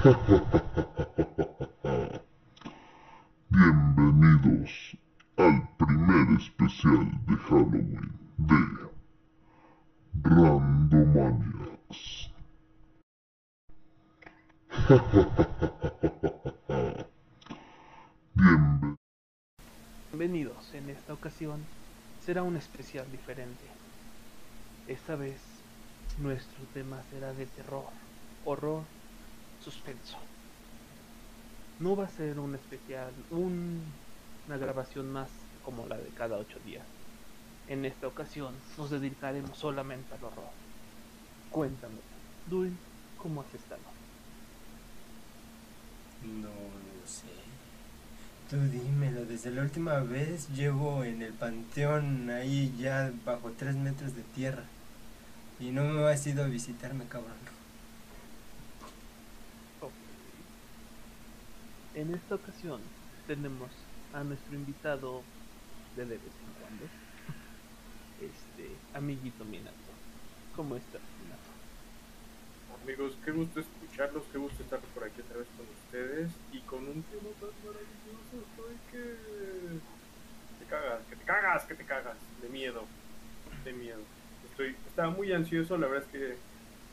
Bienvenidos al primer especial de Halloween de Randomaniacs. Bienvenidos. En esta ocasión será un especial diferente. Esta vez nuestro tema será de terror, horror, suspenso. No va a ser un especial, un- una grabación más como la de cada ocho días. En esta ocasión nos dedicaremos solamente al horror. Cuéntame, Dul, ¿cómo has estado? No lo sé. Tú dímelo, desde la última vez llevo en el panteón ahí ya bajo tres metros de tierra. Y no me has ido a visitarme, cabrón. En esta ocasión tenemos a nuestro invitado de de vez en cuando, este amiguito Minato. ¿Cómo estás, Minato? Amigos, qué gusto escucharlos, qué gusto estar por aquí otra vez con ustedes y con un tema tan maravilloso. Estoy que te cagas, que te cagas, que te cagas, de miedo, de miedo. Estoy, estaba muy ansioso, la verdad es que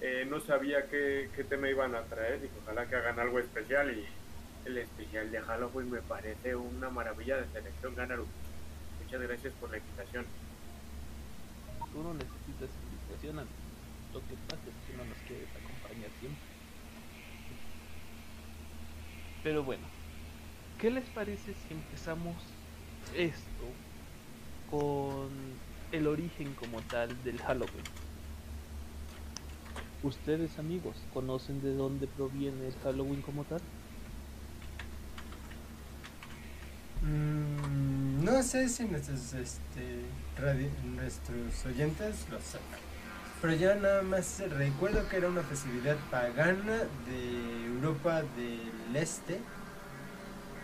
eh, no sabía qué, qué tema iban a traer y ojalá que hagan algo especial y el especial de Halloween me parece una maravilla de selección Ganaru. Muchas gracias por la invitación. Tú no necesitas invitación, amigo. Lo que pasa no nos quieres acompañar siempre. Pero bueno, ¿qué les parece si empezamos esto con el origen como tal del Halloween? ¿Ustedes amigos conocen de dónde proviene el Halloween como tal? Mm, no sé si nuestros, este, nuestros oyentes lo saben. Pero yo nada más recuerdo que era una festividad pagana de Europa del Este.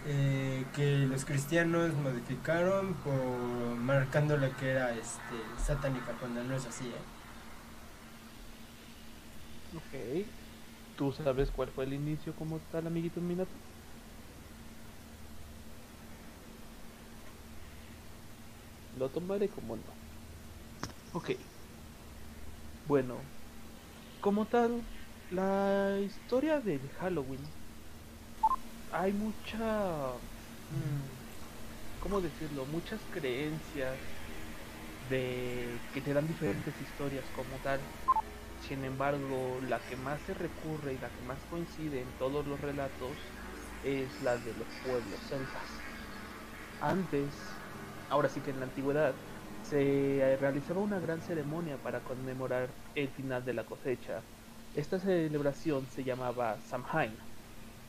eh, que los cristianos modificaron por marcando lo que era este satánica cuando no es así ¿eh? Ok. ¿Tú sabes cuál fue el inicio como tal, amiguito Minato? Lo tomaré como no. Ok. Bueno, como tal, la historia del Halloween. Hay mucha... mm, ¿Cómo decirlo? Muchas creencias de que te dan diferentes historias como tal. Sin embargo, la que más se recurre y la que más coincide en todos los relatos es la de los pueblos celtas. Antes, ahora sí que en la antigüedad, se realizaba una gran ceremonia para conmemorar el final de la cosecha. Esta celebración se llamaba Samhain.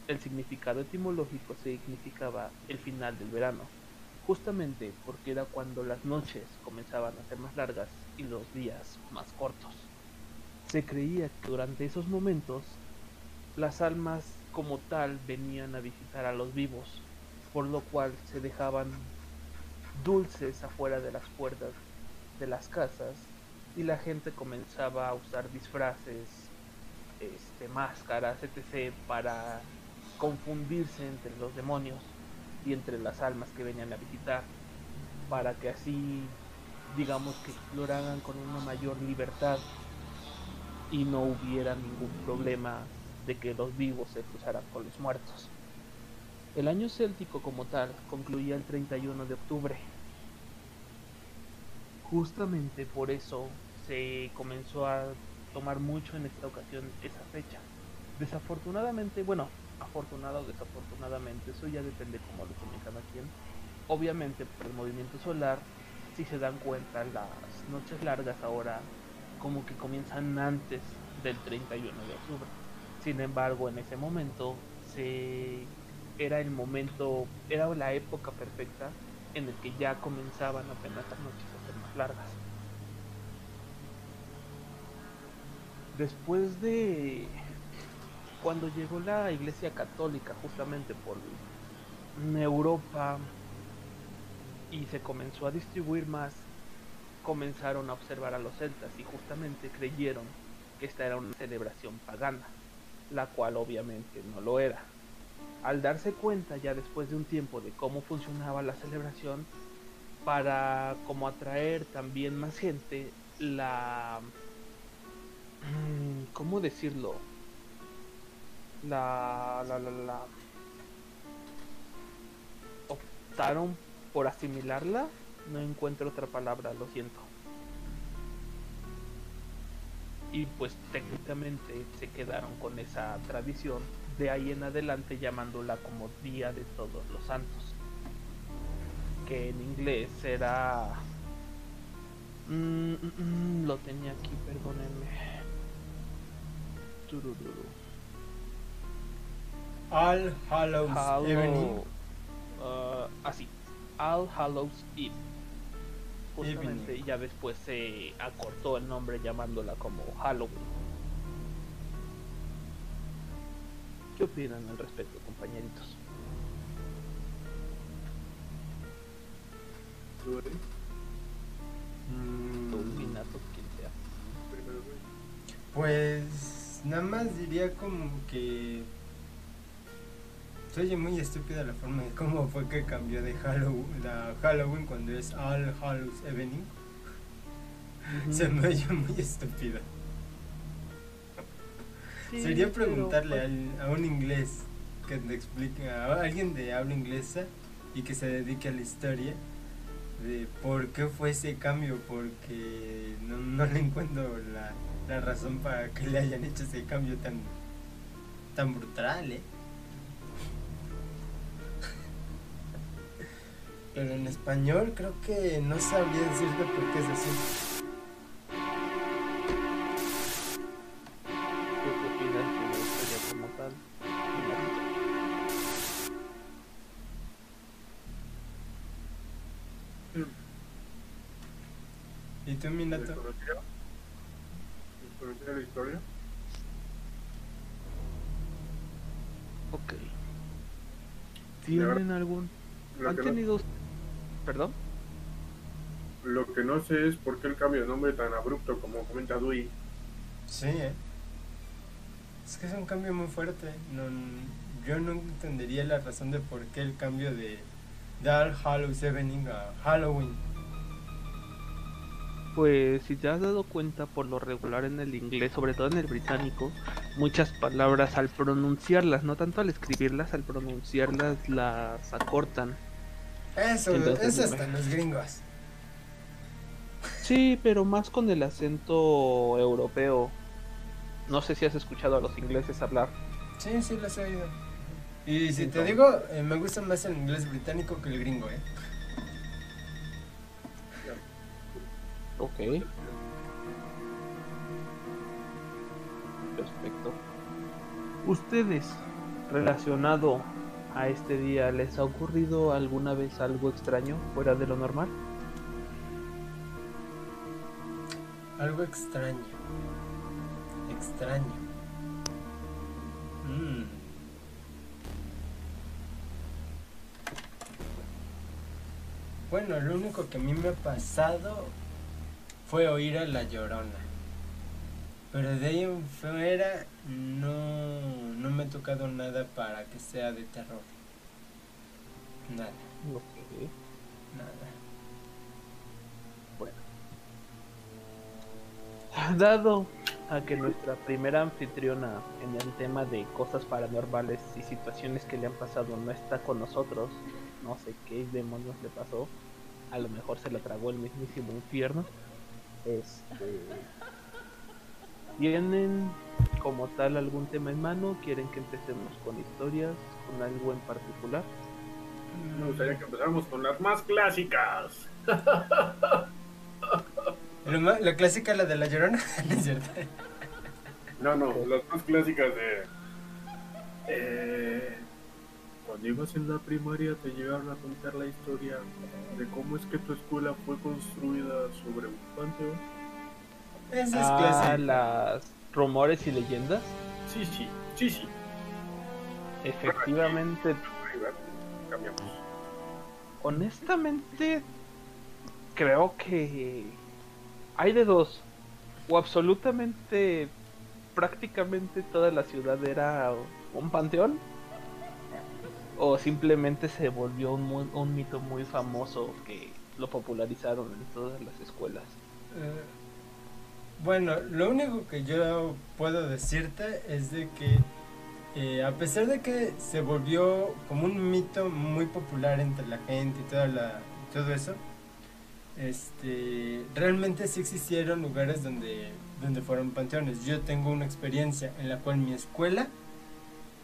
El significado etimológico significaba el final del verano, justamente porque era cuando las noches comenzaban a ser más largas y los días más cortos. Se creía que durante esos momentos las almas como tal venían a visitar a los vivos, por lo cual se dejaban dulces afuera de las puertas de las casas y la gente comenzaba a usar disfraces, este, máscaras, etc. para confundirse entre los demonios y entre las almas que venían a visitar, para que así digamos que exploraran con una mayor libertad y no hubiera ningún problema de que los vivos se cruzaran con los muertos. El año céltico como tal concluía el 31 de octubre. Justamente por eso se comenzó a tomar mucho en esta ocasión esa fecha. Desafortunadamente, bueno, afortunado o desafortunadamente, eso ya depende cómo lo tome cada quien. Obviamente por el movimiento solar, si se dan cuenta, las noches largas ahora como que comienzan antes del 31 de octubre. Sin embargo, en ese momento se era el momento, era la época perfecta en el que ya comenzaban apenas las noches largas. Después de cuando llegó la Iglesia Católica justamente por Europa y se comenzó a distribuir más, comenzaron a observar a los celtas y justamente creyeron que esta era una celebración pagana. la cual obviamente no lo era. Al darse cuenta ya después de un tiempo de cómo funcionaba la celebración, para como atraer también más gente, la... mm, ¿Cómo decirlo? La... la, la, la optaron por asimilarla. No encuentro otra palabra, lo siento. Y pues técnicamente se quedaron con esa tradición de ahí en adelante llamándola como Día de Todos los Santos. Que en inglés era... Mm, mm, mm, lo tenía aquí, perdónenme. Turururu. All Hallows Hallow- Evening. ah, así, All Hallows Eve. Justamente, Evening. y ya después se acortó el nombre llamándola como Halloween. ¿Qué opinan al respecto, compañeritos? ¿Tú, Eric? Mm, güey. Pues nada más diría como que se oye muy estúpida la forma de cómo fue que cambió de Halloween, la Halloween cuando es All Hallows Evening. Se me oye muy estúpida. Sí, Sería preguntarle pues, al- a un inglés que te explique, a alguien de habla inglesa y que se dedique a la historia por qué fue ese cambio, porque no, no le encuentro la, la razón para que le hayan hecho ese cambio tan, tan brutal, ¿eh? Pero en español creo que no sabría decirte por qué es así. ¿Y tú, ¿Les Minato? conocía? ¿Les conocía la historia? Ok. ¿Tienen algún... ¿Han no, tenido... Perdón? lo que no sé es por qué el cambio de nombre tan abrupto como comenta Dewey. Sí, ¿eh? Es que es un cambio muy fuerte. No, yo no entendería la razón de por qué el cambio de, All Hallows Evening a Halloween. Pues si te has dado cuenta por lo regular en el inglés, sobre todo en el británico, muchas palabras al pronunciarlas, no tanto al escribirlas, al pronunciarlas las acortan. Eso, Entonces, eso hasta los gringos. Sí, pero más con el acento europeo. No sé si has escuchado a los ingleses hablar. Sí, sí, los he oído. Y si te digo, eh, me gusta más el inglés británico que el gringo, ¿eh? Ok. Perfecto. ¿Ustedes, relacionado a este día, les ha ocurrido alguna vez algo extraño fuera de lo normal? Algo extraño. Extraño. Mm. Bueno, lo único que a mí me ha pasado fue oír a La Llorona. Pero de ahí en fuera no, no me ha tocado nada para que sea de terror. Nada, Ok. nada. Bueno. Dado a que nuestra primera anfitriona en el tema de cosas paranormales y situaciones que le han pasado no está con nosotros, no sé qué demonios le pasó, a lo mejor se la tragó el mismísimo infierno. Este. ¿Tienen como tal algún tema en mano? ¿Quieren que empecemos con historias? ¿Con algo en particular? Me gustaría que empezáramos con las más clásicas. Lo ma- La clásica, la de La Llorona, ¿no es cierto? No, no, las más clásicas de. Eh, cuando ibas en la primaria te llegaron a contar la historia de cómo es que tu escuela fue construida sobre un panteón. Esa es Ah, clásica. las rumores y leyendas. Sí, sí, sí, sí. Efectivamente, Cambiamos. honestamente, creo que hay de dos. O absolutamente prácticamente toda la ciudad era un panteón? ¿O simplemente se volvió un, un mito muy famoso que lo popularizaron en todas las escuelas? Eh, bueno, lo único que yo puedo decirte es de que eh, a pesar de que se volvió como un mito muy popular entre la gente y toda la, todo eso, este, realmente sí existieron lugares donde, donde fueron panteones. Yo tengo una experiencia en la cual mi escuela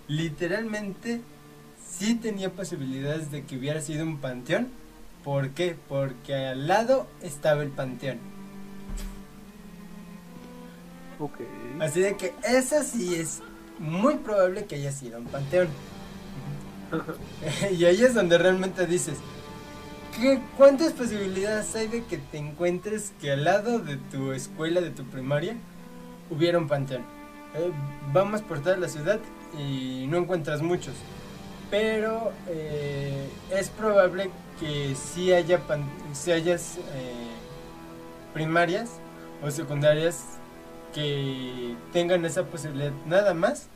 literalmente sí tenía posibilidades de que hubiera sido un panteón. ¿Por qué? Porque al lado estaba el panteón. Ok. Así de que eso sí es muy probable que haya sido un panteón. y ahí es donde realmente dices, ¿qué, ¿cuántas posibilidades hay de que te encuentres que al lado de tu escuela, de tu primaria, hubiera un panteón? Eh, vamos por toda la ciudad y no encuentras muchos. Pero eh, es probable que sí haya, pan- eh, primarias o secundarias que tengan esa posibilidad nada más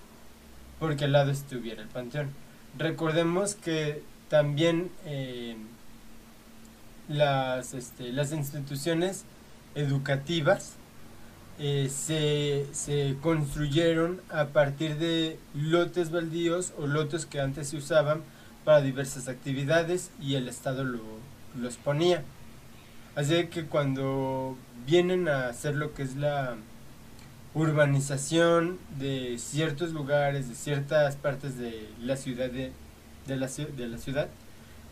porque al lado estuviera el panteón. Recordemos que también eh, las, este, las instituciones educativas eh, se, se construyeron a partir de lotes baldíos o lotes que antes se usaban para diversas actividades y el Estado lo, los ponía. Así que cuando vienen a hacer lo que es la urbanización de ciertos lugares, de ciertas partes de la ciudad de, de la, de la ciudad,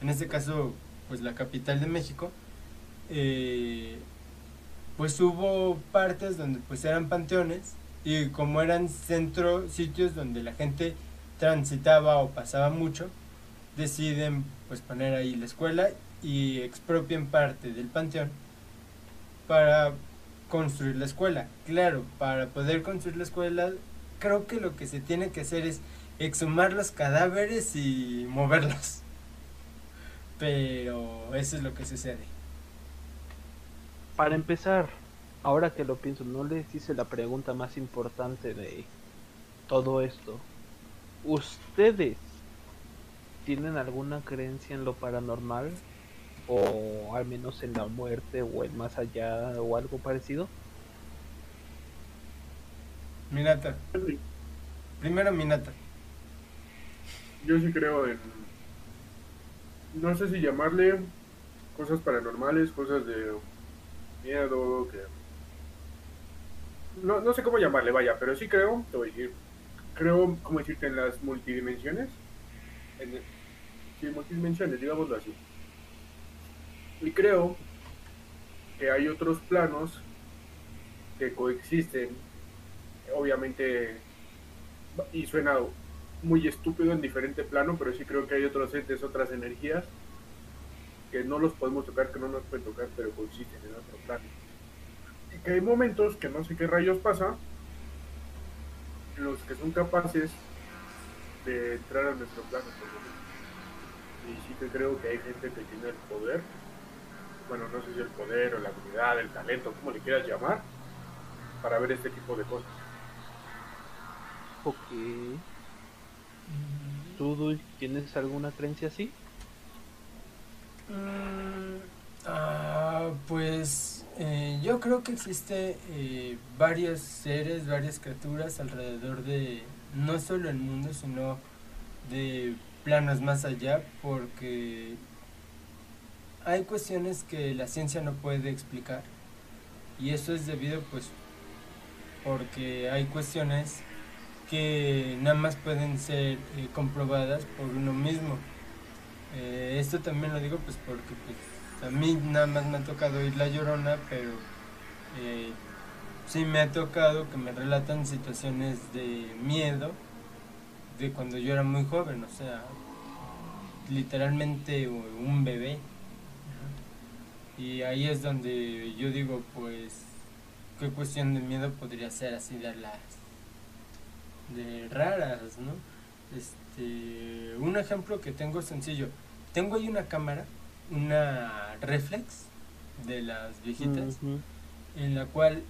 en este caso pues la capital de México, eh, pues hubo partes donde pues eran panteones y como eran centro, sitios donde la gente transitaba o pasaba mucho, deciden pues poner ahí la escuela y expropian parte del panteón para construir la escuela. Claro, para poder construir la escuela, creo que lo que se tiene que hacer es exhumar los cadáveres y moverlos. Pero eso es lo que sucede. Para empezar, ahora que lo pienso, no les hice la pregunta más importante de todo esto. ¿Ustedes tienen alguna creencia en lo paranormal? ¿O al menos en la muerte o el más allá o algo parecido? Minata, primero Minata. Yo sí creo en. No sé si llamarle cosas paranormales, cosas de miedo, que. No, no sé cómo llamarle, vaya, pero sí creo, te voy a decir. Creo, ¿cómo decirte? En las multidimensiones. En, multidimensiones, digámoslo así. Y creo que hay otros planos que coexisten. Obviamente, y suena muy estúpido en diferente plano, pero sí creo que hay otros entes, otras energías que no los podemos tocar, que no nos pueden tocar, pero coexisten en otro plano. Y que hay momentos que no sé qué rayos pasa, en los que son capaces de entrar a nuestro plano. Y sí que creo que hay gente que tiene el poder, bueno, no sé si el poder o la habilidad, el talento, como le quieras llamar, para ver este tipo de cosas. Ok. ¿Tú, tienes alguna creencia así? Mm, ah, pues eh, yo creo que existe eh, varios seres, varias criaturas alrededor de no solo el mundo, sino de planos más allá, porque hay cuestiones que la ciencia no puede explicar y eso es debido pues porque hay cuestiones que nada más pueden ser eh, comprobadas por uno mismo. Eh, esto también lo digo pues porque pues, a mí nada más me ha tocado ir la llorona, pero eh, sí me ha tocado que me relatan situaciones de miedo de cuando yo era muy joven, o sea, literalmente un bebé. Y ahí es donde yo digo, pues, qué cuestión de miedo podría ser así de las de raras, ¿no? Este, un ejemplo que tengo sencillo. Tengo ahí una cámara, una reflex de las viejitas, en la cual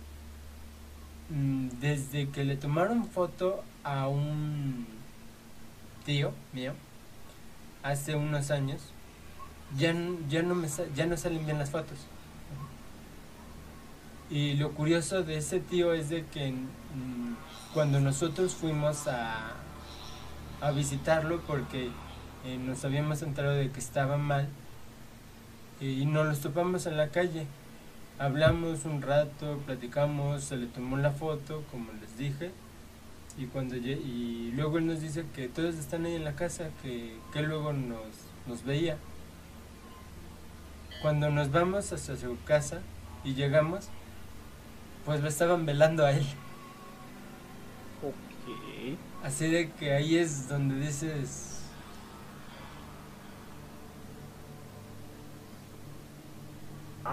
mm, desde que le tomaron foto a un tío mío hace unos años, ya, ya, no, me, ya no salen bien las fotos. Y lo curioso de ese tío es de que mm, cuando nosotros fuimos a, a visitarlo porque eh, nos habíamos enterado de que estaba mal eh, y nos los topamos en la calle. Hablamos un rato, platicamos, se le tomó la foto, como les dije, y cuando y luego él nos dice que todos están ahí en la casa, que, que luego nos, nos veía. Cuando nos vamos hacia su casa y llegamos, pues lo estaban velando a él. Ok. Así de que ahí es donde dices...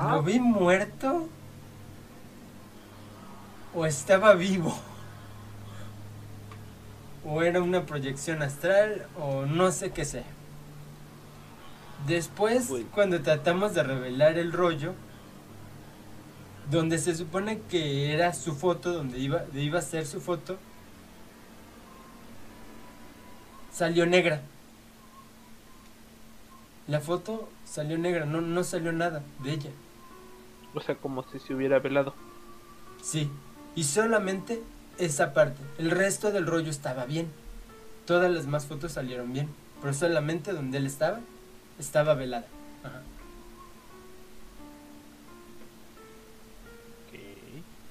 ¿Lo vi muerto? ¿O estaba vivo? ¿O era una proyección astral? ¿O no sé qué sea? Después, cuando tratamos de revelar el rollo, donde se supone que era su foto, donde iba, iba a ser su foto, salió negra. La foto salió negra, no, no salió nada de ella. O sea, como si se hubiera velado. Sí, y solamente esa parte. El resto del rollo estaba bien. Todas las más fotos salieron bien, pero solamente donde él estaba, estaba velada. Ajá.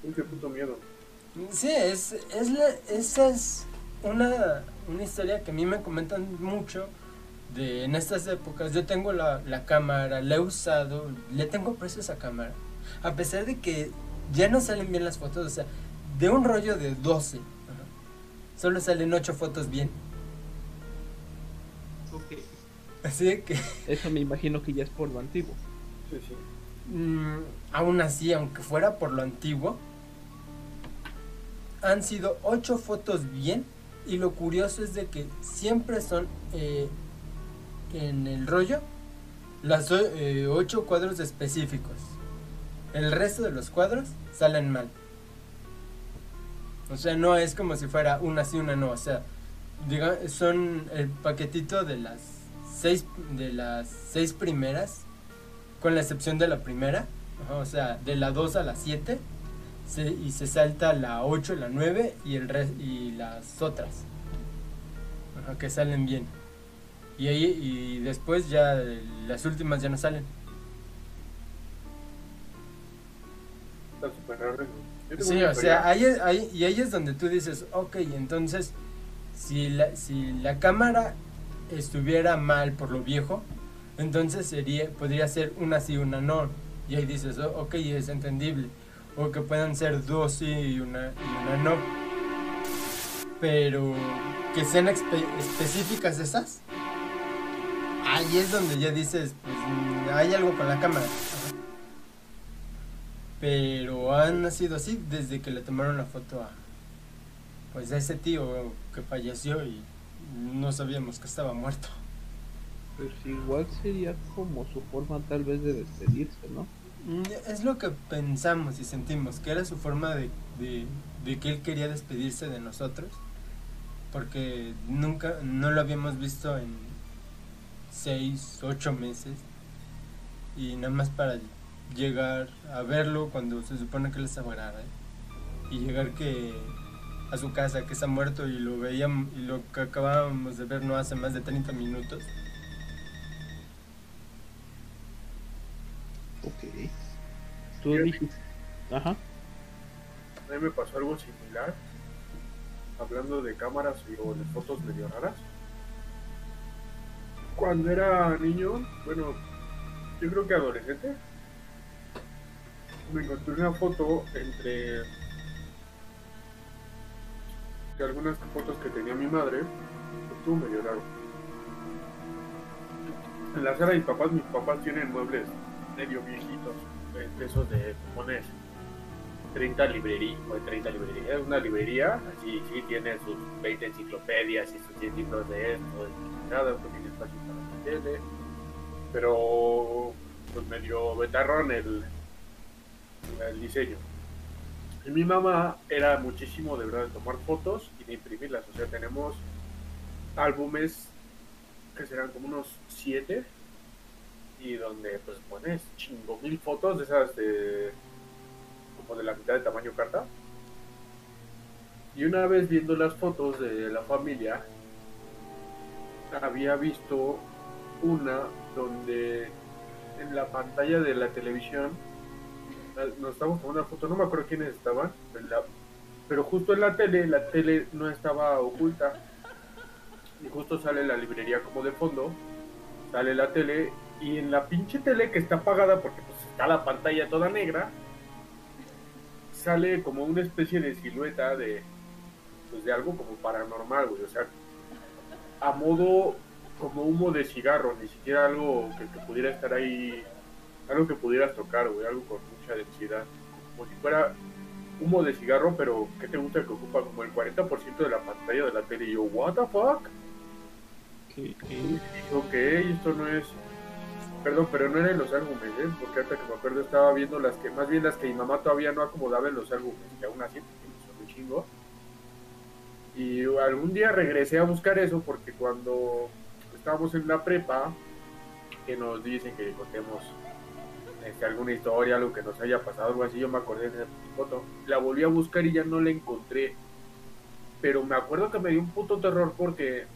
Uy, qué puto miedo. Sí, es, es la- esa es una, una historia que a mí me comentan mucho de en estas épocas. Yo tengo la, la cámara, la he usado, le tengo precio a esa cámara. A pesar de que ya no salen bien las fotos, o sea, de un rollo de 12, ajá, solo salen 8 fotos bien. Ok. Así que Eso me imagino que ya es por lo antiguo. Sí, sí. Mm, aún así, aunque fuera por lo antiguo, han sido ocho fotos bien y lo curioso es de que siempre son eh, en el rollo las eh, ocho cuadros específicos. El resto de los cuadros salen mal. O sea, no es como si fuera una sí, una no. O sea, diga- son el paquetito de las seis de las seis primeras con la excepción de la primera, o sea, de la 2 a la 7, se- y se salta la 8, la 9 y, el res- y las otras, que salen bien. Y, ahí, y después ya las últimas ya no salen. Está súper raro. Sí, o sea, ahí, ahí- y ahí es donde tú dices, ok, entonces, si la, si la cámara estuviera mal por lo viejo, entonces sería, podría ser una sí, una no. Y ahí dices, "Oh, ok, es entendible. O que puedan ser dos sí y una, y una no. Pero que sean espe- específicas esas, ahí es donde ya dices, pues hay algo con la cámara. Pero han nacido así desde que le tomaron la foto a pues a ese tío que falleció y no sabíamos que estaba muerto. Pues igual sería como su forma tal vez de despedirse, ¿no? Mm, Es lo que pensamos y sentimos, que era su forma de, de, de que él quería despedirse de nosotros, porque nunca, no lo habíamos visto en seis, ocho meses, y nada más para llegar a verlo cuando se supone que él estaba grave, y llegar que a su casa, que está muerto, y lo veíamos, y lo que acabábamos de ver no hace más de 30 minutos. Ok. Tú dijiste. Ajá. A mí me pasó algo similar. Hablando de cámaras y o de fotos medio raras. Cuando era niño, bueno, yo creo que adolescente, me encontré una foto entre de algunas fotos que tenía mi madre. Estuvo medio raro. En la sala de mis papás, mis papás tienen muebles medio viejitos, de esos de poner 30 librerías, o 30 librerías, es una librería, así sí tiene sus 20 enciclopedias y sus 100 libros de esto, y nada, un pequeño espacio para la tele, pero pues medio betarrón el, el diseño. Y mi mamá era muchísimo de verdad de tomar fotos y de imprimirlas. O sea, tenemos álbumes que serán como unos siete y donde pues pones chingo mil fotos de esas de como de la mitad de tamaño carta. Y una vez viendo las fotos de la familia, había visto una donde en la pantalla de la televisión nos estábamos tomando una foto, no me acuerdo quiénes estaban, pero justo en la tele, la tele no estaba oculta. Y justo sale la librería como de fondo, sale la tele y en la pinche tele que está apagada porque pues está la pantalla toda negra, sale como una especie de silueta de pues de algo como paranormal, güey, o sea, a modo como humo de cigarro, ni siquiera algo que, que pudiera estar ahí, algo que pudieras tocar, güey, algo con mucha densidad, como si fuera humo de cigarro, pero ¿qué te gusta que ocupa como el 40% de la pantalla de la tele? Y yo, ¿what the fuck? Y dije, ok, esto no es. Perdón, pero no eran los álbumes, ¿eh? Porque ahorita que me acuerdo estaba viendo las que, más bien las que mi mamá todavía no acomodaba en los álbumes, que aún así son un chingo. Y algún día regresé a buscar eso porque cuando estábamos en la prepa, que nos dicen que contemos este, alguna historia, algo que nos haya pasado, algo así, yo me acordé de esa foto. La volví a buscar y ya no la encontré. Pero me acuerdo que me dio un puto terror porque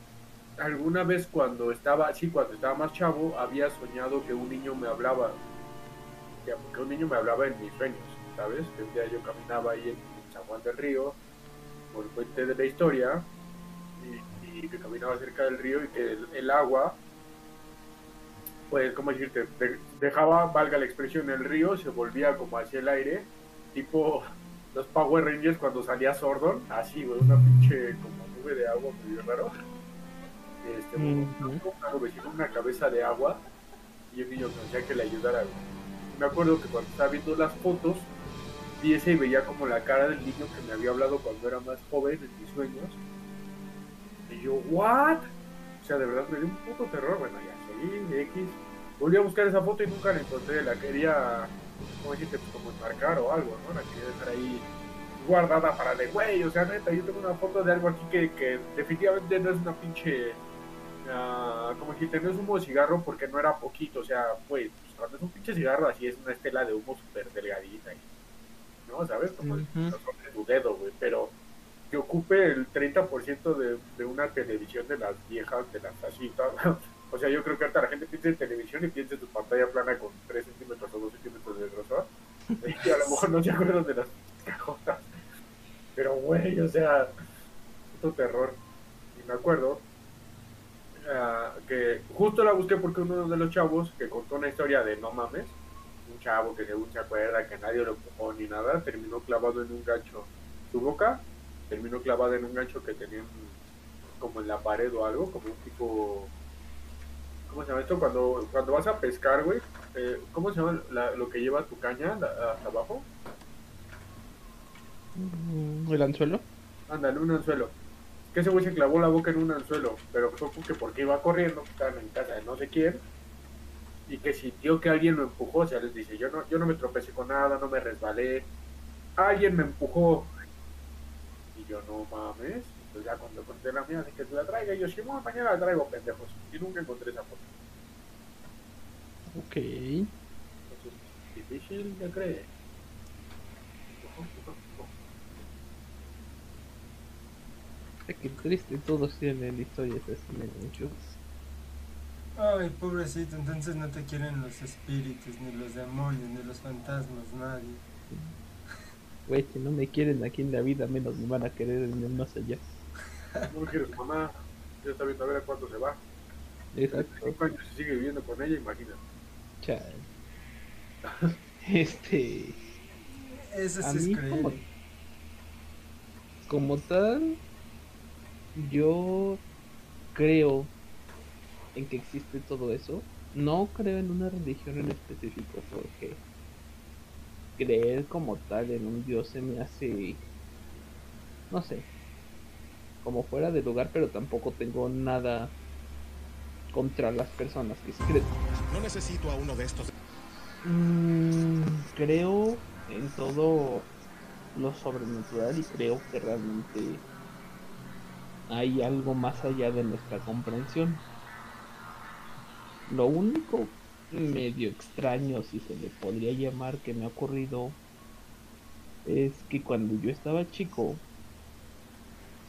alguna vez cuando estaba, sí, cuando estaba más chavo, había soñado que un niño me hablaba. Que, que un niño me hablaba en mis sueños, ¿sabes? Que un día yo caminaba ahí en San Juan del Río, por el puente de la historia, y, y que caminaba cerca del río y que el, el agua, pues, ¿cómo decirte? De- dejaba, valga la expresión, el río, se volvía como hacia el aire, tipo los Power Rangers cuando salía Sordon, así, güey, una pinche como nube de agua medio raro. Este, una nubecita, una cabeza de agua y un niño que decía que le ayudara. güey. Me acuerdo que cuando estaba viendo las fotos, vi ese y veía como la cara del niño que me había hablado cuando era más joven en mis sueños. Y yo, ¿what? O sea, de verdad me dio un puto terror. Bueno, ya seguí, X. Volví a buscar esa foto y nunca la encontré. La quería, ¿cómo decirte? Pues como enmarcar o algo, ¿no? La quería dejar ahí guardada para de, güey, o sea, neta, yo tengo una foto de algo aquí que, que definitivamente no es una pinche Ah, como que no es humo de cigarro porque no era poquito, o sea, pues cuando es un pinche cigarro así es una estela de humo súper delgadita, ¿no? ¿Sabes? Como el Ujú. grosor de tu dedo, güey, pero que ocupe el 30% de, de una televisión de las viejas, de las tal. O sea, yo creo que ahorita la gente piensa en televisión y piensa en tu pantalla plana con 3 centímetros o 2 centímetros de grosor, y a lo mejor no se acuerdan de las cajotas, pero güey, o sea, puto terror, y me acuerdo ah, que justo la busqué porque uno de los chavos que contó una historia de no mames, un chavo que según se acuerda que nadie lo empujó ni nada, terminó clavado en un gancho. Su boca terminó clavada en un gancho que tenían como en la pared o algo, como un tipo... ¿Cómo se llama esto? Cuando, cuando vas a pescar, güey, eh, ¿cómo se llama la- lo que lleva tu caña la- hasta abajo? ¿El anzuelo? Ándale, un anzuelo. Que ese güey se clavó la boca en un anzuelo, pero fue porque, porque iba corriendo, que estaban en casa de no sé quién, y que sintió que alguien lo empujó, o sea, les dice, yo no, yo no me tropecé con nada, no me resbalé, alguien me empujó. Y yo, no mames, entonces ya cuando conté la mía, así que se la traiga, y yo, bueno, mañana la traigo, pendejos, y nunca encontré esa foto. Ok. Entonces, difícil de creer. Ay, Qué triste, todos tienen historias así de muchos. Ay, pobrecito, entonces no te quieren los espíritus, ni los demonios, ni los fantasmas, nadie. Güey, si no me quieren aquí en la vida, menos me van a querer en el más allá. No quiero su mamá, ya está viendo a ver a cuándo se va. Exacto. Cinco años y sigue viviendo con ella, imagínate. Chale. Este. Eso A sí mí es como, como tal, yo creo en que existe todo eso. No creo en una religión en específico porque creer como tal en un dios se me hace, no sé, como fuera de lugar, pero tampoco tengo nada contra las personas que sí creen. No necesito a uno de estos. Mm, creo en todo lo sobrenatural y creo que realmente hay algo más allá de nuestra comprensión. Lo único medio extraño, si se le podría llamar, que me ha ocurrido es que cuando yo estaba chico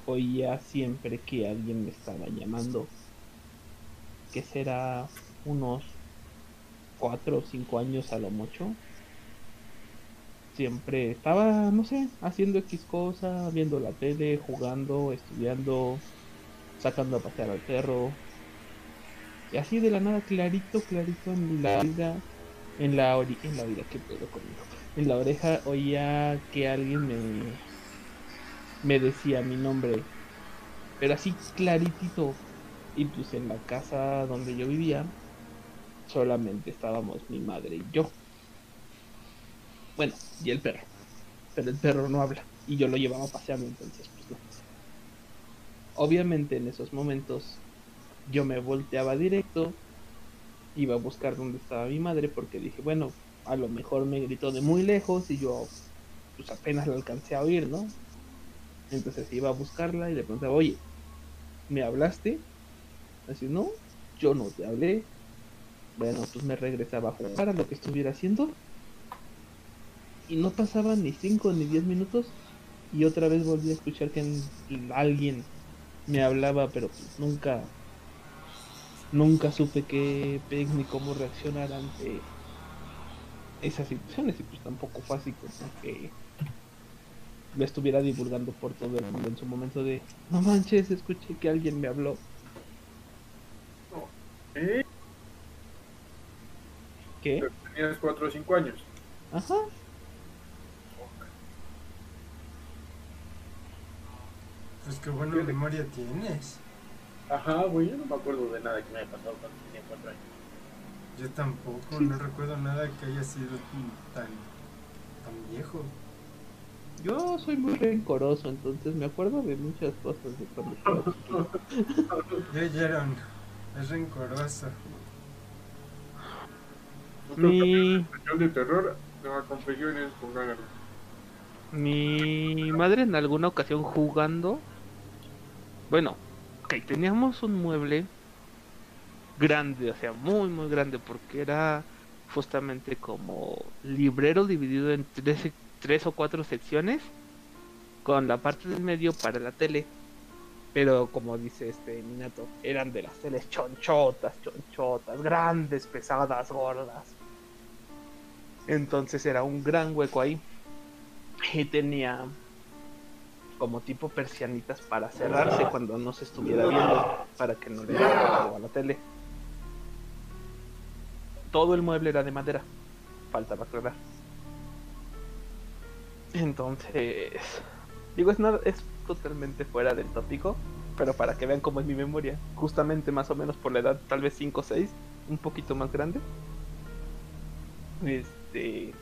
oía siempre que alguien me estaba llamando. Que será unos cuatro o cinco años a lo mucho. Siempre estaba, no sé, haciendo X cosa, viendo la tele, jugando, estudiando, sacando a pasear al perro. Y así de la nada, clarito, clarito en la vida, en la en la que conmigo. En la oreja oía que alguien me me decía mi nombre, pero así claritito. Y pues en la casa donde yo vivía, solamente estábamos mi madre y yo. Bueno, y el perro. Pero el perro no habla. Y yo lo llevaba paseando, entonces pues no. Obviamente en esos momentos yo me volteaba directo, iba a buscar dónde estaba mi madre porque dije, bueno, a lo mejor me gritó de muy lejos y yo pues apenas la alcancé a oír, ¿no? Entonces iba a buscarla y le preguntaba, oye, ¿me hablaste? Así, no, yo no te hablé. Bueno, pues me regresaba a jugar a lo que estuviera haciendo. Y no pasaban ni 5 ni 10 minutos. Y otra vez volví a escuchar que alguien me hablaba, pero pues nunca, nunca supe qué ni cómo reaccionar ante esas situaciones. Y pues tampoco fue así que lo estuviera divulgando por todo el mundo en su momento de no manches, escuché que alguien me habló. ¿Eh? ¿Qué? Tenías 4 o 5 años. Ajá. Pues qué buena memoria tienes. Ajá, güey, yo no me acuerdo de nada que me haya pasado cuando tenía 4 años. Yo tampoco, no recuerdo nada que haya sido tan, tan viejo. Yo soy muy rencoroso, entonces me acuerdo de muchas cosas de cuando es rencoroso. Mi, de terror, mi madre en alguna ocasión jugando, bueno, ok, teníamos un mueble grande, o sea, muy, muy grande, porque era justamente como librero dividido en tres, tres o cuatro secciones, con la parte del medio para la tele. Pero como dice este Minato, eran de las teles chonchotas, chonchotas, grandes, pesadas, gordas. Entonces era un gran hueco ahí. Y tenía como tipo persianitas para cerrarse cuando no se estuviera viendo, para que no le diera algo a la tele. Todo el mueble era de madera, faltaba aclarar. Entonces, digo, es, es totalmente fuera del tópico, pero para que vean cómo es mi memoria, justamente más o menos por la edad, tal vez 5 o 6, un poquito más grande. Este,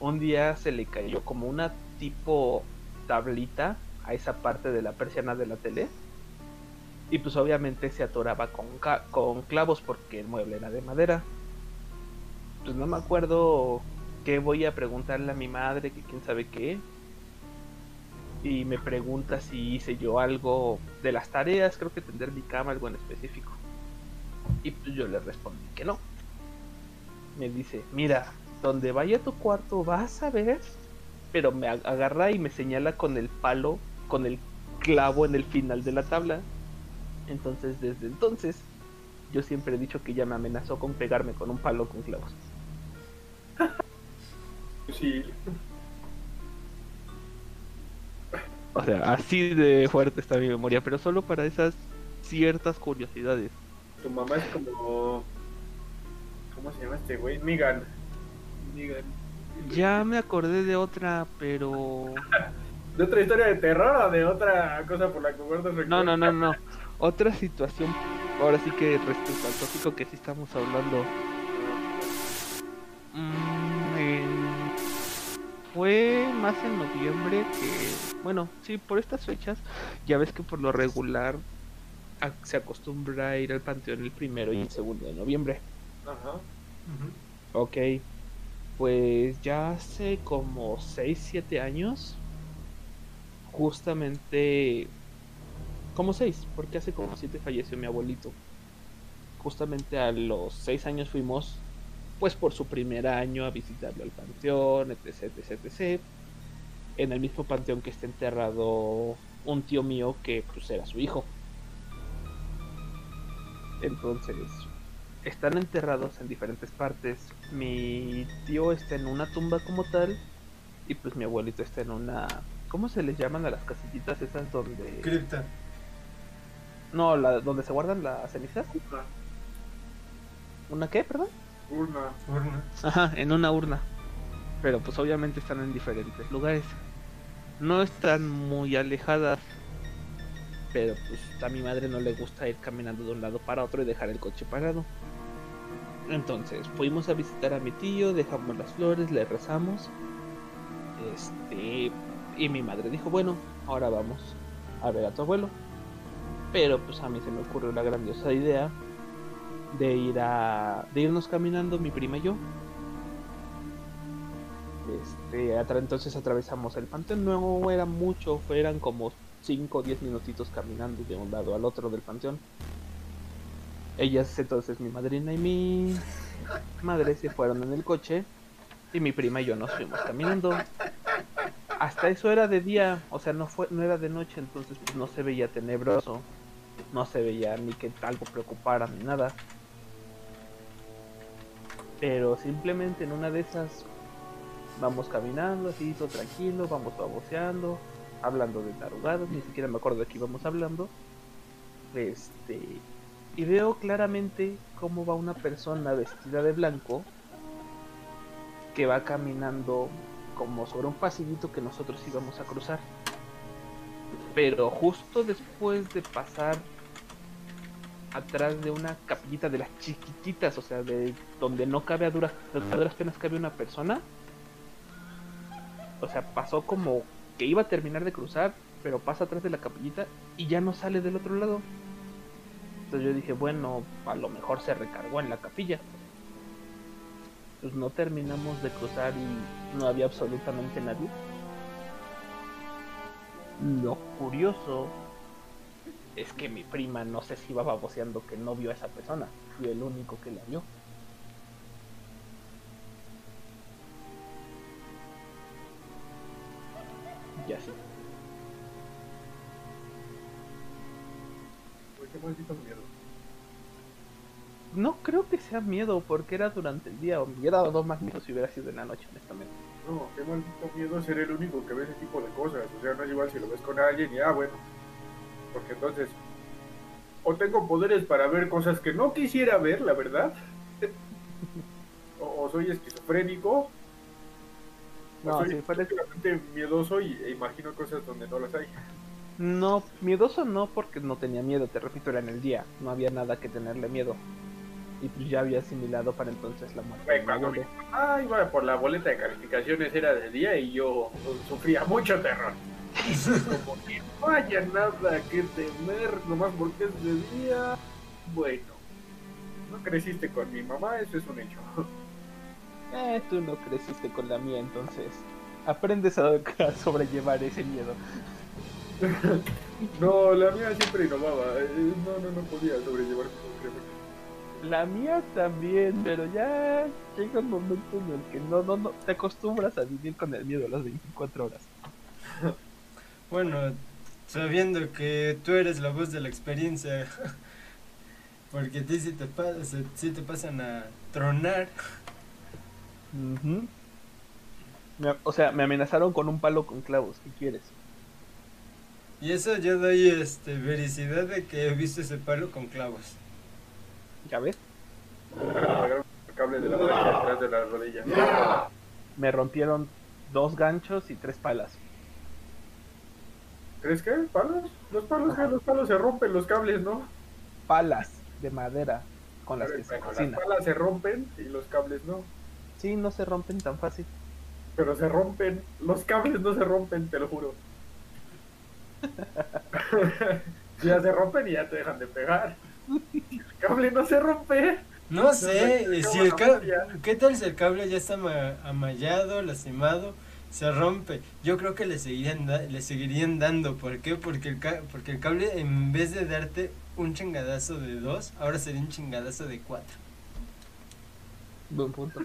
un día se le cayó como una tipo tablita a esa parte de la persiana de la tele. Y pues obviamente se atoraba con, con clavos porque el mueble era de madera. Pues no me acuerdo qué voy a preguntarle a mi madre, que quién sabe qué. Y me pregunta si hice yo algo de las tareas, creo que tender mi cama, algo en específico. Y pues yo le respondí que no. Me dice, mira, donde vaya tu cuarto vas a ver, pero me ag- agarra y me señala con el palo, con el clavo en el final de la tabla. Entonces, desde entonces, yo siempre he dicho que ella me amenazó con pegarme con un palo con clavos. Sí, O sea, así de fuerte está mi memoria, pero solo para esas ciertas curiosidades. tu mamá es como. ¿Cómo se llama este güey? Migan. Migan. Ya me acordé de otra, pero... ¿De otra historia de terror o de otra cosa por la que guardas No, no, no, no. Otra situación, ahora sí que respecto al tópico que sí estamos hablando. Mm, Fue más en noviembre que... Bueno, sí, por estas fechas, ya ves que por lo regular a- se acostumbra a ir al panteón el primero y el segundo de noviembre. Ajá. Ok, pues ya hace como 6, 7 años justamente como seis, porque hace como siete falleció mi abuelito. Justamente a los seis años fuimos, pues por su primer año a visitarlo al panteón, etc, etc, etc. En el mismo panteón que está enterrado un tío mío que pues era su hijo. Entonces, están enterrados en diferentes partes. Mi tío está en una tumba como tal y pues mi abuelito está en una... ¿Cómo se les llaman a las casillitas esas donde... Cripta. No, la, donde se guardan las cenizas. ¿Una qué, perdón? Urna. Urna. Ajá, en una urna. Pero pues obviamente están en diferentes lugares. No están muy alejadas. Pero pues a mi madre no le gusta ir caminando de un lado para otro y dejar el coche parado. Entonces fuimos a visitar a mi tío, dejamos las flores, le rezamos. Este. Y mi madre dijo, bueno, ahora vamos a ver a tu abuelo. Pero pues a mí se me ocurrió la grandiosa idea de ir a de irnos caminando mi prima y yo. Este, entonces atravesamos el panteón, no era mucho, eran como 5 o 10 minutitos caminando de un lado al otro del panteón. Ellas entonces mi madrina y mi madre se fueron en el coche y mi prima y yo nos fuimos caminando. Hasta eso era de día, o sea, no fue no era de noche, entonces pues, no se veía tenebroso, no se veía ni que algo preocupara ni nada. Pero simplemente en una de esas vamos caminando así todo tranquilo, vamos baboseando, hablando de tarugadas, ni siquiera me acuerdo de qué íbamos hablando. Este y veo claramente cómo va una persona vestida de blanco que va caminando como sobre un pasillito que nosotros íbamos a cruzar. Pero justo después de pasar atrás de una capillita de las chiquititas, o sea, de donde no cabe a duras, a duras penas cabe una persona. O sea, pasó como que iba a terminar de cruzar, pero pasa atrás de la capillita y ya no sale del otro lado. Entonces yo dije, bueno, a lo mejor se recargó en la capilla. Pues no terminamos de cruzar y no había absolutamente nadie. Lo curioso es que mi prima no sé si iba baboseando que no vio a esa persona. Fui el único que la vio. Y así. Qué maldito miedo. No creo que sea miedo porque era durante el día. hubiera dado más miedo si hubiera sido en la noche, honestamente. No, qué maldito miedo ser el único que ve ese tipo de cosas. O sea, no es igual si lo ves con alguien y ah, bueno. Porque entonces. O tengo poderes para ver cosas que no quisiera ver, la verdad. o, o soy esquizofrénico. No, o soy si fuera- estúpidamente miedoso y, e imagino cosas donde no las hay. No, miedoso no porque no tenía miedo, te repito, era en el día. No había nada que tenerle miedo. Y pues ya había asimilado para entonces la muerte. mi cuando. Ah, iba por la boleta de calificaciones, era de día y yo sufría mucho terror. Como que no haya nada que temer, nomás porque es de día. Bueno, no creciste con mi mamá, eso es un hecho. Eh, tú no creciste con la mía, entonces aprendes a, a sobrellevar ese miedo. No, la mía siempre innovaba. eh, No, no, no podía sobrellevar. La mía también, pero ya llega un momento en el que no, no, no, te acostumbras a vivir con el miedo las 24 horas. Bueno, sabiendo que tú eres la voz de la experiencia, porque a ti sí te, pa- se- sí te pasan a tronar. Me- O sea, me amenazaron con un palo con clavos, ¿qué quieres? Y eso yo doy este, vericidad de que he visto ese palo con clavos. ¿Ya ves? Me pegaron el cable de la plancha atrás de la rodilla. Me rompieron dos ganchos y tres palas. ¿Crees que? ¿Palos? Los palos, que los palos se rompen, los cables, ¿no? Palas de madera con las que se Bueno, las cocina. palas se rompen y los cables no. Sí, no se rompen tan fácil. Pero se rompen. Los cables no se rompen, te lo juro. ya se rompen y ya te dejan de pegar. El cable no se rompe. No No, sé, no, si el cable, ya. ¿qué tal si el cable ya está ma- amallado, lastimado se rompe. Yo creo que le seguirían, da- le seguirían dando. ¿Por qué? Porque el, ca- porque el cable, en vez de darte un chingadazo de dos, ahora sería un chingadazo de cuatro. Buen punto.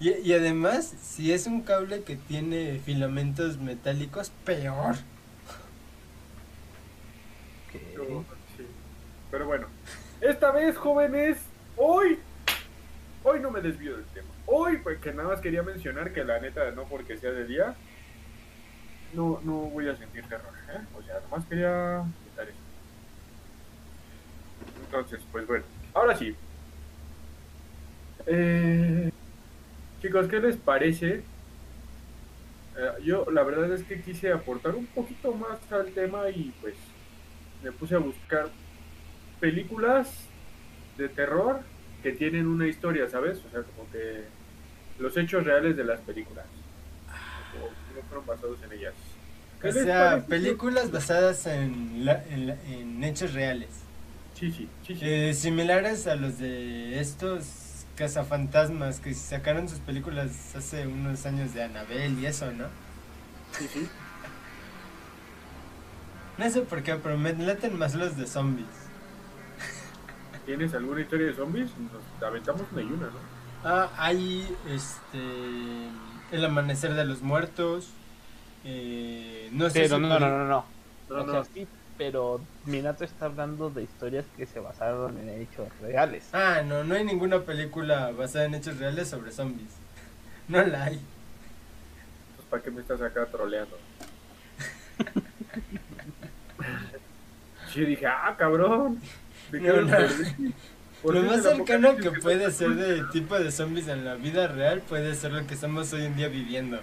Y, y además, si es un cable que tiene filamentos metálicos, peor. Pero bueno, esta vez, jóvenes, hoy, hoy no me desvío del tema. Hoy, pues que nada más quería mencionar que la neta, no porque sea de día, no, no voy a sentir terror, ¿eh? O sea, nomás quería quitar eso. Entonces, pues bueno, ahora sí. Eh, chicos, ¿qué les parece? Eh, yo la verdad es que quise aportar un poquito más al tema y pues me puse a buscar películas de terror que tienen una historia, ¿sabes? O sea, como que los hechos reales de las películas. O no fueron basados en ellas. ¿Qué O sea, películas basadas en, la- en, la- en hechos reales. Sí, sí, sí, sí. Eh, similares a los de estos cazafantasmas que sacaron sus películas hace unos años de Annabelle y eso, ¿no? sí, sí. No sé por qué, pero me laten más los de zombies. ¿Tienes alguna historia de zombies? Nos aventamos una y una, ¿no? Ah, hay este. El amanecer de los muertos. Eh, no sé Pero si no, no, no, no. No, o no. sea, sí, pero Minato está hablando de historias que se basaron en hechos reales. Ah, no, no hay ninguna película basada en hechos reales sobre zombies. No la hay. Pues, ¿Para qué me estás acá troleando? Yo dije, ah, cabrón. ¿De qué No, me no. Lo más cercano que puede ser de tipo de zombies en la vida real puede ser lo que estamos hoy en día viviendo.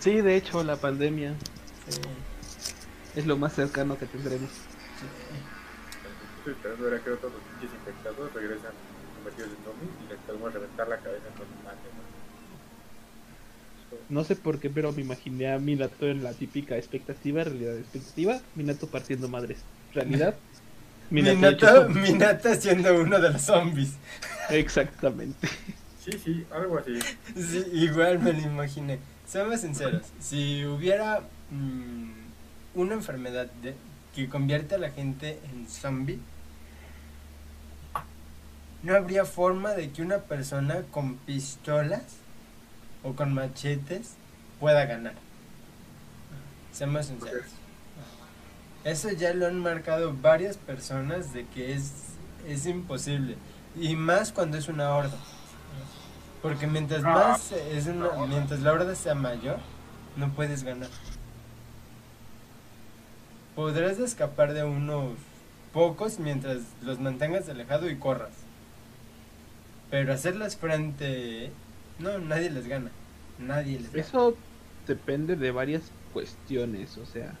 Sí, de hecho, la pandemia Sí. es lo más cercano que tendremos. Estoy esperando ver a que otros los pinches infectados regresan convertidos en zombies y les podemos reventar la cabeza con un mate, ¿no? No sé por qué, pero me imaginé a Minato en la típica expectativa, realidad expectativa, Minato partiendo madres. Realidad, Minata. Minata siendo uno de los zombies. Exactamente. Sí, sí, algo así. Sí, igual me lo imaginé. Seamos sinceros, si hubiera mm, una enfermedad de- que convierte a la gente en zombie, no habría forma de que una persona con pistolas o con machetes pueda ganar. Seamos sinceros. Eso ya lo han marcado varias personas de que es, es imposible. Y más cuando es una horda. Porque mientras más es una, mientras la horda sea mayor, no puedes ganar. Podrás escapar de unos pocos mientras los mantengas alejado y corras. Pero hacerlas frente, no, nadie les gana. Nadie les gana. Eso depende de varias cuestiones, o sea,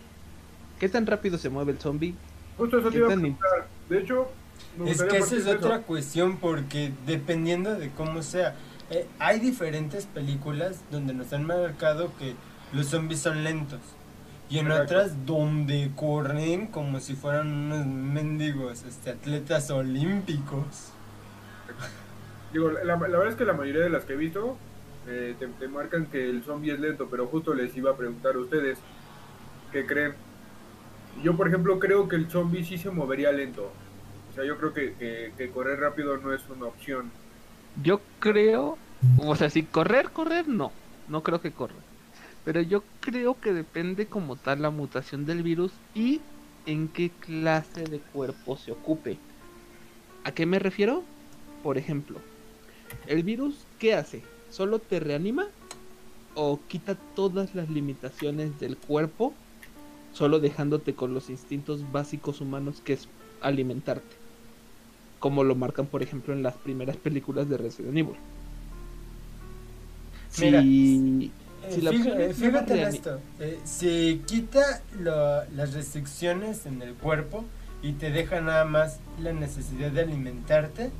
¿qué tan rápido se mueve el zombie? Justo eso te ¿Qué iba a preguntar. De hecho, me Es que esa es eso. otra cuestión porque dependiendo de cómo sea, eh, hay diferentes películas donde nos han marcado que los zombies son lentos y en Exacto. otras donde corren como si fueran unos mendigos este, atletas olímpicos. Digo, la, la verdad es que la mayoría de las que he visto eh, te, te marcan que el zombie es lento, pero justo les iba a preguntar a ustedes qué creen. Yo, por ejemplo, creo que el zombie sí se movería lento. O sea, yo creo que, correr rápido no es una opción. Yo creo, o sea, si correr, correr, no, no creo que corra. Pero yo creo que depende como tal la mutación del virus y en qué clase de cuerpo se ocupe. ¿A qué me refiero? Por ejemplo, ¿el virus qué hace? ¿Solo te reanima? ¿O quita todas las limitaciones del cuerpo? Solo dejándote con los instintos básicos humanos que es alimentarte. Como lo marcan, por ejemplo, en las primeras películas de Resident Evil. Mira, Si, Eh, si la es fíjate en esto, eh, se quita lo- las restricciones en el cuerpo y te deja nada más la necesidad de alimentarte,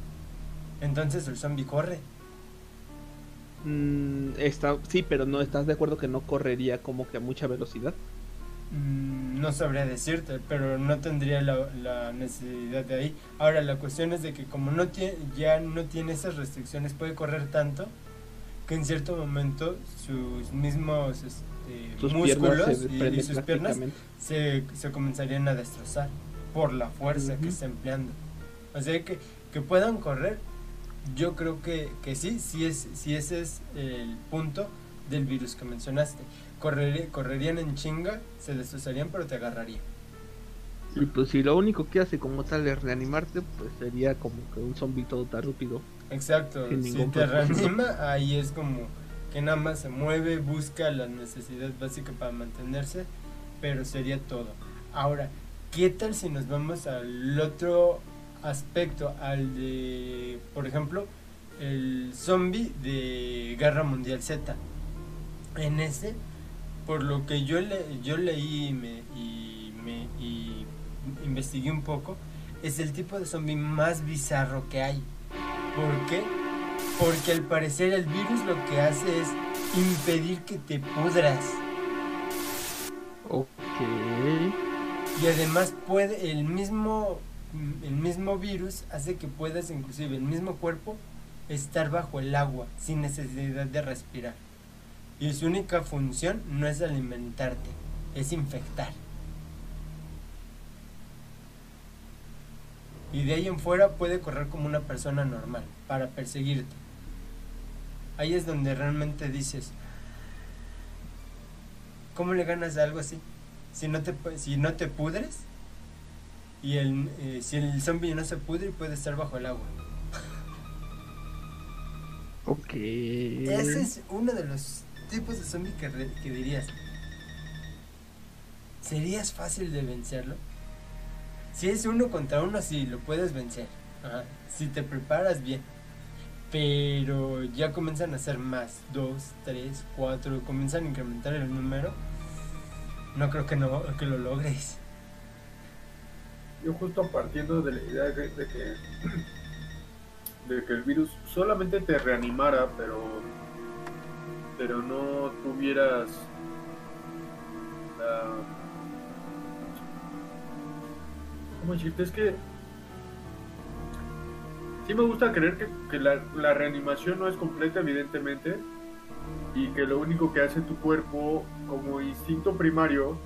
entonces el zombie corre. Mm, está, sí, pero no estás de acuerdo que no correría como que a mucha velocidad. Mm, No sabría decirte, pero no tendría la, la necesidad de ahí. Ahora, la cuestión es de que como no tiene, ya no tiene esas restricciones, puede correr tanto que en cierto momento sus mismos este, Sus músculos y- sus piernas se, se comenzarían a destrozar por la fuerza que está empleando. O sea que, que puedan correr, yo creo que, que sí, sí, es, sí ese es el punto del virus que mencionaste. Correría- correrían en chinga, se destrozarían, pero te agarrarían. Y pues si lo único que hace como tal es reanimarte, pues sería como que un zombie todo tarúpido. Exacto, si te reanima, ahí es como que nada más se mueve, busca la necesidad básica para mantenerse, pero sería todo. Ahora, ¿qué tal si nos vamos al otro aspecto, al de, por ejemplo, el zombie de Guerra Mundial Z? En ese, por lo que yo, le, yo leí y, me, y, me, y investigué un poco, es el tipo de zombie más bizarro que hay. ¿Por qué? Porque al parecer el virus lo que hace es impedir que te pudras. Ok. Y además puede, el mismo, el mismo virus hace que puedas inclusive el mismo cuerpo estar bajo el agua sin necesidad de respirar. Y su única función no es alimentarte, es infectar. Y de ahí en fuera puede correr como una persona normal para perseguirte. Ahí es donde realmente dices, ¿cómo le ganas a algo así? Si no te, si no te pudres y el, eh, si el zombie no se pudre puede estar bajo el agua. Ok. Ese es uno de los tipos de zombie que, que dirías. ¿Serías fácil de vencerlo? Si es uno contra uno, sí, lo puedes vencer. Ajá, Si te preparas bien. Pero ya comienzan a ser más. Dos, tres, cuatro. Comienzan a incrementar el número. No creo que, no, que lo logres. Yo justo partiendo de la idea de, de que de que el virus solamente te reanimara, pero pero no tuvieras la ¿cómo decirte? Es que sí me gusta creer que, que la, la reanimación no es completa, evidentemente, y que lo único que hace tu cuerpo como instinto primario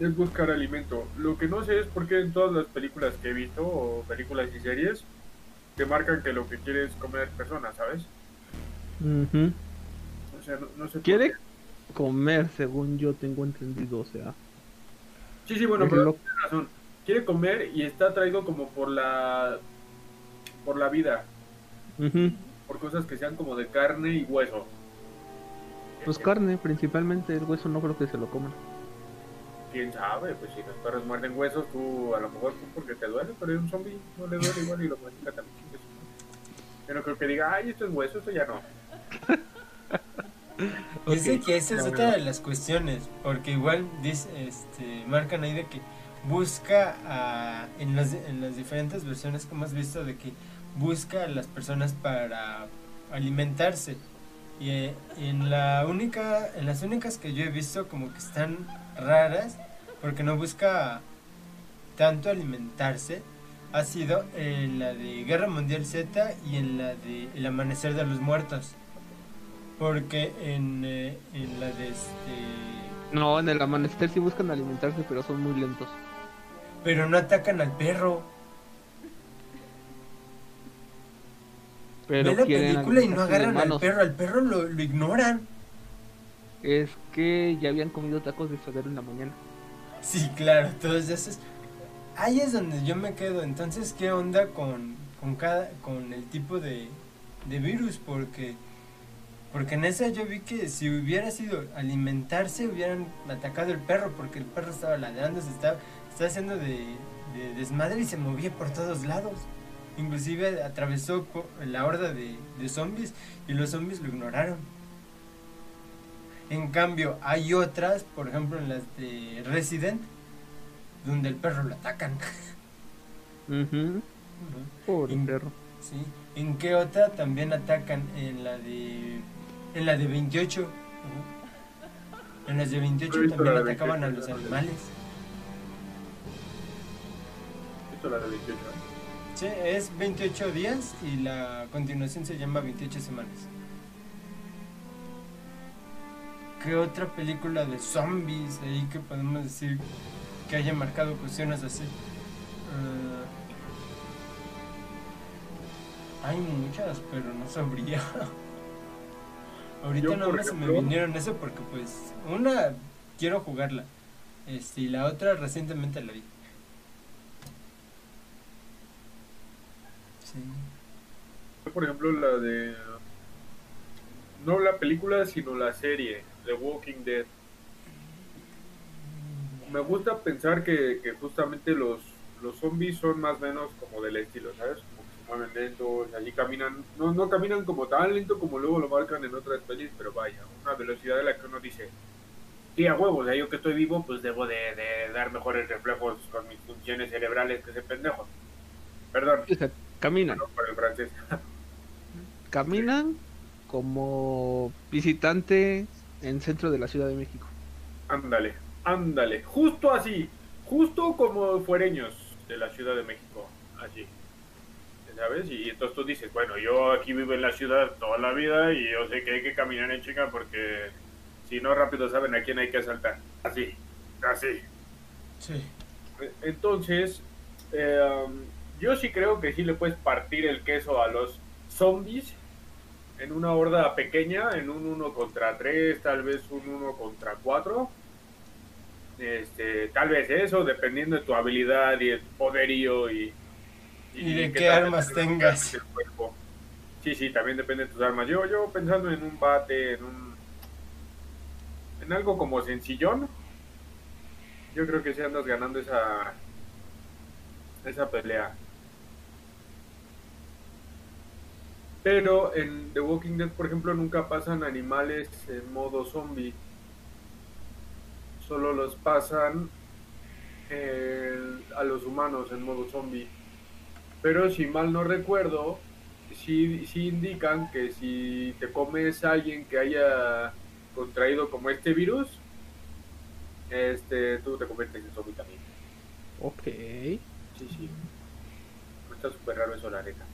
es buscar alimento. Lo que no sé es por qué en todas las películas que he visto, o películas y series, te marcan que lo que quiere es comer personas, ¿sabes? O sea, no, no sé. por Quiere comer, según yo tengo entendido, o sea. Sí, sí, bueno, pero lo- tienes razón. Quiere comer y está atraído como por la. por la vida. Por cosas que sean como de carne y hueso. Pues carne, principalmente el hueso no creo que se lo coman. Quién sabe, pues si los perros muerden huesos, tú a lo mejor tú porque te duele, pero es un zombie, no le duele igual y lo mastica también. Yo no creo que diga, ay, esto es hueso, esto ya no. Dice que esa es otra de las cuestiones, porque igual dice, este, marcan ahí de que busca a- en, las, en las diferentes versiones que hemos visto de que busca a las personas para alimentarse. Y eh, en la única, en las únicas que yo he visto como que están raras, porque no busca tanto alimentarse, ha sido en la de Guerra Mundial Z y en la de El Amanecer de los Muertos. Porque en, eh, en la de este... No, en el amanecer sí buscan alimentarse, pero son muy lentos. Pero no atacan al perro. Pero Ve la película y no agarran al perro. Al perro lo, lo ignoran. Es que ya habían comido tacos de suadero en la mañana. Sí, claro, todos esos. Ahí es donde yo me quedo. Entonces, ¿qué onda con, con cada con el tipo de, de virus? Porque porque en esa yo vi que si hubiera sido alimentarse hubieran atacado el perro porque el perro estaba ladrando, se estaba, estaba haciendo de, de desmadre y se movía por todos lados. Inclusive atravesó la horda de, de zombies y los zombies lo ignoraron. En cambio, hay otras, por ejemplo en las de Resident, donde el perro lo atacan. Ujú. Pobre En- perro. ¿sí? ¿En qué otra también atacan? En la de en la de 28. ujú. En las de 28 No he visto también la atacaban a 28, los animales. Esto es la de 28. ¿eh? Sí, es 28 días y la continuación se llama 28 semanas. ¿qué otra película de zombies ahí que podemos decir que haya marcado cuestiones así? Eh, hay muchas, pero no sabría. Ahorita Yo, no me se me vinieron eso porque pues una quiero jugarla. Este, y la otra recientemente la vi. Sí. Por ejemplo, la de. No la película, sino la serie, The Walking Dead. Me gusta pensar que, que justamente los, los zombies son más o menos como del estilo, ¿sabes? Mueven lentos, allí caminan, no, no caminan como tan lento como luego lo marcan en otras pelis, pero vaya, una velocidad de la que uno dice, sí, a huevo, o sea, yo que estoy vivo, pues debo de, de dar mejores reflejos con mis funciones cerebrales que ese pendejo. Perdón, caminan. por el francés. Caminan como visitante en centro de la Ciudad de México. Ándale, ándale, justo así, justo como fuereños de la Ciudad de México, así, ¿sabes? Y entonces tú dices, bueno, yo aquí vivo en la ciudad toda la vida y yo sé que hay que caminar en chica porque si no rápido saben a quién hay que asaltar, así, así. Sí. Entonces, eh, yo sí creo que sí le puedes partir el queso a los zombies en una horda pequeña, en un 1 contra 3, tal vez un 1 contra 4. Este, tal vez eso, dependiendo de tu habilidad y tu poderío y, Y de qué armas tengas. Sí, sí, también depende de tus armas. Yo, yo pensando en un bate, en un en algo como sencillón, yo creo que sí andas ganando esa esa pelea. Pero en The Walking Dead, por ejemplo, nunca pasan animales en modo zombie. Solo los pasan eh, a los humanos en modo zombie. Pero si mal no recuerdo, sí, sí indican que si te comes a alguien que haya contraído como este virus, este, tú te conviertes en zombie también. Ok. Sí, sí. Está súper raro eso, la neta.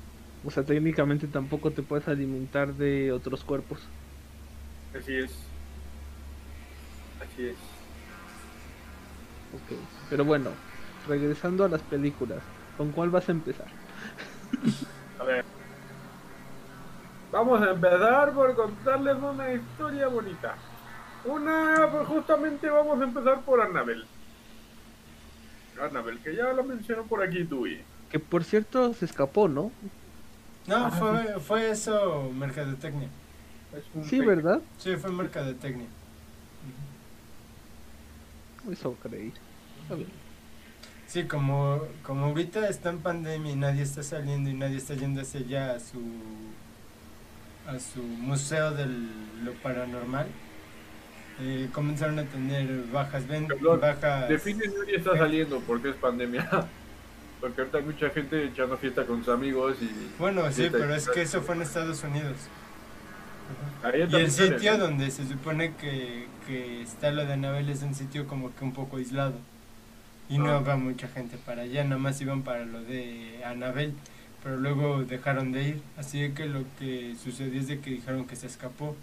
O sea, técnicamente tampoco te puedes alimentar de otros cuerpos. Así es. Así es. Ok. Pero bueno, regresando a las películas, ¿con cuál vas a empezar? A ver. Vamos a empezar por contarles una historia bonita. Una, pues justamente vamos a empezar por Annabel. Annabel, que ya lo mencionó por aquí Dewey. Que por cierto se escapó, ¿no? No, fue, fue eso, mercadotecnia. Es Sí. ¿verdad? Sí, fue mercadotecnia. Eso creí. A ver. Sí, como, como ahorita está en pandemia y nadie está saliendo y nadie está yendo hacia allá a su a su museo de lo paranormal, eh, comenzaron a tener bajas ventas, bajas... Define nadie está saliendo porque es pandemia. Porque ahorita hay mucha gente echando fiesta con sus amigos y. Bueno, sí, pero es que eso fue en Estados Unidos. Ahí Y el sale, sitio donde se supone que, que está lo de Anabel es un sitio como que un poco aislado. Y no Ah. va mucha gente para allá, nada más iban para lo de Anabel. Pero luego dejaron de ir. Así que lo que sucedió es de que dijeron que se escapó.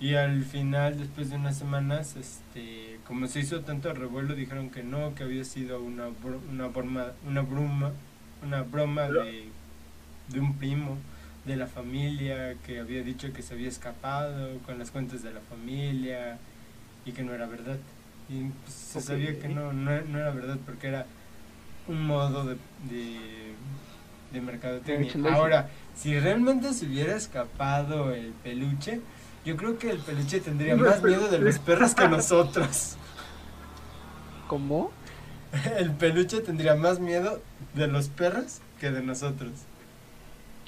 Y al final, después de unas semanas, este, como se hizo tanto revuelo, dijeron que no, que había sido una, bro- una, broma, una broma, una broma de, de un primo de la familia que había dicho que se había escapado con las cuentas de la familia y que no era verdad. Y pues, se sabía que no, no, no era verdad porque era un modo de, de, de mercadotecnia. Ahora, si realmente se hubiera escapado el peluche, yo creo que el peluche tendría No, más miedo de los perros que nosotros. ¿Cómo? El peluche tendría más miedo de los perros que de nosotros.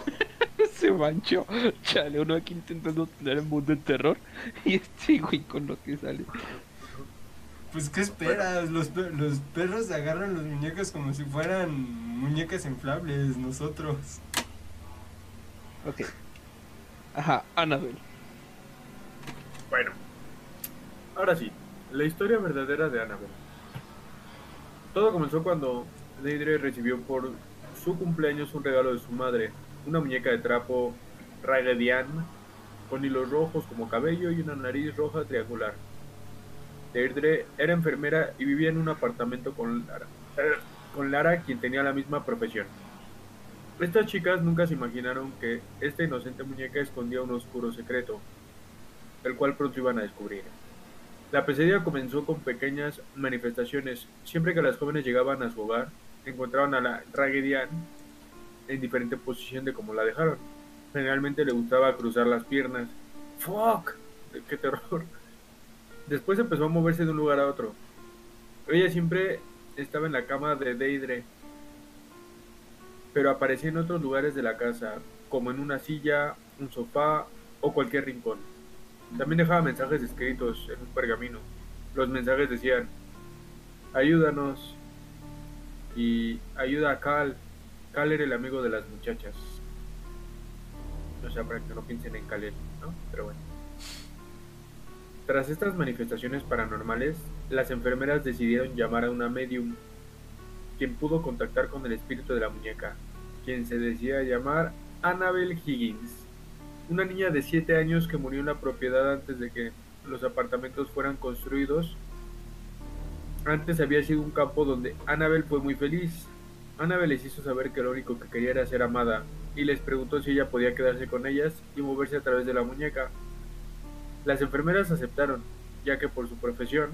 Se manchó. Chale, uno aquí intentando tener el mundo de terror. Y este güey con lo que sale. Pues, ¿qué esperas? Los, pe- los perros agarran los muñecos como si fueran muñecas inflables, nosotros. Ok. Ajá, Annabelle. Bueno, ahora sí, la historia verdadera de Annabelle. Todo comenzó cuando Deidre recibió por su cumpleaños un regalo de su madre, una muñeca de trapo Raggedy Ann con hilos rojos como cabello y una nariz roja triangular. Deirdre era enfermera y vivía en un apartamento con Lara, con Lara, quien tenía la misma profesión. Estas chicas nunca se imaginaron que esta inocente muñeca escondía un oscuro secreto, el cual pronto iban a descubrir. La pesadilla comenzó con pequeñas manifestaciones. Siempre que las jóvenes llegaban a su hogar, encontraban a la Raggedy Ann en diferente posición de como la dejaron. Generalmente le gustaba cruzar las piernas. ¡Fuck! ¡Qué terror! Después empezó a moverse de un lugar a otro. Ella siempre estaba en la cama de Deidre, pero aparecía en otros lugares de la casa, como en una silla, un sofá o cualquier rincón. También dejaba mensajes escritos en un pergamino. Los mensajes decían, ayúdanos y ayuda a Cal. Cal era el amigo de las muchachas. O sea, para que no piensen en Kalel, ¿no? Pero bueno. Tras estas manifestaciones paranormales, las enfermeras decidieron llamar a una medium, quien pudo contactar con el espíritu de la muñeca, quien se decía llamar Annabel Higgins, una niña de 7 años que murió en la propiedad antes de que los apartamentos fueran construidos. Antes había sido un campo donde Annabel fue muy feliz. Annabel les hizo saber que lo único que quería era ser amada, y les preguntó si ella podía quedarse con ellas y moverse a través de la muñeca. Las enfermeras aceptaron, ya que por su profesión,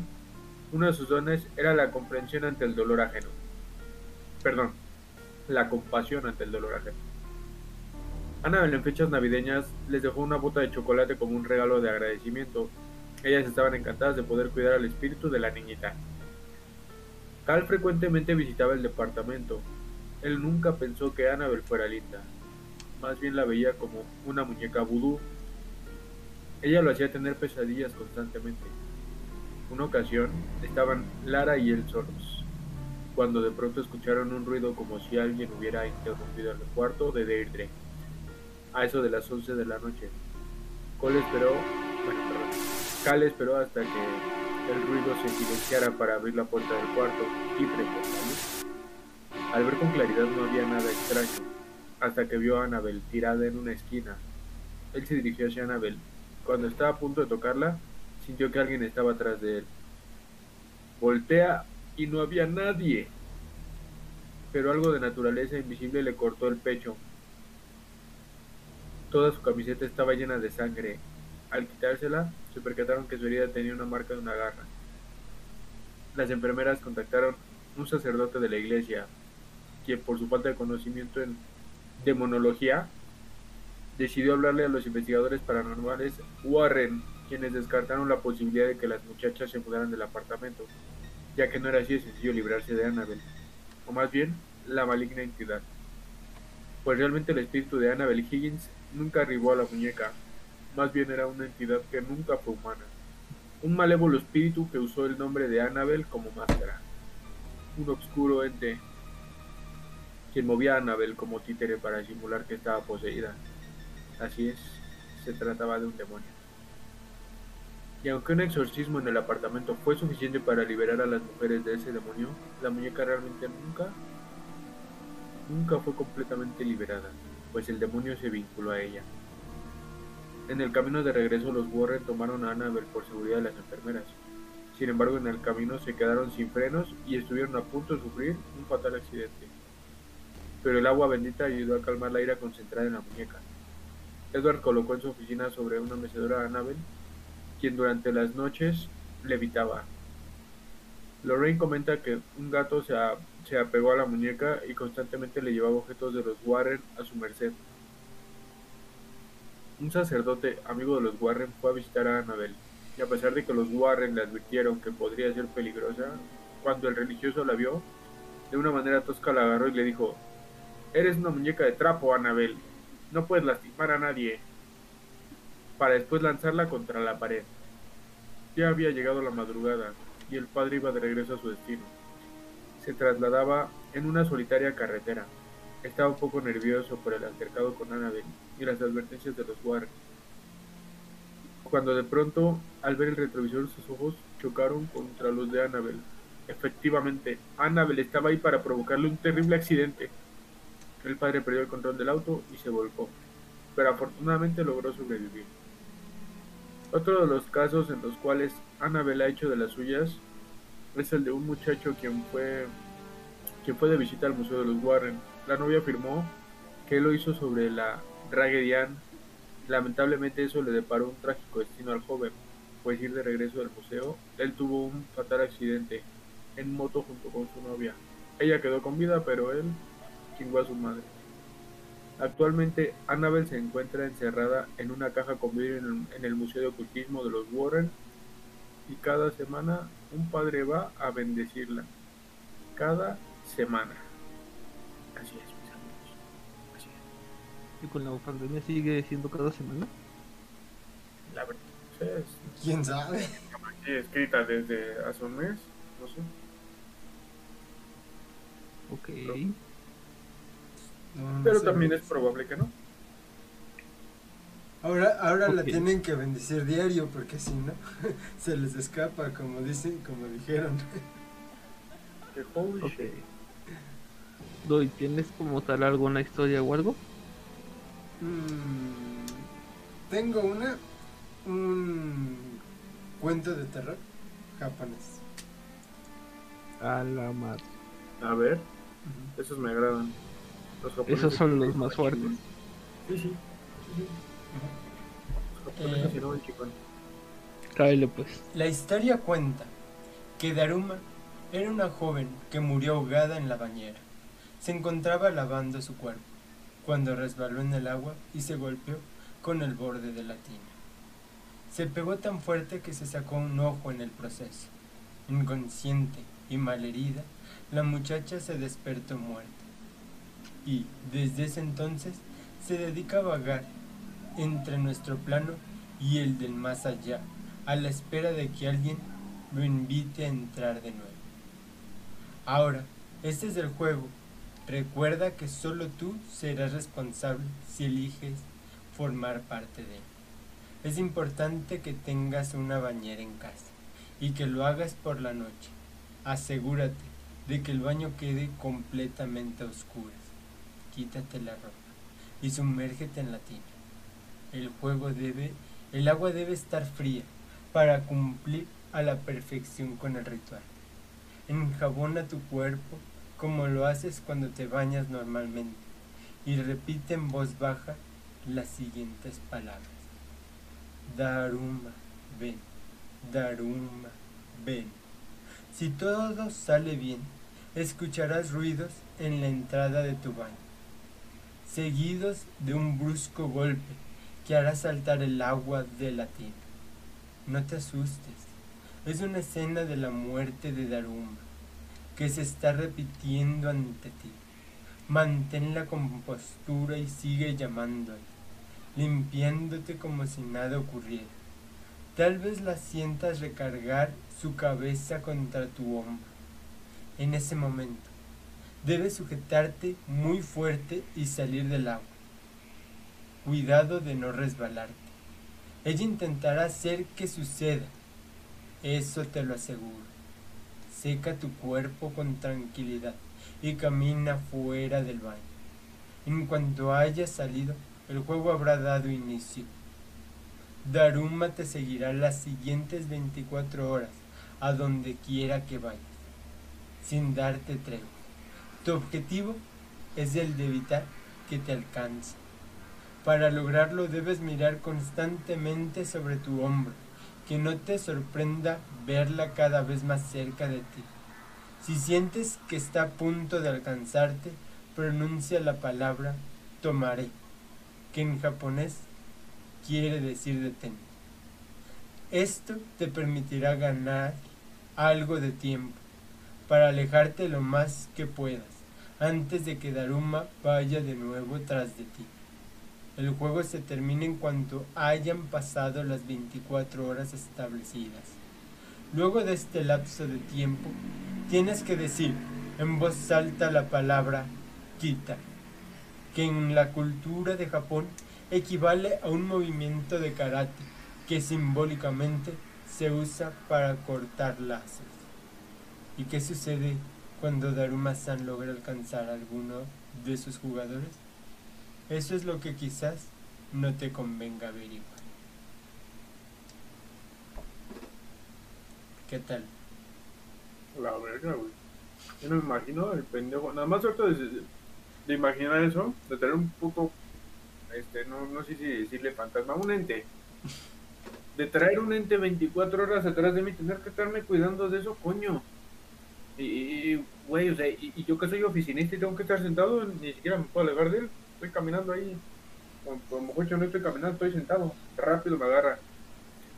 uno de sus dones era la comprensión ante el dolor ajeno. Perdón, la compasión ante el dolor ajeno. Annabel en fechas navideñas les dejó una bota de chocolate como un regalo de agradecimiento. Ellas estaban encantadas de poder cuidar al espíritu de la niñita. Cal frecuentemente visitaba el departamento. Él nunca pensó que Annabel fuera linda. Más bien la veía como una muñeca vudú. Ella lo hacía tener pesadillas constantemente. Una ocasión estaban Lara y él solos, cuando de pronto escucharon un ruido como si alguien hubiera interrumpido el cuarto de Deirdre a eso de las 11 de la noche. Cole esperó, bueno, perdón, Cal esperó hasta que el ruido se silenciara para abrir la puerta del cuarto y luz. Al ver con claridad no había nada extraño, hasta que vio a Annabel tirada en una esquina. Él se dirigió hacia Annabel. Cuando estaba a punto de tocarla, sintió que alguien estaba atrás de él. Voltea y no había nadie. Pero algo de naturaleza invisible le cortó el pecho Toda su camiseta estaba llena de sangre. Al quitársela, se percataron que su herida tenía una marca de una garra. Las enfermeras contactaron un sacerdote de la iglesia, quien por su falta de conocimiento en demonología, decidió hablarle a los investigadores paranormales Warren, quienes descartaron la posibilidad de que las muchachas se mudaran del apartamento, ya que no era así de sencillo librarse de Annabel, o más bien, la maligna entidad. Pues realmente el espíritu de Annabel Higgins nunca arribó a la muñeca, más bien era una entidad que nunca fue humana. Un malévolo espíritu que usó el nombre de Annabel como máscara. Un oscuro ente quien movía a Annabel como títere para simular que estaba poseída. Así es, se trataba de un demonio. Y aunque un exorcismo en el apartamento fue suficiente para liberar a las mujeres de ese demonio, la muñeca realmente nunca, nunca fue completamente liberada pues el demonio se vinculó a ella. En el camino de regreso los Warren tomaron a Annabel por seguridad de las enfermeras. Sin embargo, en el camino se quedaron sin frenos y estuvieron a punto de sufrir un fatal accidente. Pero el agua bendita ayudó a calmar la ira concentrada en la muñeca. Edward colocó en su oficina sobre una mecedora a Annabel, quien durante las noches levitaba. Lorraine comenta que un gato se, se apegó a la muñeca y constantemente le llevaba objetos de los Warren a su merced. Un sacerdote, amigo de los Warren, fue a visitar a Annabel, y a pesar de que los Warren le advirtieron que podría ser peligrosa, cuando el religioso la vio, de una manera tosca la agarró y le dijo, Eres una muñeca de trapo, Annabel, no puedes lastimar a nadie, para después lanzarla contra la pared. Ya había llegado la madrugada, y el padre iba de regreso a su destino se trasladaba en una solitaria carretera. Estaba un poco nervioso por el altercado con Annabel y las advertencias de los Warren. Cuando de pronto, al ver el retrovisor, sus ojos chocaron contra los de Annabel. Efectivamente, Annabel estaba ahí para provocarle un terrible accidente. El padre perdió el control del auto y se volcó, pero afortunadamente logró sobrevivir. Otro de los casos en los cuales Annabelle ha hecho de las suyas es el de un muchacho quien fue quien fue de visita al Museo de los Warren. La novia afirmó que lo hizo sobre la Raggedy Ann. Lamentablemente eso le deparó un trágico destino al joven, pues ir de regreso del museo, él tuvo un fatal accidente en moto junto con su novia. Ella quedó con vida, pero él chingó a su madre. Actualmente, Annabelle se encuentra encerrada en una caja con vidrio en el, en el Museo de Ocultismo de los Warren y cada semana un padre va a bendecirla. Cada semana. Así es, mis amigos. Así es. Y con la pandemia sigue siendo cada semana. La verdad. es ¿Quién sabe? sí, escrita desde hace un mes, no sé. Ok. No, no Pero también es probable que no. Ahora, ahora la tienen que bendecir diario porque si no, se les escapa, como dicen, como dijeron. Que holy Ok. shit. Doy, ¿tienes como tal alguna historia o algo? Mm, tengo una, un cuento de terror japonés. A la madre. A ver, esos me agradan. Esos son los más fuertes. Sí, sí. sí, sí. Los japoneses Eh. pues. La historia cuenta que Daruma era una joven que murió ahogada en la bañera. Se encontraba lavando su cuerpo cuando resbaló en el agua y se golpeó con el borde de la tina. Se pegó tan fuerte que se sacó un ojo en el proceso. Inconsciente y malherida, la muchacha se despertó muerta. Y desde ese entonces se dedica a vagar entre nuestro plano y el del más allá, a la espera de que alguien lo invite a entrar de nuevo. Ahora, este es el juego. Recuerda que solo tú serás responsable si eliges formar parte de él. Es importante que tengas una bañera en casa y que lo hagas por la noche. Asegúrate de que el baño quede completamente a oscuras. Quítate la ropa y sumérgete en la tina. El juego debe, el agua debe estar fría para cumplir a la perfección con el ritual. Enjabona tu cuerpo como lo haces cuando te bañas normalmente y repite en voz baja las siguientes palabras. Daruma, ven. Daruma, ven. Si todo sale bien, escucharás ruidos en la entrada de tu baño, seguidos de un brusco golpe que hará saltar el agua de la tina. No te asustes, es una escena de la muerte de Daruma que se está repitiendo ante ti. Mantén la compostura y sigue llamándole, limpiándote como si nada ocurriera. Tal vez la sientas recargar su cabeza contra tu hombro. En ese momento, debes sujetarte muy fuerte y salir del agua. Cuidado de no resbalarte. Ella intentará hacer que suceda. Eso te lo aseguro. Seca tu cuerpo con tranquilidad y camina fuera del baño. En cuanto hayas salido, el juego habrá dado inicio. Daruma te seguirá las siguientes 24 horas a donde quiera que vayas, sin darte tregua. Tu objetivo es el de evitar que te alcance. Para lograrlo debes mirar constantemente sobre tu hombro, que no te sorprenda verla cada vez más cerca de ti. Si sientes que está a punto de alcanzarte, pronuncia la palabra tomaré, que en japonés quiere decir detén. Esto te permitirá ganar algo de tiempo para alejarte lo más que puedas antes de que Daruma vaya de nuevo tras de ti. El juego se termina en cuanto hayan pasado las 24 horas establecidas. Luego de este lapso de tiempo, tienes que decir en voz alta la palabra kita, que en la cultura de Japón equivale a un movimiento de karate que simbólicamente se usa para cortar lazos. ¿Y qué sucede cuando Daruma-san logra alcanzar a alguno de sus jugadores? Eso es lo que quizás no te convenga averiguar. ¿Qué tal? La verga, güey. Yo no me imagino el pendejo. Nada más de, de imaginar eso, de tener un puto. Este, no, no sé si decirle fantasma, un ente. De traer un ente 24 horas atrás de mí, tener que estarme cuidando de eso, coño. Y, güey, o sea, y, y yo que soy oficinista y tengo que estar sentado, ni siquiera me puedo alegar de él. Estoy caminando ahí. A lo mejor yo no estoy caminando, estoy sentado. Rápido me agarra.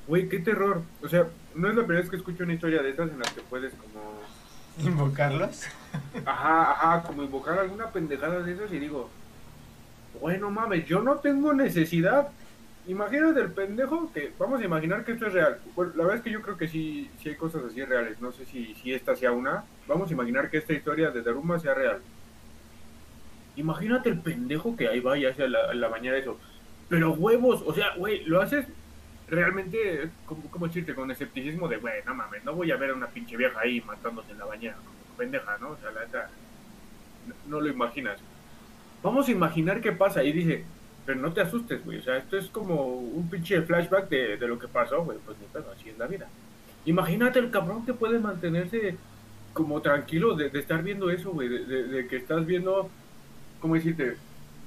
Güey, qué terror. O sea, no es la primera vez que escucho una historia de estas en las que puedes como ¿Invocarlos? Ajá, ajá, como invocar alguna pendejada de esas y digo, bueno mames, yo no tengo necesidad. Imagínate el pendejo que, vamos a imaginar que esto es real. La verdad es que yo creo que sí, sí hay cosas así reales. No sé si, si esta sea una. Vamos a imaginar que esta historia de Daruma sea real. Imagínate el pendejo que ahí va y hace a la, a la bañera eso. Pero huevos, o sea, güey, lo haces realmente, como decirte, con escepticismo de, güey, no mames, no voy a ver a una pinche vieja ahí matándose en la bañera, como pendeja, ¿no? O sea, la neta, no, no lo imaginas. Vamos a imaginar qué pasa y dice, no te asustes, güey, o sea, esto es como un pinche flashback de, de lo que pasó, güey, pues ni así es la vida. Imagínate el cabrón que puede mantenerse como tranquilo de, de estar viendo eso, güey, de, de, que estás viendo, ¿cómo decirte?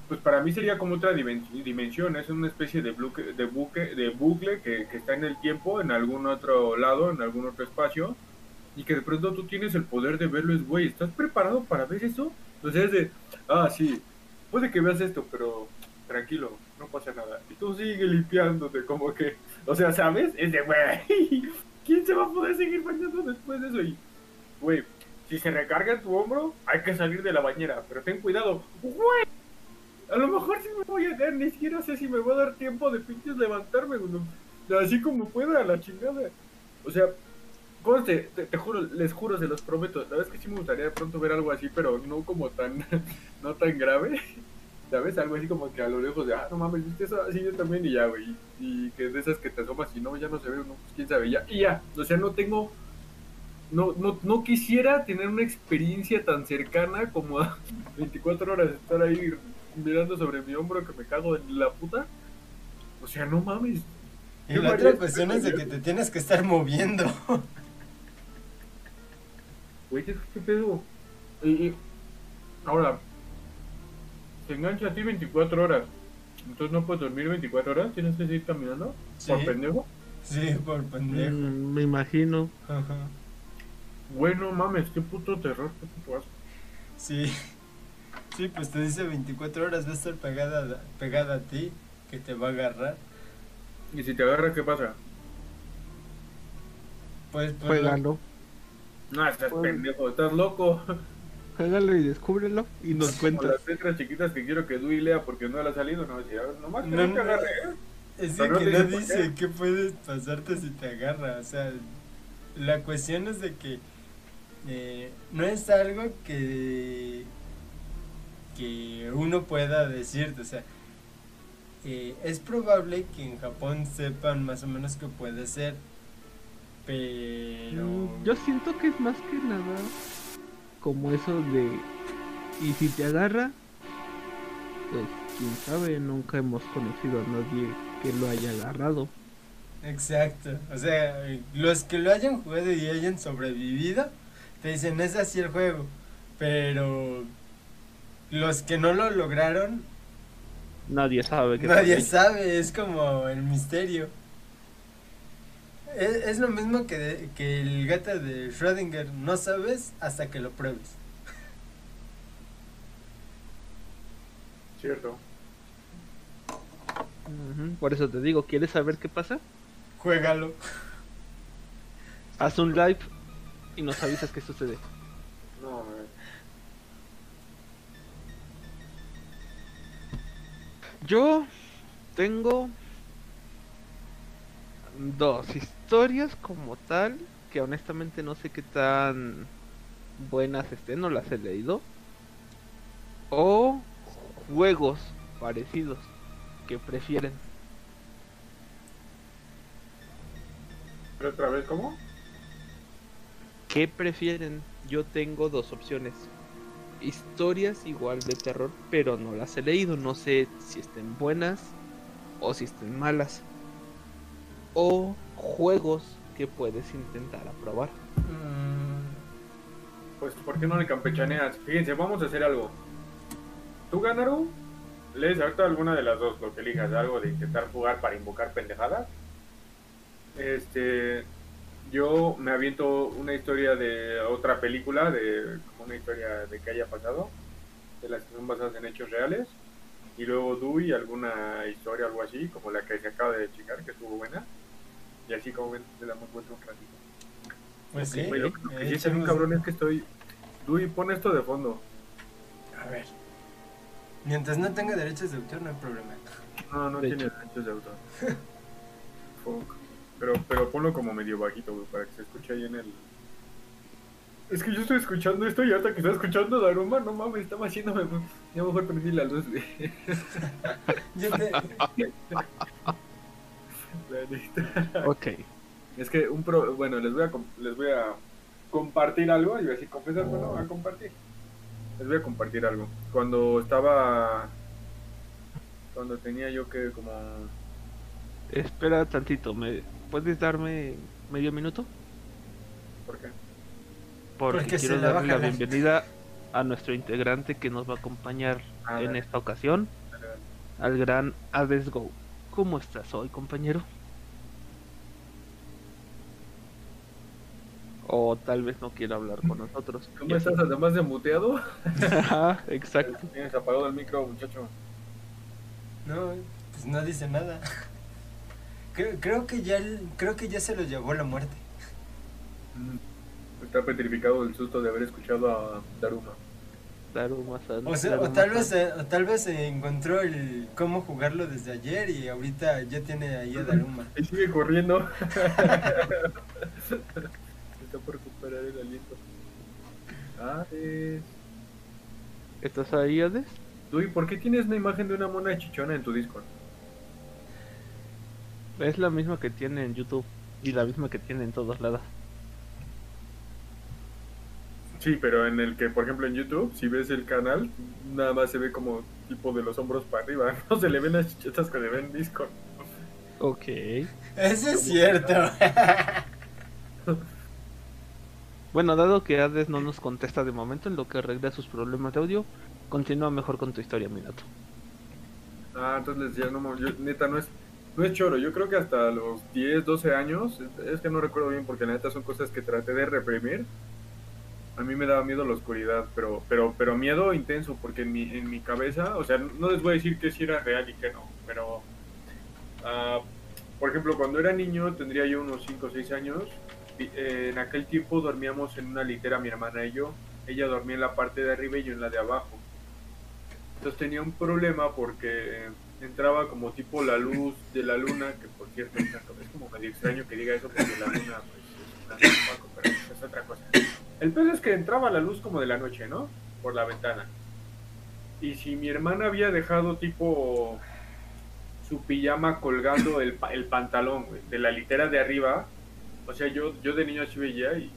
pues para mí sería como otra dimen- dimensión, es una especie de bucle, de buque, de bucle que, que está en el tiempo, en algún otro lado, en algún otro espacio, y que de pronto tú tienes el poder de verlo, es güey, ¿estás preparado para ver eso? O sea, es de, ah, sí, puede que veas esto, pero tranquilo, no pasa nada. Y tú sigue limpiándote, como que, o sea, ¿sabes? Es de, güey, ¿quién se va a poder seguir bañando después de eso? Y, güey, si se recarga tu hombro, hay que salir de la bañera, pero ten cuidado, güey. A lo mejor sí me voy a caer, ni siquiera sé si me va a dar tiempo de pinches levantarme, güey. Así como pueda, la chingada. O sea, conste, te, te juro, les juro, se los prometo. La verdad es que sí me gustaría de pronto ver algo así, pero no como tan, no tan grave. ¿Sabes? Algo así como que a lo lejos de, ah, no mames, viste eso, así yo también y ya, güey. Y que de esas que te asomas y no, ya no se ve, no, pues quién sabe, ya. Y ya, o sea, no tengo no, no, no quisiera tener una experiencia tan cercana como a 24 horas estar ahí mirando sobre mi hombro que me cago en la puta. O sea, no mames. Y la otra cuestión es de que te tienes que estar moviendo. Güey, ¿qué, qué pedo? Y, y- ahora, te engancha a ti 24 horas. Entonces no puedes dormir 24 horas, tienes que seguir caminando. Por Sí. pendejo. Sí, por pendejo. Mm, me imagino. Ajá. Güey, no mames, qué puto terror, qué puto asco. Sí. Sí, pues te dice 24 horas va a estar pegada, pegada a ti, que te va a agarrar. Y si te agarra, ¿qué pasa? Pues, pues Juégalo. No, estás Pues- pendejo, estás loco. Juégalo y descúbrelo y nos Como cuentas. las letras chiquitas que quiero que Dewey lea porque no le ha salido, no decía, nomás que No, no, te no. agarre, ¿eh? Es no que no dice qué. puede pasarte si te agarra. O sea, la cuestión es de que eh, no es algo que, que uno pueda decirte. O sea, eh, es probable que en Japón sepan más o menos qué puede ser. Pero... Mm, Yo siento que es más que nada como eso de. Y si te agarra, pues quién sabe, nunca hemos conocido a nadie que lo haya agarrado. Exacto. O sea, los que lo hayan jugado y hayan sobrevivido, te dicen, es así el juego. Pero los que no lo lograron, Nadie sabe que nadie sabe, es como el misterio. Es, es lo mismo que, de- que el gato de Schrödinger, no sabes hasta que lo pruebes. Cierto. Por eso te digo, ¿quieres saber qué pasa? Juégalo. Haz un live y nos avisas qué sucede. No, eh, Yo tengo dos historias como tal, que honestamente no sé qué tan buenas estén, no las he leído. O juegos parecidos que prefieren. ¿Pero otra vez cómo? ¿Qué prefieren? Yo tengo dos opciones. Historias igual de terror, pero no las he leído. No sé si estén buenas o si estén malas. O juegos que puedes intentar aprobar. Mm, Pues, ¿por qué no le campechaneas? Fíjense, vamos a hacer algo. ¿Tú, Ganaru? ¿Lees ahorita alguna de las dos, lo que elijas? Algo de intentar jugar para invocar pendejadas. Este. Yo me aviento una historia de otra película, de como una historia de que haya pasado, de las que son basadas en hechos reales. Y luego Dewey, alguna historia, algo así, como la que se acaba de checar, que estuvo buena. Y así como ven, le damos vuelta un ratito. pues sí. Lo que eh, sí está bien echemos- cabrón es que estoy. Dewey, pon esto de fondo. A ver. Mientras no tenga derechos de autor, no hay problema. No, no De tiene hecho. derechos de autor. Fuck. Pero, pero ponlo como medio bajito, güey, para que se escuche ahí en el. Es que yo estoy escuchando esto y ahorita que estoy escuchando Daruma, no mames, estaba haciéndome. Ya mejor prendí la luz, güey. Yo te- La. Ok. Es que un pro. Bueno, les voy a, com- les voy a compartir algo. Y voy a decir confesar, bueno, a compartir. Les voy a compartir algo. Cuando estaba. Cuando tenía yo que como. Espera tantito, ¿me puedes darme medio minuto? ¿Por qué? Porque, Porque quiero la darle la bienvenida a nuestro integrante que nos va a acompañar en esta ocasión, al gran Hades Go. ¿Cómo estás hoy, compañero? O tal vez no quiera hablar con nosotros. ¿Cómo Ya estás? Además de muteado. Ajá, Exacto. Tienes apagado el micro, muchacho. No, pues no dice nada. Creo, creo que ya el- creo que ya se lo llevó la muerte. Está petrificado del susto de haber escuchado a Daruma. O, sea, o Daruma-san. tal vez eh, o tal vez eh, encontró el cómo jugarlo desde ayer y ahorita ya tiene ahí a Daruma. Y sigue corriendo. Está por recuperar el aliento. Ah, es... ¿Estás ahí, Hades? Tú, ¿y por qué tienes una imagen de una mona chichona en tu Discord? Es la misma que tiene en YouTube y la misma que tiene en todos lados. Sí, pero en el que, por ejemplo, en YouTube, si ves el canal, nada más se ve como tipo de los hombros para arriba. No se le ven las chichetas que le ven en Discord. Ok. Eso es cierto. Bueno, dado que Hades no nos contesta de momento en lo que arregla sus problemas de audio, continúa mejor con tu historia, Minato. Ah, entonces ya no, mo- yo, neta, no es, no es choro. Yo creo que hasta los 10, 12 años, es que no recuerdo bien porque la neta son cosas que traté de reprimir. A mí me daba miedo la oscuridad, pero, pero, pero miedo intenso, porque en mi, en mi cabeza, o sea, no les voy a decir que sí era real y que no, pero, ah, por ejemplo, cuando era niño, tendría yo unos 5 o 6 años, eh, en aquel tiempo dormíamos en una litera mi hermana y yo, ella dormía en la parte de arriba y yo en la de abajo. Entonces tenía un problema porque entraba como tipo la luz de la luna, que por cierto es como medio extraño que diga eso porque la luna pues, es una pero es otra cosa. El peor es que entraba la luz como de la noche, ¿no? Por la ventana. Y si mi hermana había dejado tipo su pijama colgando el, el pantalón, güey, de la litera de arriba, o sea, yo, yo de niño así veía y,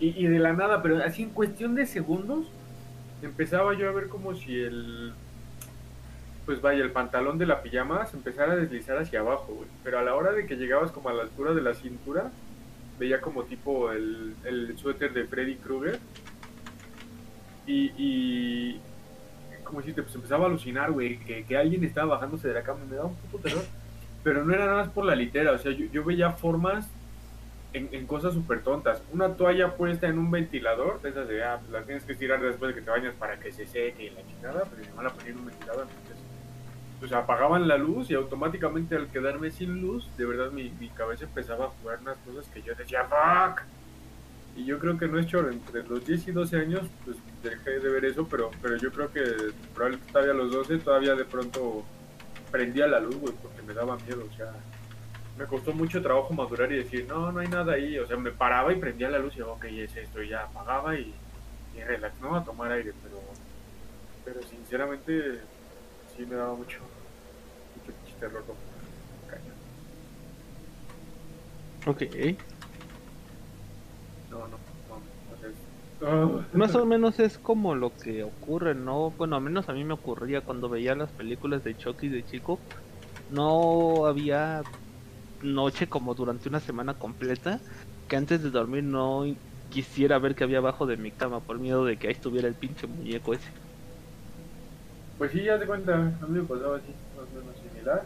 y, y de la nada, pero así en cuestión de segundos, empezaba yo a ver como si el pues vaya el pantalón de la pijama se empezara a deslizar hacia abajo güey. pero a la hora de que llegabas como a la altura de la cintura veía como tipo el, el suéter de Freddy Krueger. Y, y como si pues, empezaba a alucinar güey que, que alguien estaba bajándose de la cama me daba un puto terror. Pero no era nada más por la litera o sea yo, yo veía formas en, en cosas súper tontas. Una toalla puesta en un ventilador, de esas de, ah, pues la tienes que estirar después de que te bañas para que se seque y la chingada, pero mamá la ponía en un ventilador, pues apagaban la luz y automáticamente al quedarme sin luz, de verdad mi, mi cabeza empezaba a jugar unas cosas que yo decía, fuck. Y yo creo que no es choro, entre los 10 y 12 años, pues dejé de ver eso, pero, pero yo creo que probablemente todavía a los 12, todavía de pronto prendía la luz, güey, porque me daba miedo, o sea, me costó mucho trabajo madurar y decir, no, no hay nada ahí. O sea, me paraba y prendía la luz y, ok, es esto, y ya apagaba y, y relax, ¿no? A tomar aire, pero, pero sinceramente sí me daba mucho, mucho terror. Cañón. Ok. No, no, no. no es- Ah. Más o menos es como lo que ocurre, ¿no? Bueno, al menos a mí me ocurría cuando veía las películas de Chucky de chico. No había noche como durante una semana completa que antes de dormir no quisiera ver qué había abajo de mi cama por miedo de que ahí estuviera el pinche muñeco ese. Pues sí, ya te cuenta, a mí me pasaba así, más o menos similar.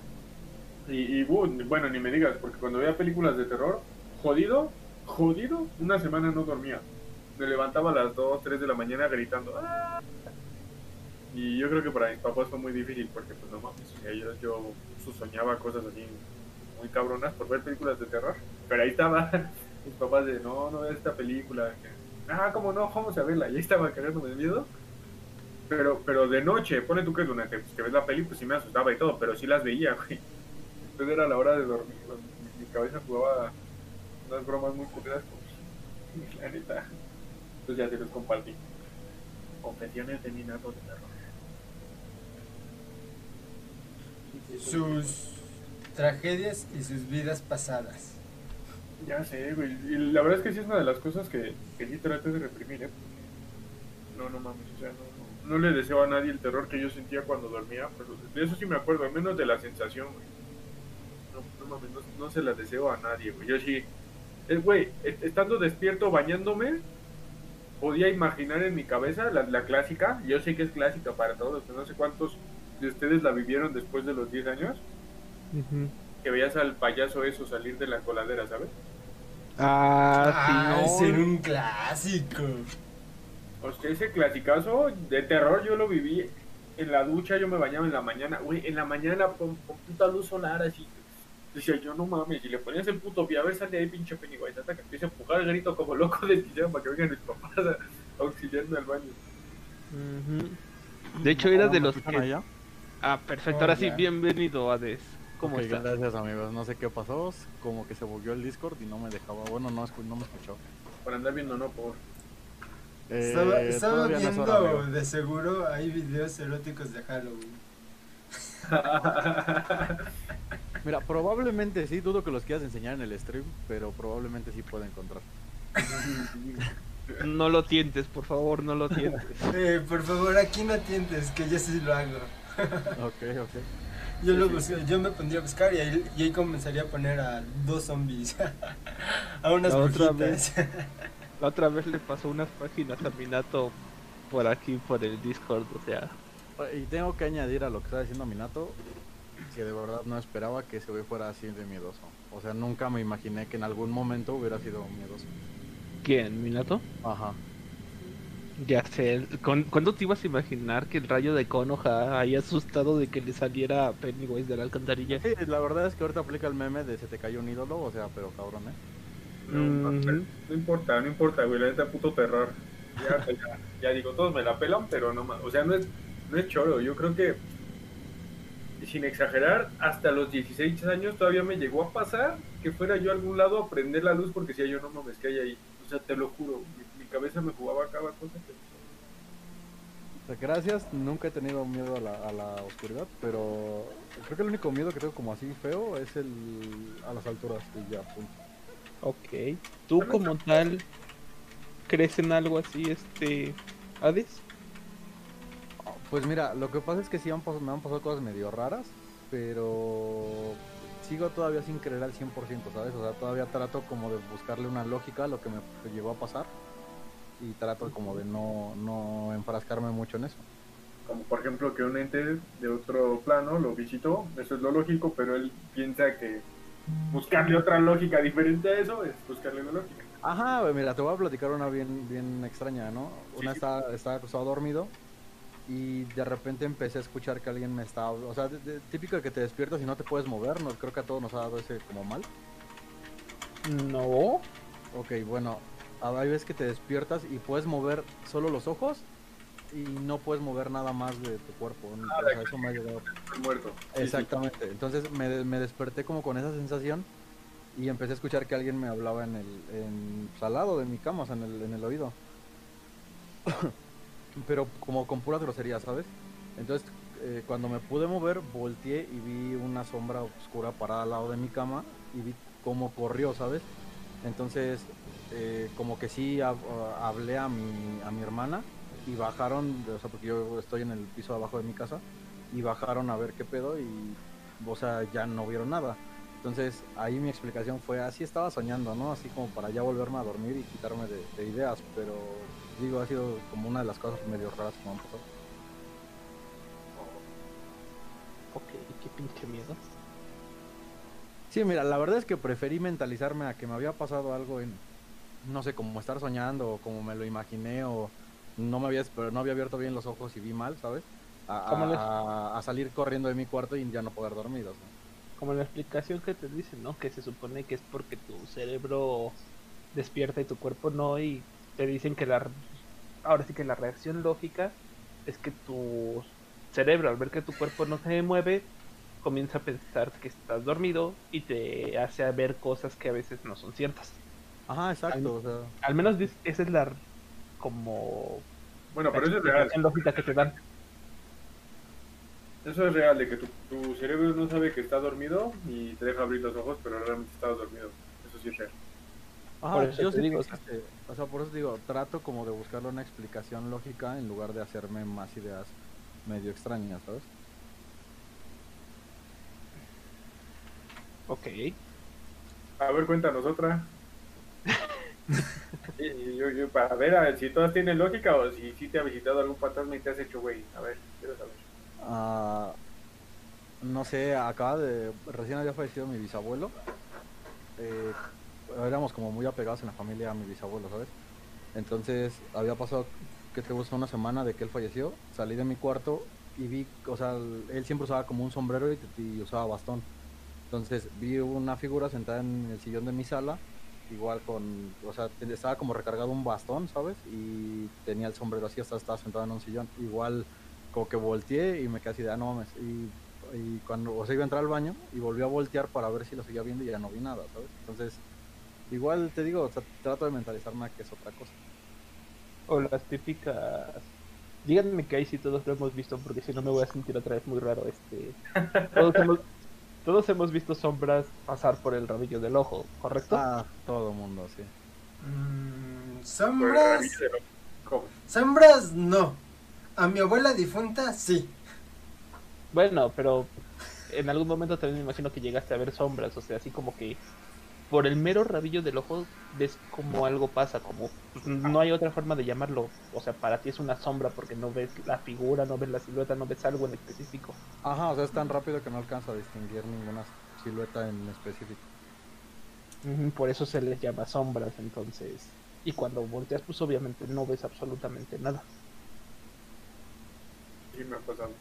Y, bu, bueno, ni me digas, porque cuando veía películas de terror, jodido, jodido, una semana no dormía. Me levantaba a las 2, 3 de la mañana gritando. "¡Ah!". Y yo creo que para mis papás fue muy difícil, porque pues no mames, yo, yo soñaba cosas así muy cabronas por ver películas de terror. Pero ahí estaba mis papás de, no, no veas esta película. ah, ¿cómo no? Vamos a verla. Y ahí estaba cagándome de miedo. Pero, pero de noche, pone tú que durante pues, que ves la peli, pues sí me asustaba y todo, pero sí las veía, güey. Entonces era la hora de dormir, mi, mi cabeza jugaba unas bromas muy culeras con la neta. Entonces ya te los compartí. Confesiones de de terror. Sus tragedias y sus vidas pasadas. Ya sé, güey. Y la verdad es que sí es una de las cosas que, que sí traté de reprimir, ¿eh? No, no mames, o sea, no, no, le deseo a nadie el terror que yo sentía cuando dormía, pero de eso sí me acuerdo, al menos de la sensación, güey. No, no mames, no, no se la deseo a nadie, güey. Yo sí, es, güey, est- estando despierto, bañándome, podía imaginar en mi cabeza la, la clásica, yo sé que es clásica para todos, pero no sé cuántos de ustedes la vivieron después de los 10 años, que veías al payaso eso salir de la coladera, ¿sabes? Ah, sí, ese era no. un clásico. O sea, ese clasicazo de terror yo lo viví en la ducha, yo me bañaba en la mañana, güey, en la mañana con, con puta luz solar así. Decía yo, no mames, si le ponías el puto pie, a ver, sale ahí pinche Pennywise, hasta que empiece a empujar el grito como loco del quisiera para que vengan mis papás a, a auxiliarme al baño. De hecho, era de los ¿Me escuchan que... allá? Ah, perfecto. Oh, Ahora sí, ya. bienvenido, Hades. ¿Cómo estás? Gracias amigos, no sé qué pasó, como que se volvió el Discord y no me dejaba, bueno, no, no me escuchó. Para andar viendo, no por. Eh, Estaba, estaba todavía no es viendo, de seguro, hay videos eróticos de Halloween. Mira, probablemente sí, dudo que los quieras enseñar en el stream, pero probablemente sí pueda encontrar. No lo tientes, por favor, no lo tientes. Eh, por favor, aquí no tientes, que yo sí lo hago. Ok, ok. Yo, lo busqué- yo me pondría a buscar y ahí, y ahí comenzaría a poner a dos zombies. a unas brujitas. La otra vez le pasó unas páginas a Minato por aquí, por el Discord, o sea... Y tengo que añadir a lo que está diciendo Minato, que de verdad no esperaba que ese güey fuera así de miedoso. O sea, nunca me imaginé que en algún momento hubiera sido miedoso. ¿Quién, Minato? Ajá. Ya sé, ¿con- ¿cuándo te ibas a imaginar que el rayo de Konoha haya asustado de que le saliera Pennywise de la alcantarilla? Sí, la verdad es que ahorita aplica el meme de se te cayó un ídolo, o sea, pero cabrón, ¿eh? No, importa, no importa, güey, la neta puto terror. Ya, ya, ya digo, todos me la pelan, pero no más. O sea, no es, no es choro. Yo creo que, sin exagerar, hasta los 16 años todavía me llegó a pasar que fuera yo a algún lado a prender la luz porque decía yo, no mames, que hay ahí. O sea, te lo juro, mi, mi cabeza me jugaba cada cosa que. O sea, gracias, nunca he tenido miedo a la, a la oscuridad, pero creo que el único miedo que tengo como así feo es el a las alturas y ya, punto. Ok. ¿Tú como tal crees en algo así, este... Hades? Pues mira, lo que pasa es que sí han me han pasado cosas medio raras, pero sigo todavía sin creer al 100%, ¿sabes? O sea, todavía trato como de buscarle una lógica a lo que me llegó a pasar y trato como de no, no enfrascarme mucho en eso. Como por ejemplo que un ente de otro plano lo visitó, eso es lo lógico, pero él piensa que buscarle otra lógica diferente a eso es buscarle una lógica. Ajá, mira, te voy a platicar una bien, bien extraña, ¿no? Sí, Una sí. estaba, estaba acostado dormido y de repente empecé a escuchar que alguien me estaba... O sea, de- de- típico de que te despiertas y no te puedes mover, ¿no? Creo que a todos nos ha dado ese como mal. No. Ok, bueno, hay veces que te despiertas y puedes mover solo los ojos y no puedes mover nada más de tu cuerpo. ¿no? O sea, eso me ha llegado. Estoy muerto. Exactamente. Entonces me, me desperté como con esa sensación y empecé a escuchar que alguien me hablaba en el en, pues, al lado de mi cama, o sea, en el, en el oído. Pero como con pura grosería, ¿sabes? Entonces, eh, cuando me pude mover, volteé y vi una sombra oscura parada al lado de mi cama y vi cómo corrió, ¿sabes? Entonces, eh, como que sí hab- ah, hablé a mi, a mi hermana y bajaron, o sea, porque yo estoy en el piso de abajo de mi casa, y bajaron a ver qué pedo y, o sea, ya no vieron nada. Entonces ahí mi explicación fue así estaba soñando, ¿no? Así como para ya volverme a dormir y quitarme de, de ideas, pero digo, ha sido como una de las cosas medio raras que me han pasado. Ok, qué pinche miedo. Sí, mira, la verdad es que preferí mentalizarme a que me había pasado algo en, no sé, como estar soñando o como me lo imaginé o no me había, pero no había abierto bien los ojos y vi mal, ¿sabes? A, ¿Cómo les- a- a salir corriendo de mi cuarto y ya no poder dormir. o sea. Como la explicación que te dicen, ¿no? Que se supone que es porque tu cerebro despierta y tu cuerpo no, y te dicen que la. Ahora sí que la reacción lógica es que tu cerebro, al ver que tu cuerpo no se mueve, comienza a pensar que estás dormido y te hace ver cosas que a veces no son ciertas. Ajá, exacto. O sea, Al menos esa es la. Como. Bueno, pero eso es real. lógica que te dan. Eso es real, de que tu, tu cerebro no sabe que está dormido y te deja abrir los ojos, pero realmente estás dormido. Eso sí es real. Ajá, Por eso yo sí digo, que existe. O sea, por eso digo, trato como de buscarle una explicación lógica en lugar de hacerme más ideas medio extrañas, ¿sabes? Ok. A ver, cuéntanos otra. Sí, yo, yo, para ver a ver si todas tienen lógica o si, si te ha visitado algún fantasma y te has hecho güey. A ver, quiero saber. Ah, no sé, acaba de. Recién había fallecido mi bisabuelo. Eh, éramos como muy apegados en la familia a mi bisabuelo, ¿sabes? Entonces había pasado, que te gusta, una semana de que él falleció. Salí de mi cuarto y vi, o sea, él siempre usaba como un sombrero y, y usaba bastón. Entonces vi una figura sentada en el sillón de mi sala, igual con, o sea, estaba como recargado un bastón, ¿sabes? Y tenía el sombrero así, hasta estaba sentado en un sillón. Igual como que volteé y me quedé así de, ah, no mames. Y, y cuando, o sea, iba a entrar al baño y volví a voltear para ver si lo seguía viendo y ya no vi nada, ¿sabes? Entonces, igual te digo, o sea, trato de mentalizarme a que es otra cosa. O las típicas. Díganme que ahí sí todos lo hemos visto, porque si no me voy a sentir otra vez muy raro. Este. Todos hemos, todos hemos visto sombras pasar por el rabillo del ojo, ¿correcto? Ah, todo mundo, sí. Mm, sombras. Sombras no. A mi abuela difunta sí. Bueno, pero en algún momento también me imagino que llegaste a ver sombras, o sea, así como que por el mero rabillo del ojo ves como algo pasa, como pues, no hay otra forma de llamarlo, o sea, para ti es una sombra porque no ves la figura, no ves la silueta, no ves algo en específico. Ajá, o sea, es tan rápido que no alcanzo a distinguir ninguna silueta en específico. Por eso se les llama sombras, entonces. Y cuando volteas, pues obviamente no ves absolutamente nada. Sí, me ha pasado.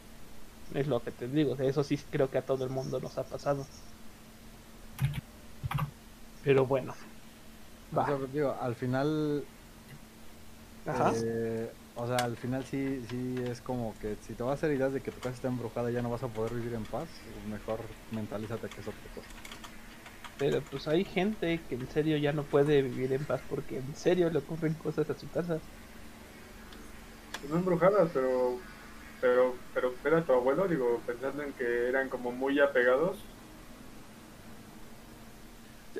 Es lo que te digo, de eso sí creo que a todo el mundo nos ha pasado. Pero bueno. O sea, digo, al final, Ajá. eh, o sea, al final sí, sí es como que si te vas a hacer ideas de que tu casa está embrujada y ya no vas a poder vivir en paz, mejor mentalízate que es otra cosa. Pero pues hay gente que en serio ya no puede vivir en paz porque en serio le ocurren cosas a su casa. No embrujadas, pero. Pero, pero era tu abuelo, digo, pensando en que eran como muy apegados.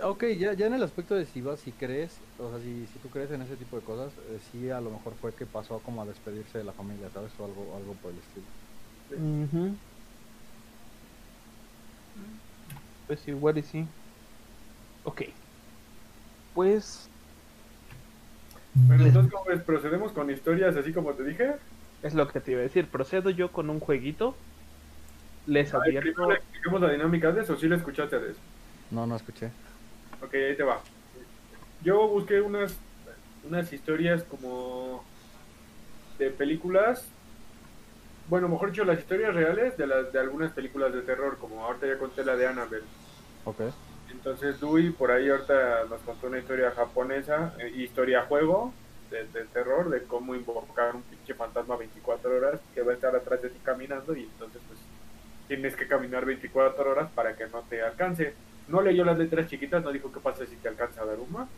Ok, ya, ya en el aspecto de si vas, si crees, o sea, si, si tú crees en ese tipo de cosas, eh, sí a lo mejor fue que pasó como a despedirse de la familia, ¿sabes? O algo, algo por el estilo. Ujú. Pues igual y sí. Ok. Pues Bueno, entonces, ¿cómo ves? ¿Procedemos con historias así como te dije? es lo que te iba a decir. Procedo yo con un jueguito. Les advierto. primero le explicamos la dinámica de eso, o si la escuchaste de eso. No, no escuché. Ok, ahí te va. Yo busqué unas, unas historias como de películas, bueno, mejor dicho, las historias reales de, las, de algunas películas de terror, como ahorita ya conté la de Annabelle. Ok. Entonces Dewey por ahí ahorita nos contó una historia japonesa, eh, historia juego de, de terror, de cómo invocar un pinche fantasma 24 horas que va a estar atrás de ti caminando y entonces pues tienes que caminar 24 horas para que no te alcance. No leyó las letras chiquitas, no dijo qué pasa si te alcanza Daruma.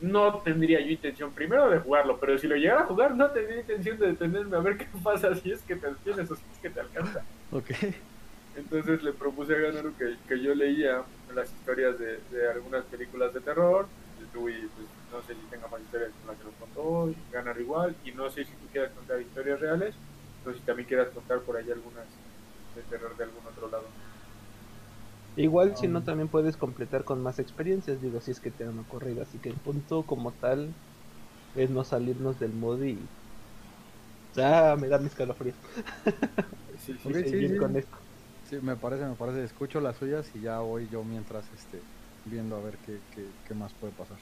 No tendría yo intención primero de jugarlo, pero si lo llegara a jugar no tendría intención de detenerme a ver qué pasa si es que te tienes o si es que te alcanza. Ok. Entonces le propuse a Ganaru que, que yo leía las historias de, de algunas películas de terror. Dewey, pues, no sé si tenga más historias como la que nos contó, Ganaru igual. Y no sé si tú quieras contar historias reales, o si también quieras contar por ahí algunas de terror de algún otro lado. Igual si no también puedes completar con más experiencias, digo, si es que te dan ocurrido, así que el punto como tal es no salirnos del modo y... Ah, me da mis escalofríos. Sí, sí, Ok, sí. sí, con esto. Sí, me parece, me parece. Escucho las suyas y ya voy yo mientras este viendo a ver qué, qué, qué más puede pasar.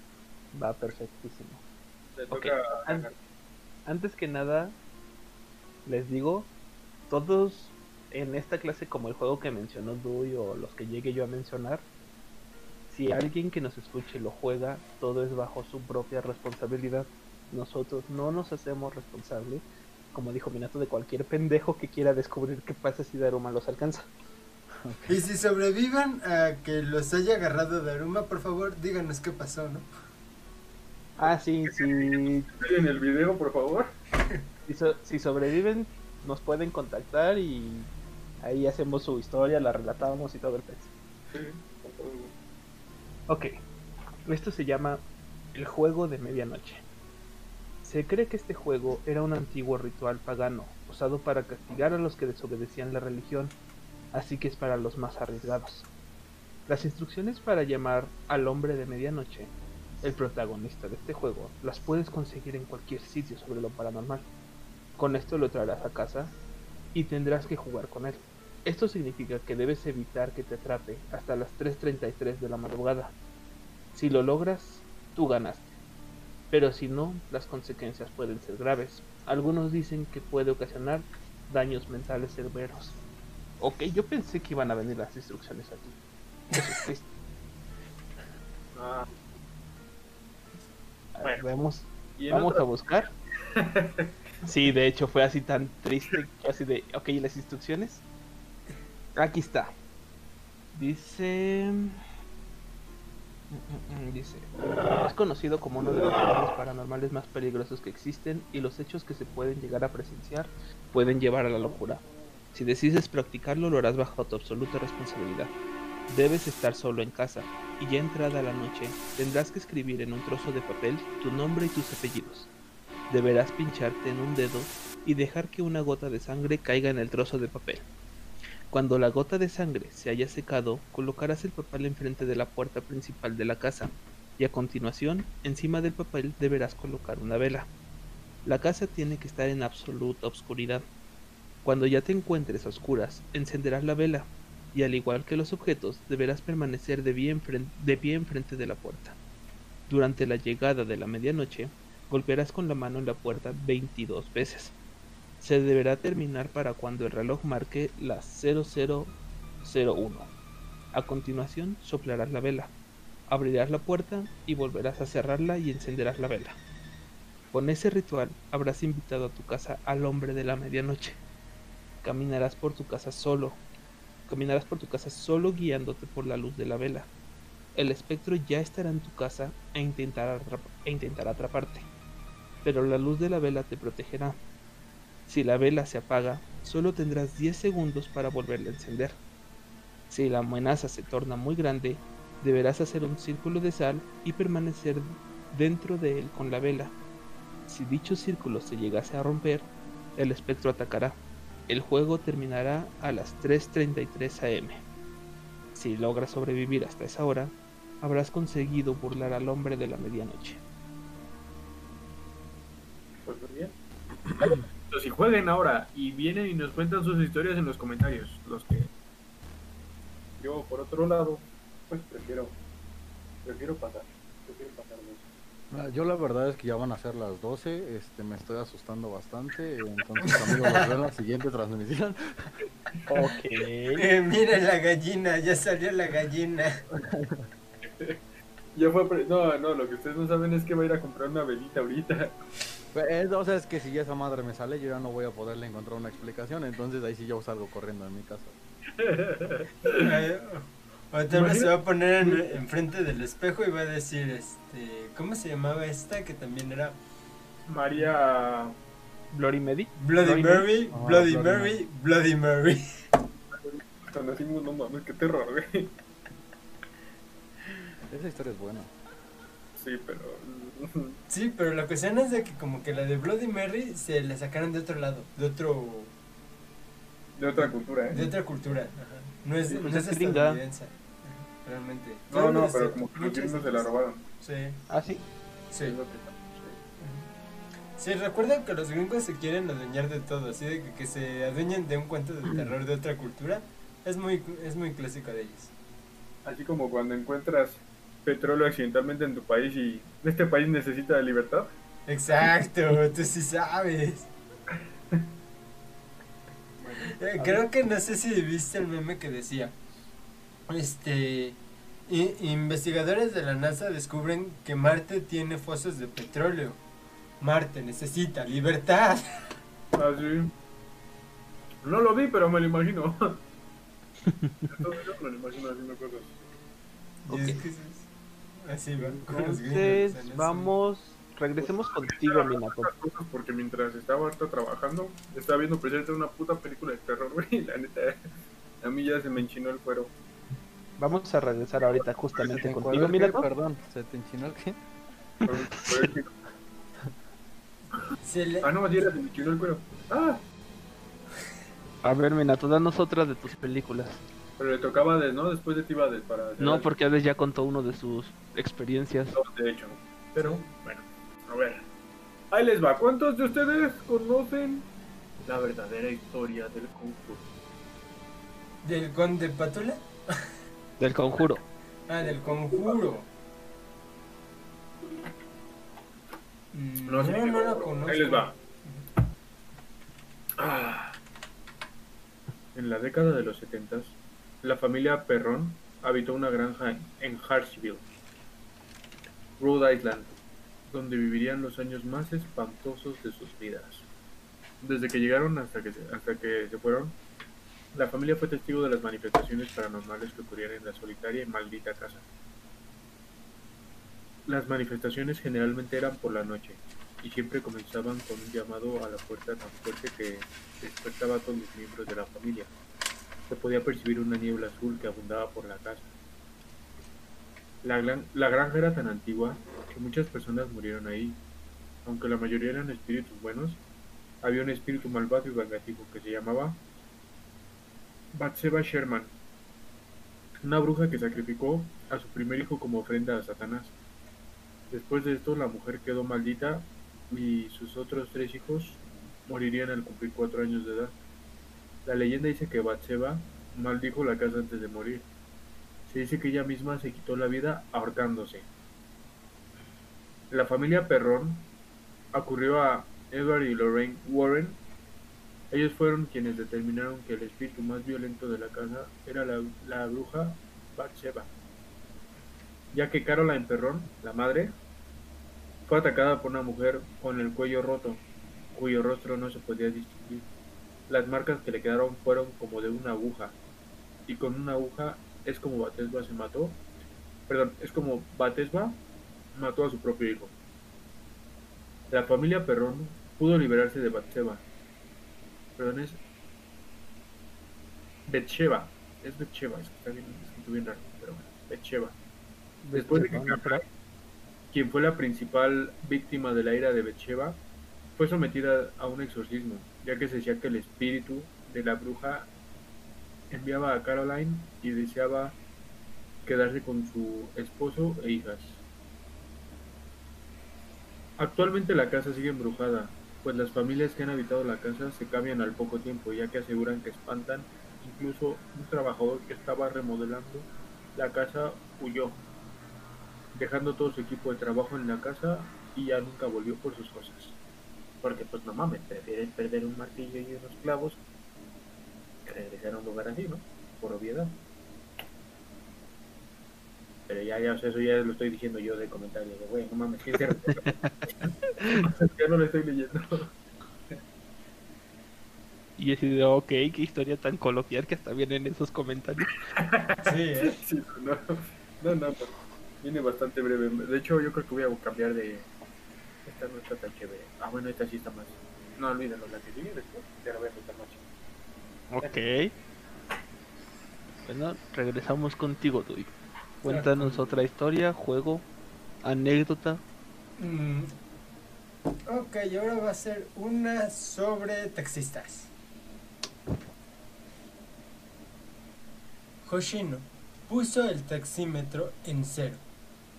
Va perfectísimo. Te Ok. toca An- Hagar. Antes que nada, les digo, todos en esta clase, como el juego que mencionó Dui o los que llegue yo a mencionar, si alguien que nos escuche lo juega, todo es bajo su propia responsabilidad. Nosotros no nos hacemos responsables, como dijo Minato, de cualquier pendejo que quiera descubrir qué pasa si Daruma los alcanza. Y si sobreviven a que los haya agarrado Daruma, por favor, díganos qué pasó, ¿no? Ah, sí, sí, En el video, por favor. si, so- si sobreviven, nos pueden contactar y ahí hacemos su historia, la relatamos y todo el gusto. Ok, esto se llama el juego de medianoche. Se cree que este juego era un antiguo ritual pagano usado para castigar a los que desobedecían la religión, así que es para los más arriesgados. Las instrucciones para llamar al hombre de medianoche, el protagonista de este juego, las puedes conseguir en cualquier sitio sobre lo paranormal. Con esto lo traerás a casa y tendrás que jugar con él. Esto significa que debes evitar que te atrape hasta las 3.33 de la madrugada. Si lo logras, tú ganaste. Pero si no, las consecuencias pueden ser graves. Algunos dicen que puede ocasionar daños mentales severos. Ok, yo pensé que iban a venir las instrucciones aquí. Eso es triste. Ah, A ver, vamos, a buscar. Sí, de hecho fue así tan triste, así de, ok, ¿y las instrucciones? Aquí está. Dice... Mm, mm, mm, Dice, es conocido como uno de los fenómenos paranormales más peligrosos que existen y los hechos que se pueden llegar a presenciar pueden llevar a la locura. Si decides practicarlo lo harás bajo tu absoluta responsabilidad. Debes estar solo en casa y ya entrada la noche tendrás que escribir en un trozo de papel tu nombre y tus apellidos. Deberás pincharte en un dedo y dejar que una gota de sangre caiga en el trozo de papel. Cuando la gota de sangre se haya secado, colocarás el papel enfrente de la puerta principal de la casa y a continuación, encima del papel deberás colocar una vela. La casa tiene que estar en absoluta oscuridad. Cuando ya te encuentres a oscuras, encenderás la vela y al igual que los objetos, deberás permanecer de pie, enfren- de pie enfrente de la puerta. Durante la llegada de la medianoche, golpearás con la mano en la puerta 22 veces. Se deberá terminar para cuando el reloj marque las 0001. A continuación, soplarás la vela, abrirás la puerta y volverás a cerrarla y encenderás la vela. Con ese ritual habrás invitado a tu casa al hombre de la medianoche. Caminarás por tu casa solo. Caminarás por tu casa solo guiándote por la luz de la vela. El espectro ya estará en tu casa e intentará, e intentará atraparte. Pero la luz de la vela te protegerá. Si la vela se apaga, solo tendrás 10 segundos para volverla a encender. Si la amenaza se torna muy grande, deberás hacer un círculo de sal y permanecer dentro de él con la vela. Si dicho círculo se llegase a romper, el espectro atacará. El juego terminará a las 3.33 am. Si logras sobrevivir hasta esa hora, habrás conseguido burlar al hombre de la medianoche. Pues muy bien. Entonces, si jueguen ahora y vienen y nos cuentan sus historias en los comentarios, los que yo por otro lado, pues prefiero prefiero pasar, prefiero pasar. Ah, Yo la verdad es que ya van a ser las 12, este, me estoy asustando bastante, entonces amigos, veo en la siguiente transmisión. Ok. Eh, mira la gallina, ya salió la gallina. Ya fue, pre- no, no, lo que ustedes no saben es que va a ir a comprar una velita ahorita. Pues, o sea, es que si ya esa madre me sale, yo ya no voy a poderle encontrar una explicación, entonces ahí sí yo salgo corriendo de mi casa. O tal vez se va a poner en, enfrente del espejo y va a decir, este, ¿cómo se llamaba esta? Que también era María, Bloody Medi. Bloody Bloody Mary, Bloody Bloody Mary, Bloody Mary. no mames, qué terror, güey. Esa historia es buena. Sí, pero Sí, pero la cuestión es de que como que la de Bloody Mary se la sacaron de otro lado, de otro De otra cultura, de ¿eh? otra cultura. ajá. No es, Sí, no pues es estadounidense. Realmente. No, no, pero como que los gringos se la robaron. Sí, ¿Ah, sí? sí. Es lo que- Sí, recuerdan que los gringos se quieren adueñar de todo, así de que, que se adueñen de un cuento de terror de otra cultura. Es muy, es muy clásico de ellos. Así como cuando encuentras petróleo accidentalmente en tu país y este país necesita de libertad. Exacto, tú sí sabes. Eh, Creo que no sé si viste el meme que decía, este, investigadores de la NASA descubren que Marte tiene fosos de petróleo. Marte necesita libertad. Así. No lo vi, pero me lo imagino. Entonces yo me lo imagino haciendo cosas. Y es que Entonces, vamos, regresemos contigo, Minato. Porque mientras estaba ahorita trabajando, estaba viendo precisamente una puta película de terror, güey. y La neta, a mí ya se me enchinó el cuero. Vamos a regresar ahorita justamente ¿En cuál contigo? Minato. Perdón, ¿se te enchinó el qué? Se le- Ah, no, así era, se me enchinó el cuero. Ah, A ver, Minato, danos otras de tus películas. Pero le tocaba de, ¿no? Después de ti iba de para. No, el- porque Hades ya contó uno de sus experiencias. De hecho. Pero, bueno, a ver. Ahí les va. ¿Cuántos de ustedes conocen la verdadera historia del conjuro? ¿Del conde Pátula? Del conjuro. Ah, del conjuro. No No, sé, no, pero la conozco. Ahí les va. Ah. En la década de los 70, la familia Perron habitó una granja en- Hartsville, Rhode Island, donde vivirían los años más espantosos de sus vidas. Desde que llegaron hasta que, se- hasta que se fueron, la familia fue testigo de las manifestaciones paranormales que ocurrían en la solitaria y maldita casa. Las manifestaciones generalmente eran por la noche y siempre comenzaban con un llamado a la puerta tan fuerte que despertaba a todos los miembros de la familia. Se podía percibir una niebla azul que abundaba por la casa. La, gran- la granja era tan antigua que muchas personas murieron ahí. Aunque la mayoría eran espíritus buenos, había un espíritu malvado y vengativo que se llamaba Batseba Sherman, una bruja que sacrificó a su primer hijo como ofrenda a Satanás. Después de esto, la mujer quedó maldita y sus otros tres hijos morirían al cumplir cuatro años de edad. La leyenda dice que Batseba maldijo la casa antes de morir. Se dice que ella misma se quitó la vida ahorcándose. La familia Perrón ocurrió a Edward y Lorraine Warren. Ellos fueron quienes determinaron que el espíritu más violento de la casa era la, bruja Batseba, ya que Caroline Perrón, la madre, fue atacada por una mujer con el cuello roto, cuyo rostro no se podía distinguir. Las marcas que le quedaron fueron como de una aguja, y con una aguja es como Batesba se mató, perdón, es como Batesba mató a su propio hijo. La familia Perrón pudo liberarse de Batseba. Perdón, es Betsheba. Es Betsheba, es que está bien escrito bien raro, pero bueno, Betsheba. Después de que quien fue la principal víctima de la ira de Betsheba, fue sometida a un exorcismo, ya que se decía que el espíritu de la bruja enviaba a Caroline y deseaba quedarse con su esposo e hijas. Actualmente la casa sigue embrujada, pues las familias que han habitado la casa se cambian al poco tiempo, ya que aseguran que espantan. Incluso un trabajador que estaba remodelando la casa huyó, dejando todo su equipo de trabajo en la casa y ya nunca volvió por sus cosas. Porque pues no mames, prefieres perder un martillo y unos clavos que regresar a un lugar así, ¿no? Por obviedad. Pero ya, ya, o sea, eso ya lo estoy diciendo yo de comentario, de güey, no mames, ¿quién se ya no lo estoy leyendo. Y he sido, ok, qué historia tan coloquial que hasta vienen esos comentarios. Sí, ¿eh? Sí, no, no, no, no, viene bastante breve. De hecho, yo creo que voy a cambiar de. Esta no está tan chévere. Ah, bueno, esta sí está más. No, olvídalo, la que sigue después. Ya la voy a contar más chévere. Ok. Bueno, regresamos contigo, Dui. Cuéntanos otra historia, juego, anécdota. Mm, Ok, ahora va a ser una sobre taxistas. Hoshino puso el taxímetro en cero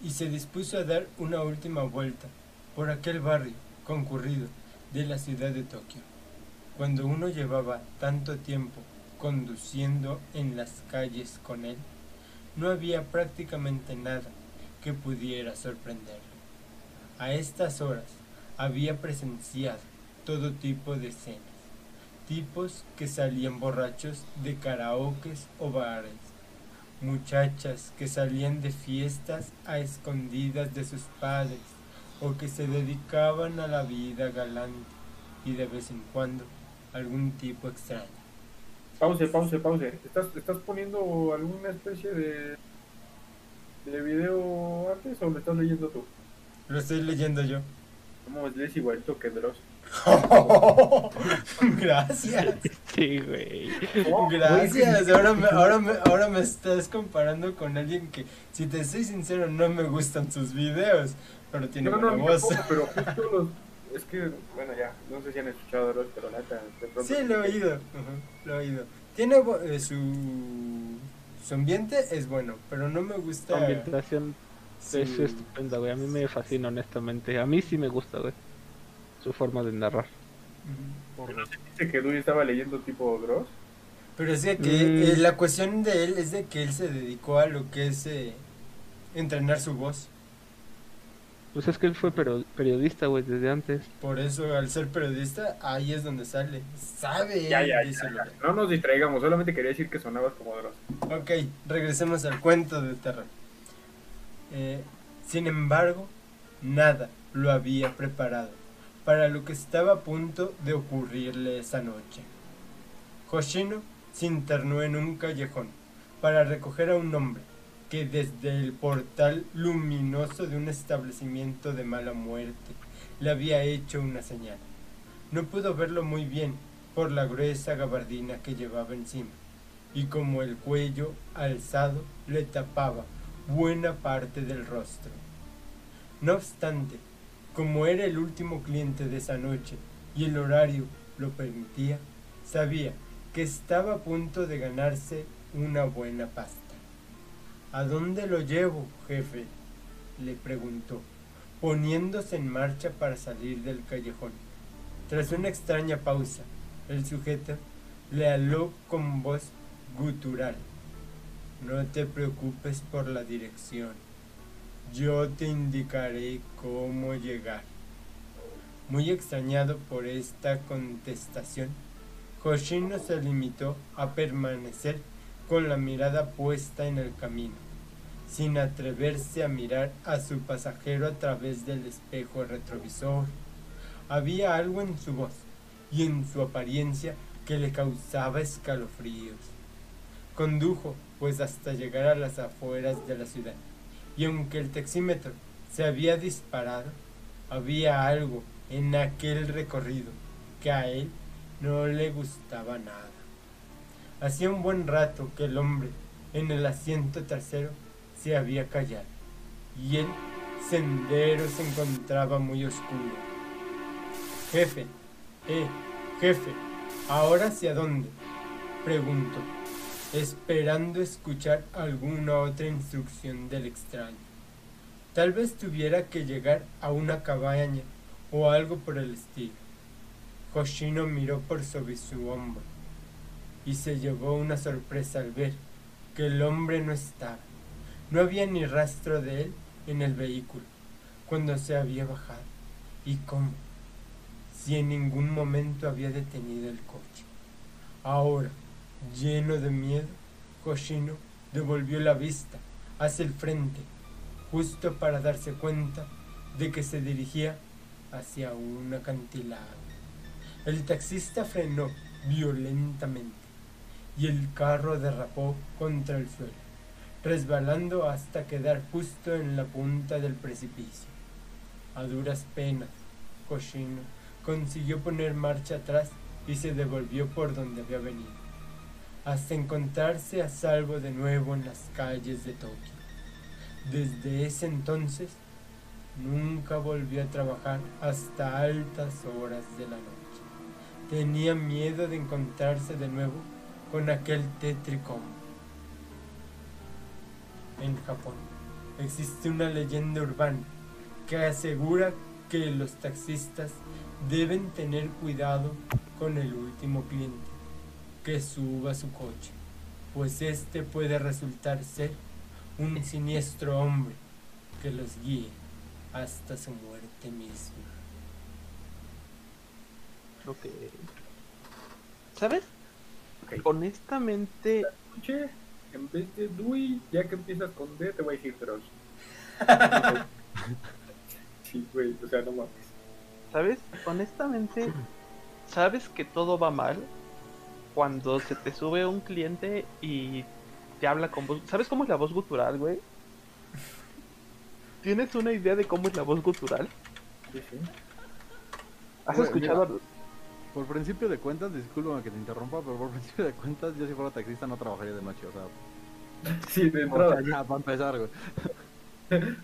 y se dispuso a dar una última vuelta por aquel barrio concurrido de la ciudad de Tokio. Cuando uno llevaba tanto tiempo conduciendo en las calles con él, no había prácticamente nada que pudiera sorprenderlo. A estas horas había presenciado todo tipo de escenas, tipos que salían borrachos de karaokes o bares, muchachas que salían de fiestas a escondidas de sus padres o que se dedicaban a la vida galante y de vez en cuando algún tipo extraño. Pause, pause, pause. ¿Estás, ¿Estás poniendo alguna especie de, de video antes o lo estás leyendo tú? Lo estoy leyendo yo. ¿Cómo lees igualito que Dross? Gracias. Sí, güey. Gracias. Ahora me, ahora, me, ahora me estás comparando con alguien que, si te soy sincero, no me gustan sus videos, pero tiene No, buena no, voz. tampoco, pero justo los... Es que, bueno, ya, no sé si han escuchado Dross, pero neta, de pronto... Sí, lo he oído. ujú, lo he oído. Tiene eh, su, su ambiente es bueno, pero no me La gusta. ambientación su- es estupenda, güey. A mí me fascina, honestamente. A mí sí me gusta, güey. Su forma de narrar. Ujú. Por- Dice que Dewey estaba leyendo tipo Dross. Pero es que Mm. eh, la cuestión de él es de que él se dedicó a lo que es eh, entrenar su voz. Pues es que él fue periodista, güey, desde antes. Por eso, al ser periodista, ahí es donde sale. Sabe, Ya, ya, ya, No nos distraigamos, solamente quería decir que sonabas como Dross. Ok, regresemos al cuento de terror. Eh, sin embargo, nada lo había preparado para lo que estaba a punto de ocurrirle esa noche. Hoshino se internó en un callejón para recoger a un hombre que desde el portal luminoso de un establecimiento de mala muerte le había hecho una señal. No pudo verlo muy bien por la gruesa gabardina que llevaba encima y como el cuello alzado le tapaba buena parte del rostro. No obstante, como era el último cliente de esa noche y el horario lo permitía, sabía que estaba a punto de ganarse una buena pasta. ¿A dónde lo llevo, jefe? le preguntó, poniéndose en marcha para salir del callejón. Tras una extraña pausa, el sujeto le habló con voz gutural. No te preocupes por la dirección. Yo te indicaré cómo llegar. Muy extrañado por esta contestación, Hoshino se limitó a permanecer con la mirada puesta en el camino, sin atreverse a mirar a su pasajero a través del espejo retrovisor. Había algo en su voz y en su apariencia que le causaba escalofríos. Condujo pues hasta llegar a las afueras de la ciudad, y aunque el taxímetro se había disparado, había algo en aquel recorrido que a él no le gustaba nada. Hacía un buen rato que el hombre en el asiento trasero se había callado, y el sendero se encontraba muy oscuro. Jefe, eh, jefe, ¿ahora hacia dónde? preguntó, esperando escuchar alguna otra instrucción del extraño. Tal vez tuviera que llegar a una cabaña o algo por el estilo. Hoshino miró por sobre su hombro y se llevó una sorpresa al ver que el hombre no estaba. No había ni rastro de él en el vehículo cuando se había bajado. ¿Y cómo? Si en ningún momento había detenido el coche. Ahora, lleno de miedo, Hoshino devolvió la vista hacia el frente, justo para darse cuenta de que se dirigía hacia un acantilado. El taxista frenó violentamente y el carro derrapó contra el suelo, resbalando hasta quedar justo en la punta del precipicio. A duras penas, Hoshino consiguió poner marcha atrás y se devolvió por donde había venido, hasta encontrarse a salvo de nuevo en las calles de Tokio. Desde ese entonces, nunca volvió a trabajar hasta altas horas de la noche. Tenía miedo de encontrarse de nuevo con aquel tétrico hombre. en Japón. Existe una leyenda urbana que asegura que los taxistas deben tener cuidado con el último cliente que suba su coche, pues este puede resultar ser un siniestro hombre que los guíe hasta su muerte misma. Ok. ¿Sabes? Honestamente, en vez de Dewey, ya que empiezas con D, te voy a decir Dross. sí, güey, o sea, no mames. ¿sabes? Honestamente, sabes que todo va mal cuando se te sube un cliente y te habla con voz. ¿Sabes cómo es la voz gutural, güey? ¿Tienes una idea de cómo es la voz gutural? Sí, sí. ¿Has Güey, escuchado? Por principio de cuentas, discúlpame que te interrumpa, pero por principio de cuentas, yo si fuera taxista no trabajaría de noche, o sea, Sí, de o entrada. sea, ya, para empezar, güey.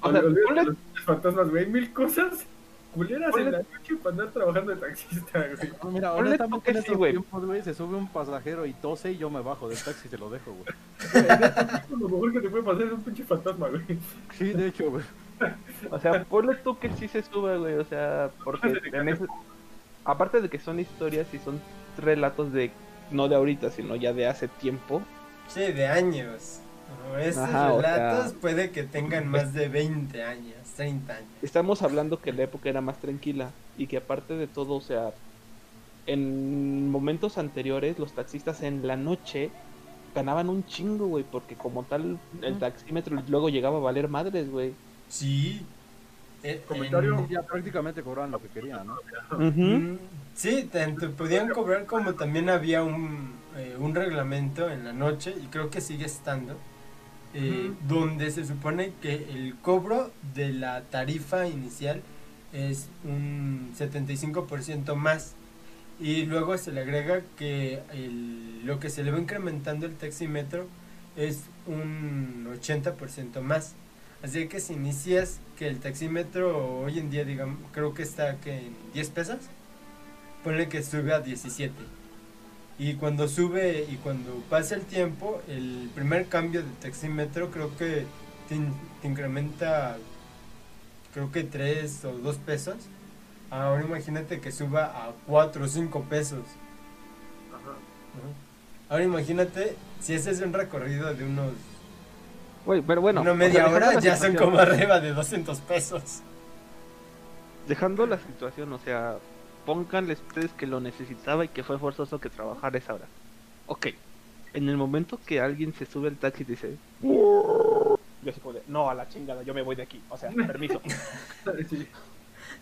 O sea, ponle- los fantasmas, güey. Mil cosas culeras Ponle- en la noche para andar trabajando de taxista, güey. No, Mira, honestamente en sí, estos güey. tiempos, güey, se sube un pasajero y tose y yo me bajo del taxi y se lo dejo, güey. Lo mejor que te puede pasar es un pinche fantasma, güey. Sí, de hecho, güey. O sea, ponle tú que sí se sube, güey. O sea, porque en ese- aparte de que son historias y son relatos de no de ahorita, sino ya de hace tiempo. Sí, de años. No, Estos Ajá, o sea- relatos puede que tengan más de 20 años, 30 años. Estamos hablando que la época era más tranquila y que aparte de todo, o sea, en momentos anteriores los taxistas en la noche ganaban un chingo, güey, porque como tal el taxímetro luego llegaba a valer madres, güey. Sí. Eh, Comentario. en- Ya prácticamente cobraban lo que querían, ¿no? Mm, Sí, tanto podían cobrar como también había un, eh, un reglamento en la noche, y creo que sigue estando, eh, donde se supone que el cobro de la tarifa inicial es un 75% más. Y luego se le agrega que el- lo que se le va incrementando el taxímetro es un 80% más. Así que si inicias que el taxímetro hoy en día, digamos, creo que está que en 10 pesos, ponle que sube a 17. Y cuando sube y cuando pasa el tiempo, el primer cambio de taxímetro creo que te, in- te incrementa, creo que 3 o 2 pesos. Ahora imagínate que suba a 4 o 5 pesos. Ahora imagínate si ese es un recorrido de unos Güey, pero bueno, una o media sea, dejando hora, ya son como arriba de 200 pesos. Dejando la situación, o sea, pónganle ustedes que lo necesitaba y que fue forzoso que trabajara esa hora. Ok, en el momento que alguien se sube al taxi y dice, yo como de, no, a la chingada, yo me voy de aquí, o sea, permiso, Sí.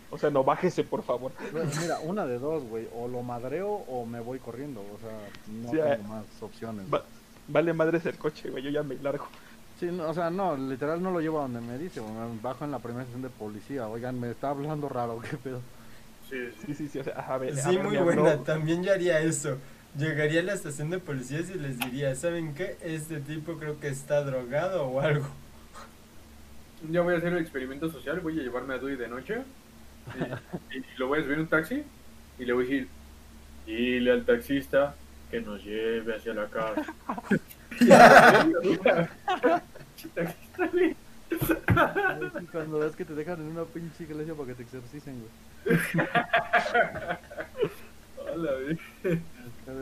o sea, no bájese por favor. Güey, Mira, una de dos, güey. O lo madreo o me voy corriendo. O sea, no Sí, tengo eh. más opciones. Va- vale madres el coche, güey, yo ya me largo. Sí, no, o sea, no, literal no lo llevo a donde me dice. Me bajo en la primera sesión de policía. Oigan, me está hablando raro, qué pedo. Sí, sí. Sí, sí, sí, o sea, a ver, a Sí, ver, muy habló- buena. También yo haría eso. Llegaría a la estación de policías y les diría, ¿saben qué? Este tipo creo que está drogado o algo. Día voy a hacer el experimento social, voy a llevarme a Dewey de noche y, y lo voy a subir en un taxi y le voy a decir, dile al taxista que nos lleve hacia la casa. Cuando ves que te dejan en una pinche iglesia para que te exorcicen, güey. Hola, güey. Eh,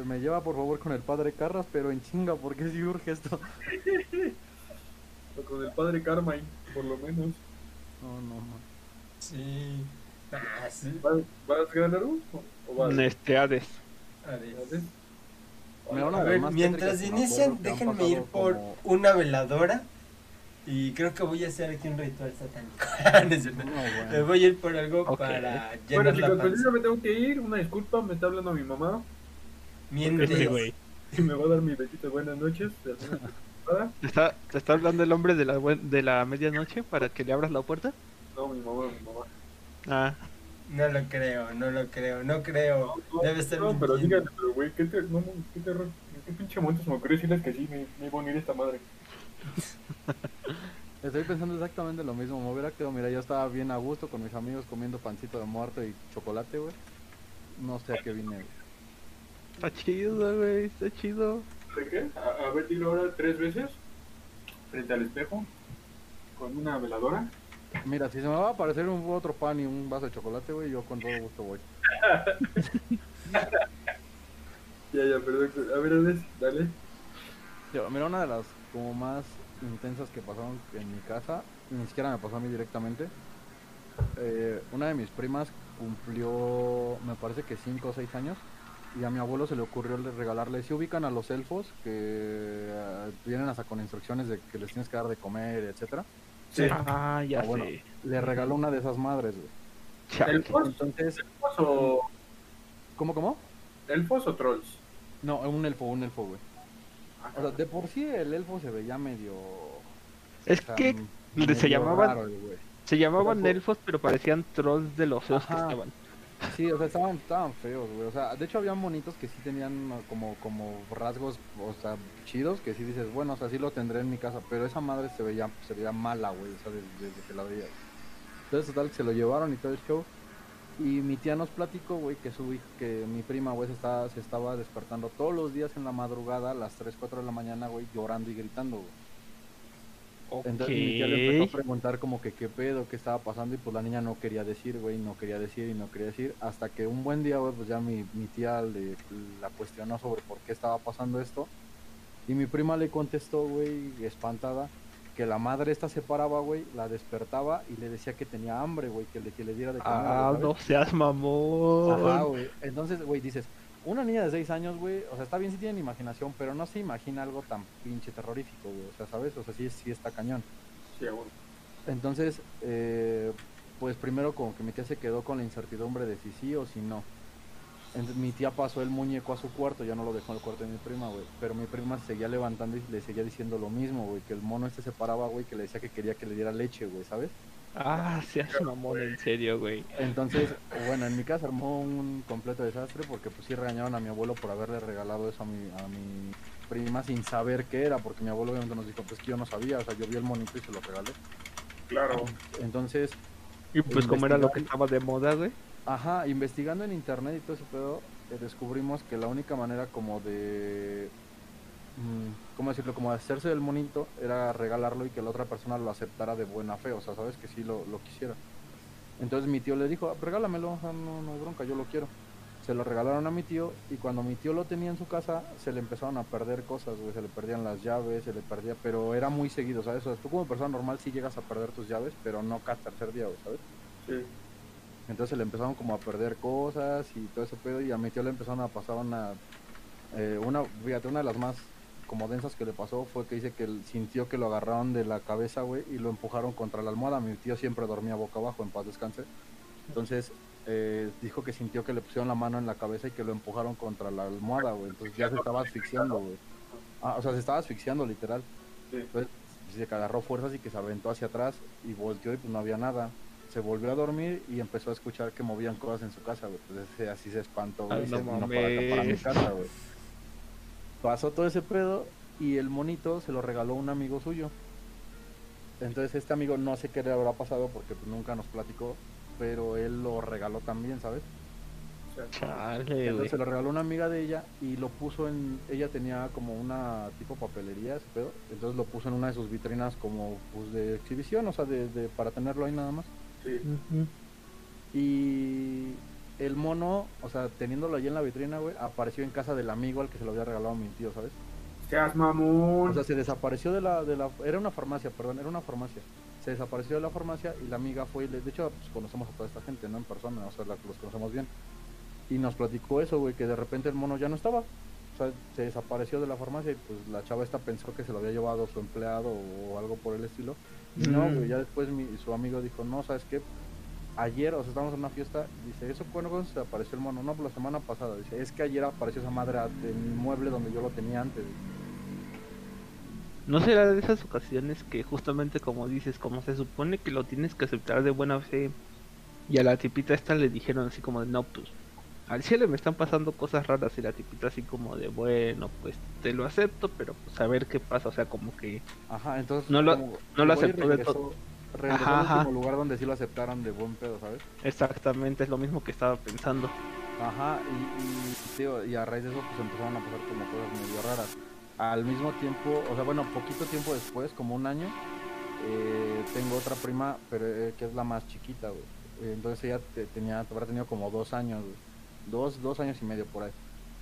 Me lleva por favor con el padre Carras, pero en chinga, porque si urge esto. O con el padre Carmine, por lo menos. No, no, no. Sí. Ah, sí. ¿Vas, vas Granaro? ¿O, o vas? Este Hades. Adiós. ¿Hades? A ver, mientras inician, déjenme ir por como- una veladora. Y creo que voy a hacer aquí un ritual satánico. No Me bueno. voy a ir por algo Ok. para Bueno, llenar la chicos, pues yo me tengo que ir. Una disculpa, me está hablando mi mamá. Mientras, Y me va a dar mi besito de buenas noches. ¿Te está, ¿Te está hablando el hombre de la, buen- de la medianoche para que le abras la puerta? No, mi mamá, mi mamá. Ah, no lo creo, no lo creo, no creo. No, Debe estar No, pero díganme, pero güey, ¿qué, te, no, qué terror? ¿En qué pinche momento se me ocurrió decirles que sí? Me, me iba a unir esta madre. Estoy pensando exactamente lo mismo. Me hubiera quedado, mira, yo estaba bien a gusto con mis amigos comiendo pancito de muerto y chocolate, güey. No sé a qué vine, güey. está chido, güey, está chido. ¿De qué? A, a ver, dilo ahora tres veces. frente al espejo con una veladora. Mira, si se me va a aparecer un otro pan y un vaso de chocolate, güey, yo con todo gusto voy. Ya, ya, perdón. A ver, Alex, dale. Yo, mira, una de las como más intensas que pasaron en mi casa, ni siquiera me pasó a mí directamente. eh, una de mis primas cumplió, me parece que 5 o 6 años, y a mi abuelo se le ocurrió le- regalarle, si ubican a los elfos que eh, vienen hasta con instrucciones de que les tienes que dar de comer, etcétera. Sí. Ah, ya Ah, bueno. sé. Le regaló una de esas madres, güey. ¿Elfos? Entonces, ¿Elfos o, ¿cómo, cómo? elfos o trolls? No, un elfo, un elfo, güey. Ajá. O sea, de por sí el elfo se veía medio... Es o sea, que se llamaban- raro el güey. Se llamaban Elfo. elfos, pero parecían trolls de los feos que estaban. Sí, o sea, estaban, estaban feos, güey. O sea, de hecho había monitos que sí tenían como, como rasgos, o sea, chidos, que sí dices, bueno, o sea, sí lo tendré en mi casa, pero esa madre se veía, se veía mala, güey, o sea, desde, que la veía. Entonces, total, que se lo llevaron y todo el show. Y mi tía nos platicó, güey, que su que mi prima, güey, se estaba, se estaba despertando todos los días en la madrugada, a las 3, 4 de la mañana, güey, llorando y gritando, güey. Entonces mi tía le empezó a preguntar como que qué pedo, qué estaba pasando y pues la niña no quería decir, güey, no quería decir y no quería decir. Hasta que un buen día, güey, pues ya mi, mi tía le, la cuestionó sobre por qué estaba pasando esto. Y mi prima le contestó, güey, espantada, que la madre esta se paraba, güey, la despertaba y le decía que tenía hambre, güey, que le, que le diera de comer. Ah, no seas mamón. Ajá, güey. Entonces, güey, dices, una niña de 6 años, güey, o sea, está bien si tiene imaginación, pero no se imagina algo tan pinche terrorífico, güey. O sea, ¿sabes? O sea, sí, sí está cañón. Sí, aún. Entonces, eh, pues primero como que mi tía se quedó con la incertidumbre de si sí o si no. Entonces, mi tía pasó el muñeco a su cuarto, ya no lo dejó en el cuarto de mi prima, güey. Pero mi prima se seguía levantando y le seguía diciendo lo mismo, güey. Que el mono este se paraba, güey, que le decía que quería que le diera leche, güey, ¿sabes? Ah, seas mamón, en serio, güey. Entonces, bueno, en mi casa armó un completo desastre porque pues sí regañaron a mi abuelo por haberle regalado eso a mi, a mi prima sin saber qué era, porque mi abuelo obviamente nos dijo, pues que yo no sabía, o sea, yo vi el monito y se lo regalé. Claro. Entonces, Y pues como era lo que estaba de moda, güey. Ajá, investigando en internet y todo ese pedo, eh, descubrimos que la única manera como de... mm, ¿Cómo decirlo? Como hacerse del monito era regalarlo y que la otra persona lo aceptara de buena fe, o sea, ¿sabes? Que sí lo, lo quisiera. Entonces mi tío le dijo, "Ah, regálamelo, o sea, no, no hay bronca, yo lo quiero. Se lo regalaron a mi tío y cuando mi tío lo tenía en su casa, se le empezaron a perder cosas, güey, se le perdían las llaves, se le perdía, pero era muy seguido, ¿sabes? O sea, tú como persona normal sí llegas a perder tus llaves, pero no cada tercer día, güey, ¿sabes? Sí. Entonces le empezaron como a perder cosas y todo ese pedo y a mi tío le empezaron a pasar una, eh, una, fíjate, una de las más como densas que le pasó fue que dice que él sintió que lo agarraron de la cabeza, güey, y lo empujaron contra la almohada. Mi tío siempre dormía boca abajo, en paz descanse. Entonces eh, dijo que sintió que le pusieron la mano en la cabeza y que lo empujaron contra la almohada, güey. Entonces ya se estaba asfixiando, güey. Ah, o sea, se estaba asfixiando literal. Entonces dice que agarró fuerzas y que se aventó hacia atrás y volteó y pues no había nada. Se volvió a dormir y empezó a escuchar que movían cosas en su casa, güey. Entonces así se espantó, güey. Ay, y no se vino para acá, para mi casa, güey. Pasó todo ese pedo y el monito se lo regaló un amigo suyo. Entonces este amigo no sé qué le habrá pasado porque pues, nunca nos platicó, pero él lo regaló también, ¿sabes? Güey. Entonces se lo regaló una amiga de ella y lo puso en. Ella tenía como una tipo papelería, ese pedo. Entonces lo puso en una de sus vitrinas como pues de exhibición, o sea, de, de- para tenerlo ahí nada más. sí. Y el mono, o sea, teniéndolo allí en la vitrina, güey, apareció en casa del amigo al que se lo había regalado a mi tío, ¿sabes? Seas mamón. O sea, se desapareció de la, de la... Era una farmacia, perdón, era una farmacia. Se desapareció de la farmacia y la amiga fue y le... De hecho, pues, conocemos a toda esta gente, ¿no? En persona, o sea, la- los conocemos bien. Y nos platicó eso, güey, que de repente el mono ya no estaba. O sea, se desapareció de la farmacia y pues la chava esta pensó que se lo había llevado su empleado o algo por el estilo. Y no, Mm. güey, ya después mi, su amigo dijo, no, ¿sabes qué? Ayer, o sea, estábamos en una fiesta, dice, ¿eso cuándo cuándo se apareció el mono? No, pues la semana pasada. Dice, es que ayer apareció esa madre en mi mueble donde yo lo tenía antes. ¿No será de esas ocasiones que justamente como dices, como se supone que lo tienes que aceptar de buena fe y a la tipita esta le dijeron así como de no, pues al cielo me están pasando cosas raras y la tipita así como de bueno, pues te lo acepto, pero pues a ver qué pasa, o sea, como que Ajá, entonces No lo- no lo aceptó de todo. Regresó Ajá, al ajá. último lugar donde sí lo aceptaron de buen pedo, ¿sabes? exactamente es lo mismo que estaba pensando. Ajá, y, y, tío, y a raíz de eso pues empezaron a pasar como cosas medio raras. al mismo tiempo, o sea, bueno, poquito tiempo después, como un año, eh, tengo otra prima, pero eh, que es la más chiquita, güey. Entonces ella te- tenía, habrá tenido como dos años, güey. Dos, dos años y medio por ahí.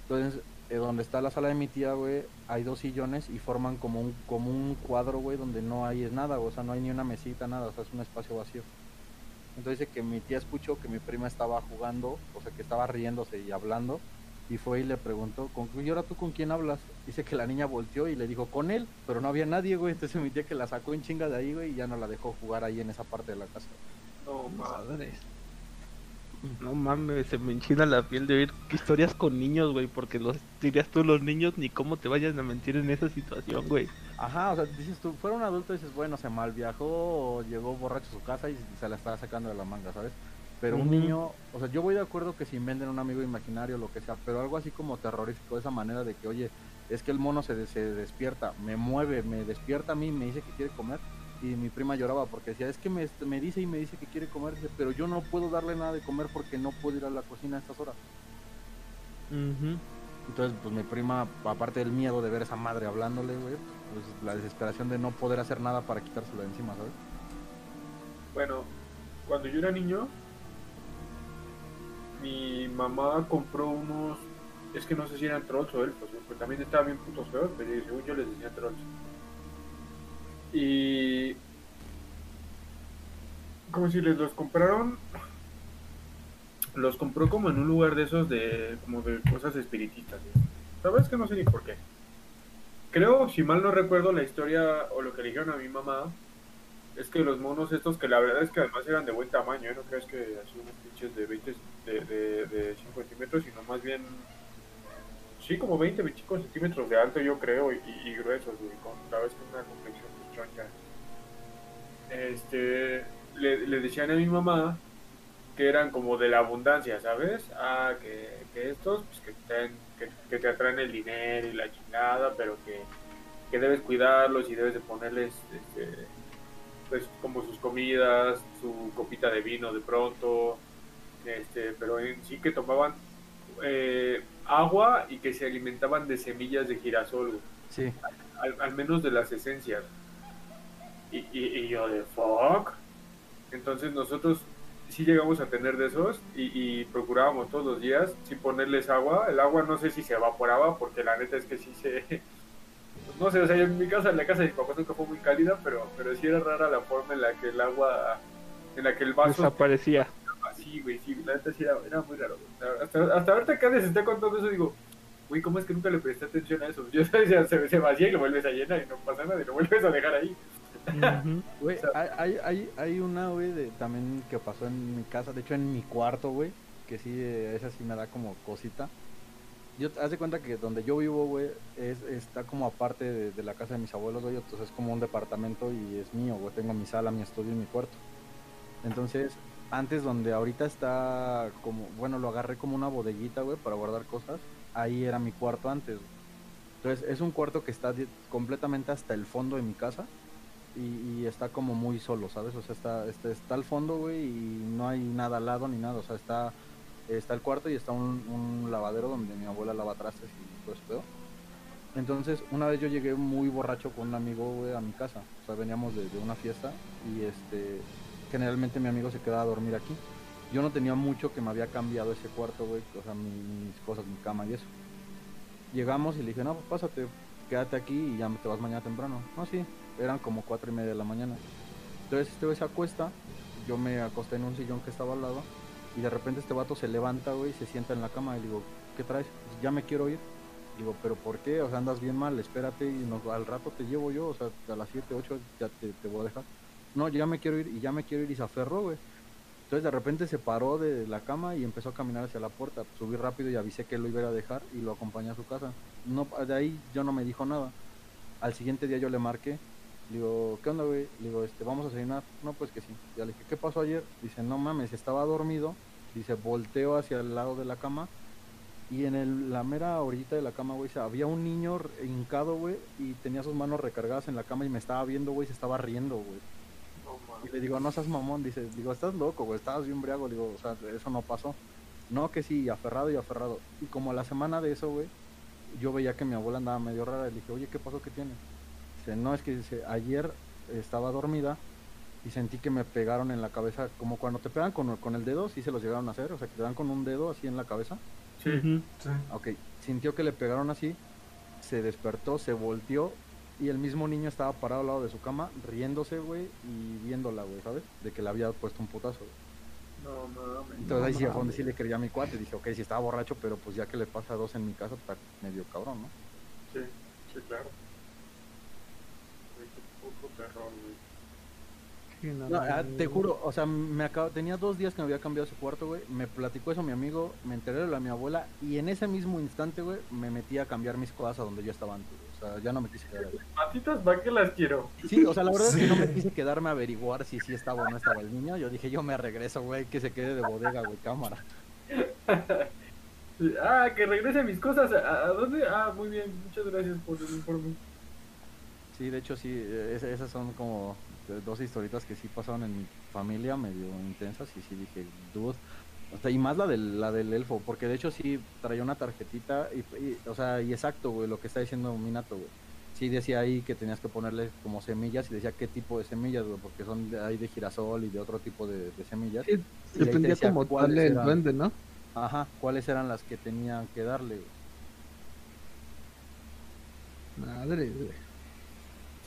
Entonces, eh, donde está la sala de mi tía, güey, hay dos sillones y forman como un, como un cuadro, güey, donde no hay nada, o sea, no hay ni una mesita, nada, o sea, es un espacio vacío. Entonces dice que mi tía escuchó que mi prima estaba jugando, o sea, que estaba riéndose y hablando, y fue y le preguntó, ¿con, ¿y ahora tú con quién hablas? Dice que la niña volteó y le dijo, con él, pero no había nadie, güey, entonces mi tía que la sacó en chinga de ahí, güey, y ya no la dejó jugar ahí en esa parte de la casa. No. Madres. No mames, se me enchina la piel de oír historias con niños, güey, porque los dirías tú los niños ni cómo te vayan a mentir en esa situación, güey. Ajá, o sea, dices tú, fuera un adulto dices, bueno, se mal viajó o llegó borracho a su casa y se la estaba sacando de la manga, ¿sabes? Pero un niño, o sea, yo voy de acuerdo que si inventen un amigo imaginario, lo que sea, pero algo así como terrorífico, de esa manera de que, oye, es que el mono se, de- se despierta, me mueve, me despierta a mí, me dice que quiere comer. Y mi prima lloraba porque decía, es que me, me dice y me dice que quiere comer, pero yo no puedo darle nada de comer porque no puedo ir a la cocina a estas horas. Entonces, pues mi prima, aparte del miedo de ver a esa madre hablándole, güey, pues la desesperación de no poder hacer nada para quitárselo de encima, ¿sabes? Bueno, cuando yo era niño, mi mamá compró unos. Es que no sé si eran trolls o elfos, porque también estaban bien putos feos, pero según yo les decía trolls. Y. Como si les los compraron. Los compró como en un lugar de esos de. como de cosas espiritistas. ¿sí? La verdad es que no sé ni por qué. Creo, si mal no recuerdo la historia o lo que le dijeron a mi mamá, es que los monos estos, que la verdad es que además eran de buen tamaño, ¿eh? no crees que así unos pinches de 20, de, de, de 5 centímetros, sino más bien, sí, como 20, 25 centímetros de alto yo creo, y, y gruesos, güey, con vez que una. Este, le, le decían a mi mamá que eran como de la abundancia, ¿sabes? Ah, que, que estos, pues que te, traen- que, que te atraen el dinero y la chingada, pero que, que debes cuidarlos y debes de ponerles, este, pues como sus comidas, su copita de vino de pronto, este, pero en sí que tomaban eh, agua y que se alimentaban de semillas de girasol, Sí. al, al menos de las esencias. Y, y, y yo de fuck. Entonces nosotros sí llegamos a tener de esos y, y procurábamos todos los días sin ponerles agua. El agua no sé si se evaporaba porque la neta es que sí se... pues no sé, o sea, en mi casa, en la casa de mis papás nunca fue muy cálida, pero, pero sí era rara la forma en la que el agua, en la que el vaso Desaparecía. así, güey, sí, la neta sí era, era muy raro. Hasta, hasta ahorita que les esté contando eso, digo, güey, ¿cómo es que nunca le presté atención a eso? Yo decía, se, se vacía y lo vuelves a llenar y no pasa nada y lo vuelves a dejar ahí. O sea- hay, hay, hay, una, güey, de, también que pasó en mi casa, de hecho en mi cuarto, güey, que sí, eh, esa sí me da como cosita. Yo, haz de cuenta que donde yo vivo, güey, es, está como aparte de, de la casa de mis abuelos, güey, entonces es como un departamento y es mío, güey, tengo mi sala, mi estudio y mi cuarto. Entonces, antes donde ahorita está como, bueno, lo agarré como una bodeguita, güey, para guardar cosas, ahí era mi cuarto antes. güey. Entonces, es un cuarto que está completamente hasta el fondo de mi casa y, está como muy solo, ¿sabes? O sea, está, está, está al fondo, güey, y no hay nada al lado ni nada. O sea, está, está el cuarto y está un, lavadero donde mi abuela lava trastes y todo eso. Entonces, una vez yo llegué muy borracho con un amigo, güey, a mi casa. O sea, veníamos de, una fiesta y este, generalmente mi amigo se quedaba a dormir aquí. Yo no tenía mucho que me había cambiado ese cuarto, güey, o sea, mi- mis cosas, mi cama y eso. Llegamos y le dije, no, pues pásate, quédate aquí y ya te vas mañana temprano. No, sí, eran como cuatro y media de la mañana. Entonces este güey se acuesta, yo me acosté en un sillón que estaba al lado y de repente este vato se levanta, güey, y se sienta en la cama y digo, ¿qué traes? "Pues ya me quiero ir. Digo, ¿pero por qué? O sea, andas bien mal, espérate y al rato te llevo yo, o sea, a las 7, 8 ya te, voy a dejar. No, ya me quiero ir y ya me quiero ir y se aferró, güey. Entonces de repente se paró de la cama y empezó a caminar hacia la puerta. Subí rápido y avisé que lo iba a dejar y lo acompañé a su casa. No, de ahí yo no me dijo nada. Al siguiente día yo le marqué. Le digo, ¿qué onda, güey? Le digo, este, ¿vamos a cenar? No, pues que sí. Ya le dije, ¿qué pasó ayer? Dice, no mames, estaba dormido. Dice, volteo hacia el lado de la cama. Y en el, la mera orillita de la cama, güey, había un niño hincado, güey, y tenía sus manos recargadas en la cama y me estaba viendo, güey, se estaba riendo, güey. No, Y le digo, no seas mamón, dice, digo, estás loco, güey, estabas bien briago, digo, o sea, eso no pasó. No, que sí, aferrado y aferrado. Y como a la semana de eso, güey, yo veía que mi abuela andaba medio rara. Le dije, oye, ¿qué pasó? ¿Qué tiene? Dice, no, es que dice, ayer estaba dormida y sentí que me pegaron en la cabeza, como cuando te pegan con, con el dedo, sí se los llegaron a hacer, o sea, que te dan con un dedo así en la cabeza. Sí. Sí. Ok, sintió que le pegaron así, se despertó, se volteó y el mismo niño estaba parado al lado de su cama, riéndose, güey, y viéndola, güey, ¿sabes? De que le había puesto un putazo. güey. No mames. Entonces ahí sí No fue donde mames. sí le creía a mi cuate. Dije, ok, si estaba borracho, pero pues ya que le pasa a dos en mi casa, está medio cabrón, ¿no? Sí, sí, claro. Terror. Sí, no, No, ah, no, te juro, o sea, me acabo, tenía dos días que me había cambiado su cuarto, güey. Me platicó eso mi amigo, me enteré de lo de mi abuela y en ese mismo instante, güey, me metí a cambiar mis cosas a donde yo estaba antes. güey. O sea, ya no me quise quedar ahí. Patitas, ¿para qué las quiero? Sí, o sea, la verdad es que no me quise quedarme a averiguar si sí estaba o no estaba el niño. Yo dije, yo me regreso, güey, que se quede de bodega, güey, cámara. Ah, que regrese mis cosas. ¿A, a dónde? Ah, muy bien. Muchas gracias por el informe. Sí, de hecho, sí, es- esas son como dos historitas que sí pasaron en mi familia, medio intensas, y sí dije, dude. O sea, y más la del, la del elfo, porque de hecho sí traía una tarjetita, y, y, o sea, y exacto, güey, lo que está diciendo Minato, güey. Sí decía ahí que tenías que ponerle como semillas, y decía qué tipo de semillas, güey, porque son de, hay de girasol y de otro tipo de, de semillas. Sí, Y dependía como cuáles tal el duende, ¿no? Ajá, cuáles eran las que tenían que darle, güey. Madre, güey.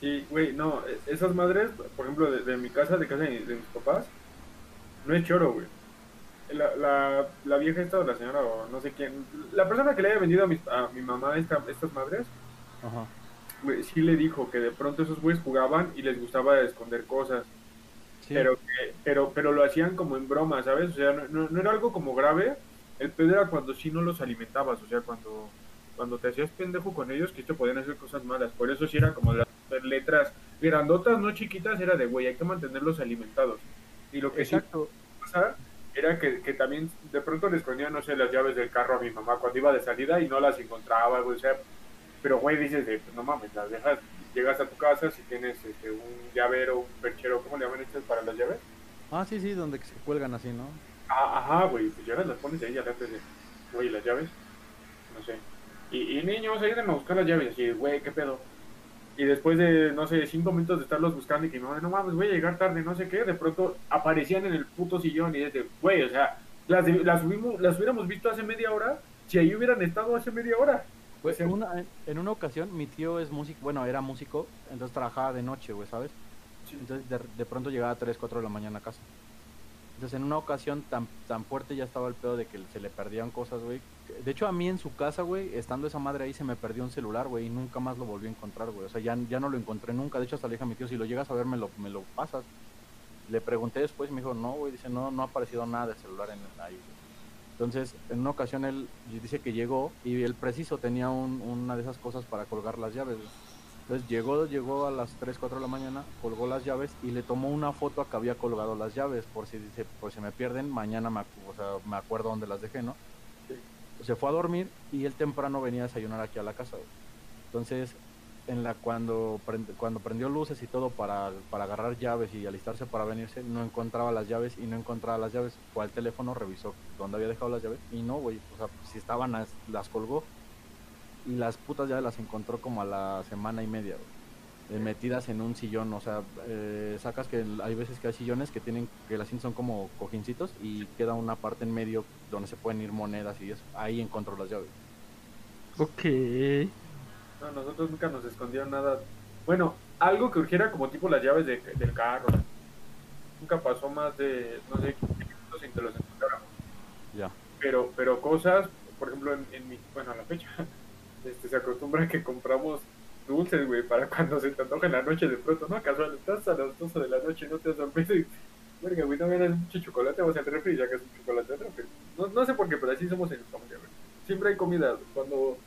Sí, güey, no. e- Esas madres, por ejemplo, de, de mi casa, de casa de, de mis papás, no es choro, güey. La, la, la vieja esta o la señora o no sé quién, la persona que le haya vendido a mi, a mi mamá esta, estas madres, Ajá. güey, sí le dijo que de pronto esos güeyes jugaban y les gustaba esconder cosas. Sí. pero que- pero pero lo hacían como en broma, ¿sabes? O sea, no, no- no era algo como grave. El pedo era cuando sí no los alimentabas, o sea, cuando cuando te hacías pendejo con ellos, que te podían hacer cosas malas. Por eso sí era como las letras grandotas, no chiquitas, era de, güey, hay que mantenerlos alimentados. Y lo que sí Exacto. pasaba era que, que también de pronto le escondía, no sé, las llaves del carro a mi mamá cuando iba de salida y no las encontraba, güey, o sea, pero güey, dices, de, pues, no mames, las dejas, llegas a tu casa, si tienes este, un llavero, un perchero, ¿cómo le llaman estos para las llaves? Ah, sí, sí, donde se cuelgan así, ¿no? Ah, ajá, güey, pues llegas, las pones ahí, ya antes de, güey, las llaves, no sé. Y, y niños, ayúdenme a buscar las llaves, así, güey, ¿qué pedo? Y después de, no sé, cinco minutos de estarlos buscando y que mi mamá, no mames, voy a llegar tarde, no sé qué, de pronto aparecían en el puto sillón y desde, güey, o sea, las, las, hubimos, las hubiéramos visto hace media hora si ahí hubieran estado hace media hora. Pues en una, en- en una ocasión mi tío es músico, bueno, era músico, entonces trabajaba de noche, güey, ¿sabes? Sí. Entonces de, de pronto llegaba a 3, 4 de la mañana a casa. Entonces en una ocasión tan, tan fuerte ya estaba el pedo de que se le perdían cosas, güey. De hecho a mí en su casa, güey, estando esa madre ahí se me perdió un celular, güey, y nunca más lo volví a encontrar, güey. O sea, ya, ya no lo encontré nunca. De hecho hasta le dije a mi tío, si lo llegas a ver me lo, me lo pasas. Le pregunté después y me dijo, no, güey, dice, no, no ha aparecido nada de celular en ahí, güey. Entonces, en una ocasión él dice que llegó y él preciso tenía un- una de esas cosas para colgar las llaves. Entonces llegó, llegó a las 3, 4 de la mañana, colgó las llaves y le tomó una foto a que había colgado las llaves por si dice, por si me pierden, mañana me, o sea, me acuerdo dónde las dejé, ¿no? Sí. Se fue a dormir y él temprano venía a desayunar aquí a la casa. güey. Entonces, en la cuando prend- cuando prendió luces y todo para, para agarrar llaves y alistarse para venirse, no encontraba las llaves y no encontraba las llaves. Fue al teléfono, revisó dónde había dejado las llaves y no, güey, o sea, si estaban las, las colgó y las putas llaves las encontró como a la semana y media, güey, eh, metidas en un sillón, o sea, eh, sacas que hay veces que hay sillones que tienen que las son como cojincitos y queda una parte en medio donde se pueden ir monedas y eso. Ahí encontró las llaves. Ok. No, nosotros nunca nos escondieron nada. Bueno, algo que urgiera como tipo las llaves de- del carro. Nunca pasó más de, no sé, 15 minutos sin que los encontráramos. Ya. Pero, pero cosas, por ejemplo, en, en mi, bueno, a la fecha, este, se acostumbra que compramos dulces, güey, para cuando se te antoja en la noche de pronto, ¿no? Casual, estás a las 12 de la noche y no te das sorpresa y, verga, güey, no das mucho chocolate, vas al refri y sacas un chocolate al. No, no sé por qué, pero así somos en mi familia, güey. Siempre hay comida. Cuando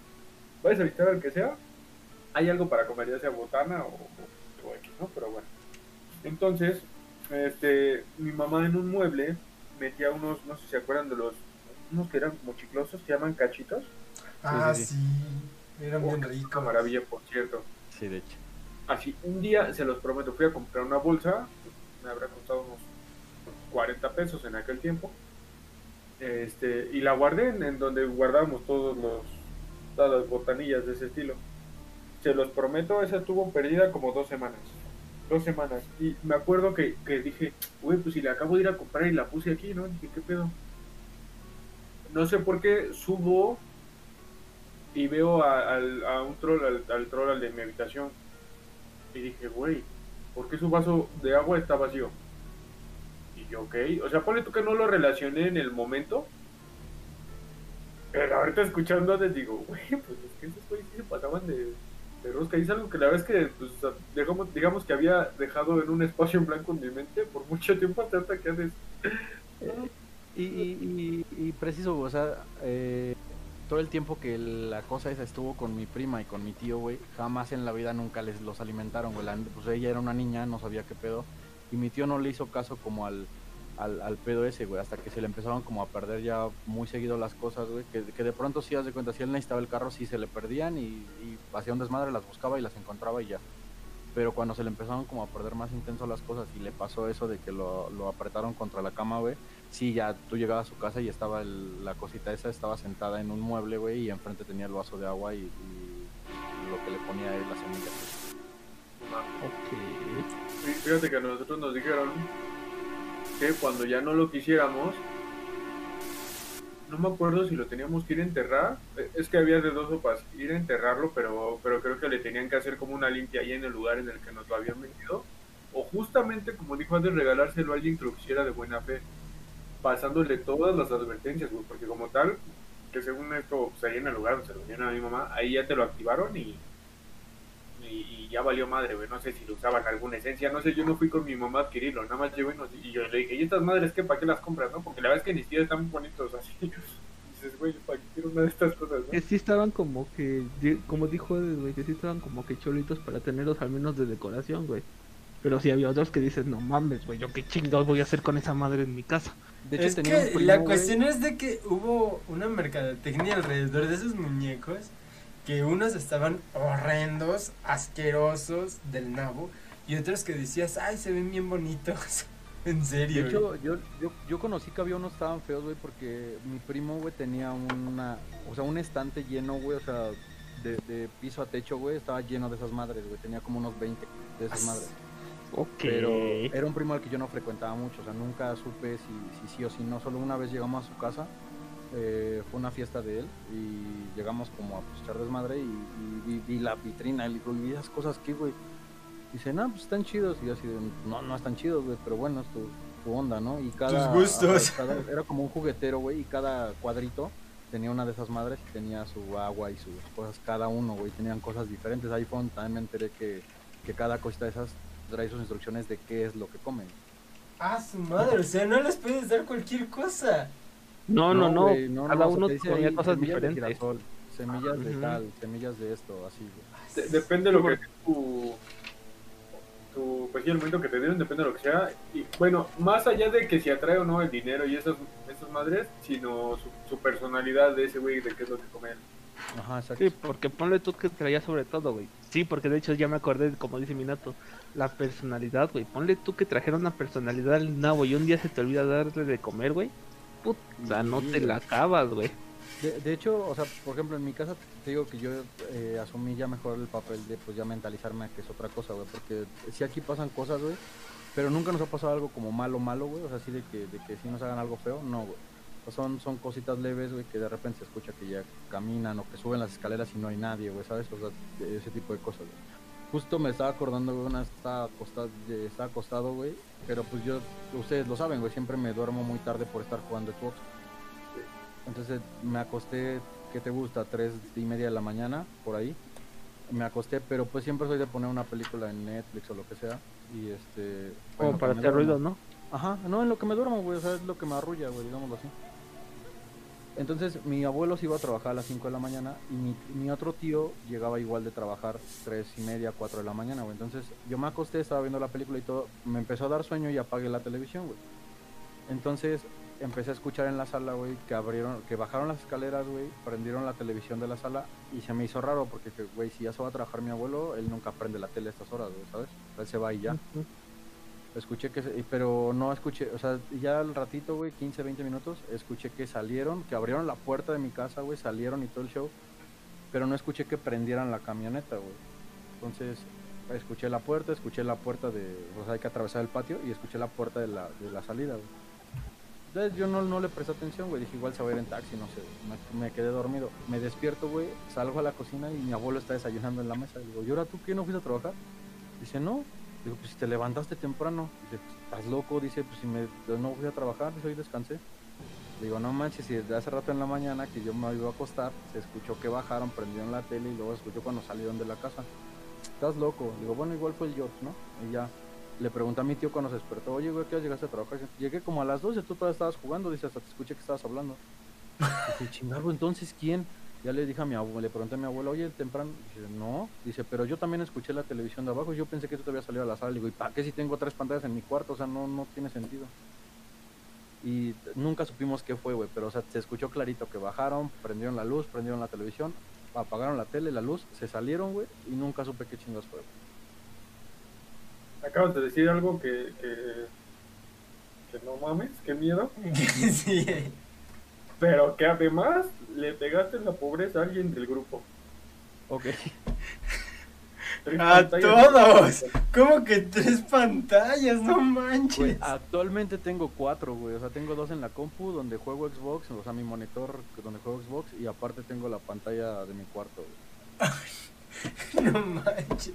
vayas a visitar al que sea, hay algo para comer, ya sea botana o, o, o X, ¿no? Pero bueno. Entonces, este, mi mamá en un mueble metía unos, no sé si se acuerdan de los, unos que eran como chiclosos, que llaman cachitos. Ah, sí, sí, sí. Eran Oh, ricos. maravilla, por cierto. Sí, de hecho. Así, un día, se los prometo, fui a comprar una bolsa, me habrá costado unos 40 pesos en aquel tiempo, este, y la guardé en, en donde guardábamos todos los, todas las botanillas de ese estilo. Se los prometo, esa estuvo perdida como dos semanas. Dos semanas. Y me acuerdo que, que dije, güey, pues si la acabo de ir a comprar y la puse aquí, ¿no? Dije, ¿qué pedo? No sé por qué subo y veo a, un troll, al, troll al de mi habitación. Y dije, güey, ¿por qué su vaso de agua está vacío? Y yo, ok. O sea, ponle tú que no lo relacioné en el momento. Pero ahorita escuchando les digo, güey, pues es que esos güeyes sí se pasaban de, de rosca. Y es algo que la verdad es que, pues, digamos, digamos que había dejado en un espacio en blanco en mi mente por mucho tiempo hasta ahorita que haces. Y, y, y, y preciso, o sea, eh, todo el tiempo que la cosa esa estuvo con mi prima y con mi tío, güey, jamás en la vida nunca les los alimentaron, güey. Pues ella era una niña, no sabía qué pedo. Y mi tío no le hizo caso como al, al, pedo ese, güey, hasta que se le empezaron como a perder ya muy seguido las cosas, güey. Que, que de pronto sí, haz de cuenta, si él necesitaba el carro, sí se le perdían y, y hacía un desmadre, las buscaba y las encontraba y ya. Pero cuando se le empezaron como a perder más intenso las cosas y le pasó eso de que lo, lo apretaron contra la cama, güey, sí, ya tú llegabas a su casa y estaba el- la cosita esa, estaba sentada en un mueble, güey, y enfrente tenía el vaso de agua y, y lo que le ponía ahí las semillas. Ok. Sí, Fíjate que a nosotros nos dijeron que cuando ya no lo quisiéramos, no me acuerdo si lo teníamos que ir a enterrar. Eh, Es que había de dos sopas, ir a enterrarlo, pero, pero creo que le tenían que hacer como una limpia ahí en el lugar en el que nos lo habían vendido. O justamente, como dijo antes, regalárselo a alguien que lo quisiera de buena fe, pasándole todas las advertencias, güey, porque como tal, que según esto, pues ahí en el lugar donde se lo vendieron a mi mamá, ahí ya te lo activaron y, y, ya valió madre, güey. No sé si lo usaban alguna esencia, no sé, yo no fui con mi mamá a adquirirlo, nada más llegó y, y yo le dije, ¿y estas madres qué? ¿Para qué las compras, no? Porque la verdad es que ni siquiera están bonitos así. Dices, güey, ¿para qué quiero una de estas cosas, no? Que sí estaban como que, como dijo güey, que sí estaban como que cholitos para tenerlos al menos de decoración, güey. Pero sí había otros que dices, no mames, güey, yo qué chingados voy a hacer con esa madre en mi casa. De hecho, es tenía que primo, la güey, cuestión es de que hubo una mercadotecnia alrededor de esos muñecos que unos estaban horrendos, asquerosos del nabo y otros que decías, ay, se ven bien bonitos. en De serio. hecho, yo, yo, yo conocí que había unos que estaban feos, güey, porque mi primo, güey, tenía una, o sea, un estante lleno, güey, o sea, de, de piso a techo, güey, estaba lleno de esas madres, güey, tenía como unos 20 de esas madres. Ok. Pero era un primo al que yo no frecuentaba mucho, o sea, nunca supe si, si sí o si no, solo una vez llegamos a su casa, eh, fue una fiesta de él, y llegamos como a pues, echar desmadre, y, y vi, vi la vitrina, y le digo, "¿Y esas cosas qué, güey? Dice, no, pues están chidos. Y yo así, de, no, no están chidos, güey, pero bueno, es tu, tu onda, ¿no? Y cada. Tus gustos. cada- era como un juguetero, güey, y cada cuadrito tenía una de esas madres y tenía su agua y sus cosas, cada uno, güey, tenían cosas diferentes. Ahí fue donde también me enteré que, que cada cosita de esas trae sus instrucciones de qué es lo que comen. Ah, su madre, o sea, no les puedes dar cualquier cosa. No, no, no. güey, no, Cada uno ahí cosas semillas de diferentes. girasol, semillas de tal, semillas de esto, así. De- depende de lo que tu, tu pues sí, el momento que te dieron, depende de lo que sea. Y bueno, más allá de que si atrae o no el dinero y esas, esas madres, sino su, su personalidad de ese güey, de qué es lo que come él. Ajá, exacto. Sí, porque ponle tú que traía sobre todo, güey. Sí, porque de hecho ya me acordé, como dice Minato, la personalidad, güey. Ponle tú que trajera una personalidad al nabo y un día se te olvida darle de comer, güey. Puta, no te la acabas, güey. De, de hecho, o sea, por ejemplo, en mi casa te digo que yo eh, asumí ya mejor el papel de pues ya mentalizarme que es otra cosa, güey, porque sí aquí pasan cosas, güey, pero nunca nos ha pasado algo como malo, malo, güey, o sea, así de que, de que sí nos hagan algo feo, no, güey. Sea, son, son cositas leves, güey, que de repente se escucha que ya caminan o que suben las escaleras y no hay nadie, güey, ¿sabes? O sea, ese tipo de cosas, güey. Justo me estaba acordando, güey, una estaba acostado, eh, estaba acostado, güey, pero pues yo, ustedes lo saben, güey, siempre me duermo muy tarde por estar jugando Xbox. Entonces me acosté, ¿qué te gusta? Tres y media de la mañana, por ahí. Me acosté, pero pues siempre soy de poner una película en Netflix o lo que sea. Y este... Como bueno, para hacer ruido, ¿no? Ajá, no, en lo que me duermo, güey, o sea, es lo que me arrulla, güey, digámoslo así. Entonces, mi abuelo se iba a trabajar a las 5 de la mañana y mi, otro tío llegaba igual de trabajar 3 y media, 4 de la mañana, güey. Entonces, yo me acosté, estaba viendo la película y todo, me empezó a dar sueño y apagué la televisión, güey. Entonces, empecé a escuchar en la sala, güey, que abrieron, que bajaron las escaleras, güey, prendieron la televisión de la sala y se me hizo raro porque, que, güey, si ya se va a trabajar mi abuelo, él nunca prende la tele a estas horas, güey, ¿sabes? Él se va y ya. Escuché que, pero no escuché, o sea, ya al ratito, güey, 15, 20 minutos, escuché que salieron, que abrieron la puerta de mi casa, güey, salieron y todo el show. pero no escuché que prendieran la camioneta, güey. Entonces, escuché la puerta, escuché la puerta de, o sea, hay que atravesar el patio y escuché la puerta de la, de la salida, güey. Entonces yo no, no le presté atención, güey, dije igual se va a ir en taxi, no sé, me, quedé dormido. Me despierto, güey, salgo a la cocina y mi abuelo está desayunando en la mesa. Digo, ¿y ahora tú qué no fuiste a trabajar? Dice, no. Digo, pues si te levantaste temprano. Dice, pues, estás loco, dice, pues si me, no fui a trabajar, pues hoy descansé. Digo, no manches, si desde hace rato en la mañana que yo me iba a acostar, se escuchó que bajaron, prendieron la tele y luego se escuchó cuando salieron de la casa. Estás loco. Digo, bueno, igual fue el George, ¿no? Y ya le pregunté a mi tío cuando se despertó, oye, güey, ¿qué hora llegaste a trabajar? Llegué como a las 12, tú todavía estabas jugando, dice, hasta te escuché que estabas hablando. Dije, chingado, entonces, ¿quién? Ya le dije a mi abuelo, le pregunté a mi abuelo, oye, temprano, dice, no, dice, pero yo también escuché la televisión de abajo y yo pensé que tú te habías salido a la sala, le digo, ¿y para qué si tengo tres pantallas en mi cuarto? O sea, no, no tiene sentido. Y nunca supimos qué fue, güey, pero o sea, se escuchó clarito que bajaron, prendieron la luz, prendieron la televisión, apagaron la tele, la luz, se salieron, güey, y nunca supe qué chingados fue. güey. Acabas de decir algo que, que, que no mames, qué miedo. sí. Pero que además le pegaste en la pobreza a alguien del grupo. Ok. A todos. ¿Cómo que tres pantallas? No Güey, manches. actualmente tengo cuatro, güey. O sea, tengo dos en la compu donde juego Xbox, o sea, mi monitor donde juego Xbox, y aparte tengo la pantalla de mi cuarto, güey. No manches.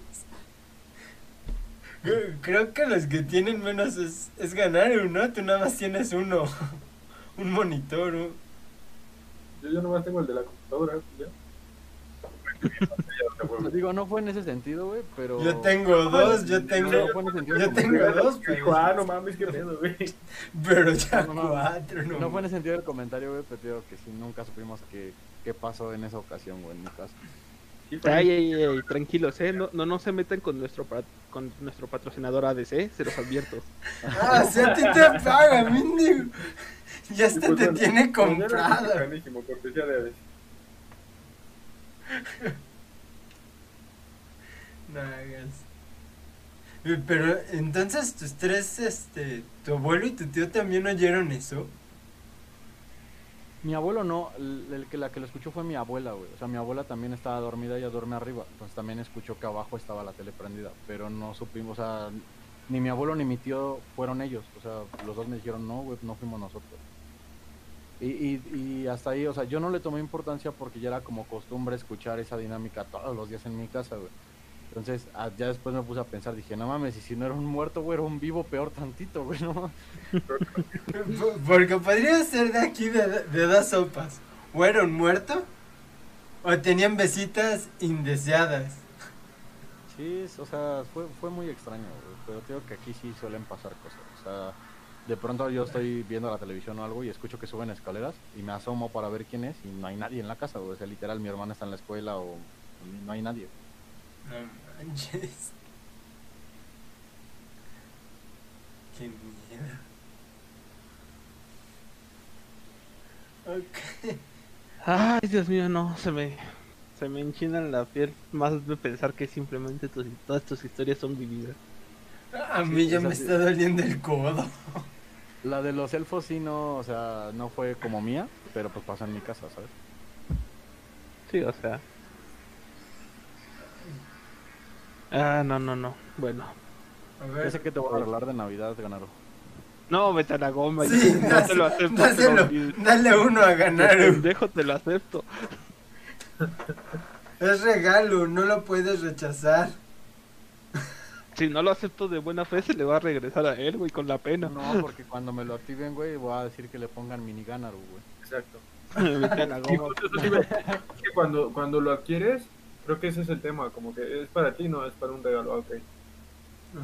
Creo- que los que tienen menos es, es ganar uno. Tú nada más tienes uno. Un monitor. un- Yo ya nomás tengo el de la computadora. Ya. Digo, no fue en ese sentido, güey, pero... Yo tengo dos, yo tengo. No fue en ese sentido Yo tengo dos, pero, ah, no mames, qué pedo, güey. pero ya No, no, no. cuatro. No, No fue en el sentido del comentario, güey, pero que sí, nunca supimos qué, qué pasó en esa ocasión, güey, en mi fue- Ay, ay, ay, tranquilos, eh. No, no, no se metan con nuestro con nuestro patrocinador ADC, se los advierto. Ah, si a ti te paga, mendigo. Ya hasta pues, te bueno, tiene pues, mexicanísimo, cortesía de Aves. No. Eh, Pero entonces tus tres, este, tu abuelo y tu tío también oyeron eso. Mi abuelo no, el, el que la que lo escuchó fue mi abuela, güey. O sea, mi abuela también estaba dormida, ella duerme arriba. Entonces también escuchó que abajo estaba la tele prendida. Pero no supimos, o sea, ni mi abuelo ni mi tío fueron ellos. O sea, los dos me dijeron, no, güey, no fuimos nosotros. Y, y, y hasta ahí, o sea, yo no le tomé importancia porque ya era como costumbre escuchar esa dinámica todos los días en mi casa, güey. Entonces, ah, ya después me puse a pensar, dije, no mames, y si no era un muerto, güey, era un vivo peor tantito, güey, no Por- Porque podría ser de aquí de, de dos sopas. O era un muerto, o tenían besitas indeseadas. Sí, o sea, fue, fue muy extraño, güey, pero digo que aquí sí suelen pasar cosas. O sea, de pronto yo estoy viendo la televisión o algo y escucho que suben escaleras y me asomo para ver quién es y no hay nadie en la casa. O sea, literal, mi hermana está en la escuela o no hay nadie. No manches. Qué miedo. Ok. Ay, Dios mío, no, se me se me enchina la piel más de pensar que simplemente tus- todas tus historias son vividas. A mí ya me está doliendo el codo. La de los elfos sí no, o sea, no fue como mía, pero pues pasó en mi casa, ¿sabes? Sí, o sea. Ah, no, no, no. Bueno. A Yo ver. sé que te voy a arreglar de Navidad, Ganaro. No, vete a la goma. Sí, no te lo acepto. dáselo, pero- dale uno a de ganar. pendejo te lo acepto. Es regalo, no lo puedes rechazar. Si no lo acepto de buena fe, se le va a regresar a él, güey, con la pena. No, porque cuando me lo activen, güey, voy a decir que le pongan mini Ganaro, güey. Exacto. Sí, que cuando, cuando lo adquieres, creo que ese es el tema, como que es para ti, no es para un regalo, ok.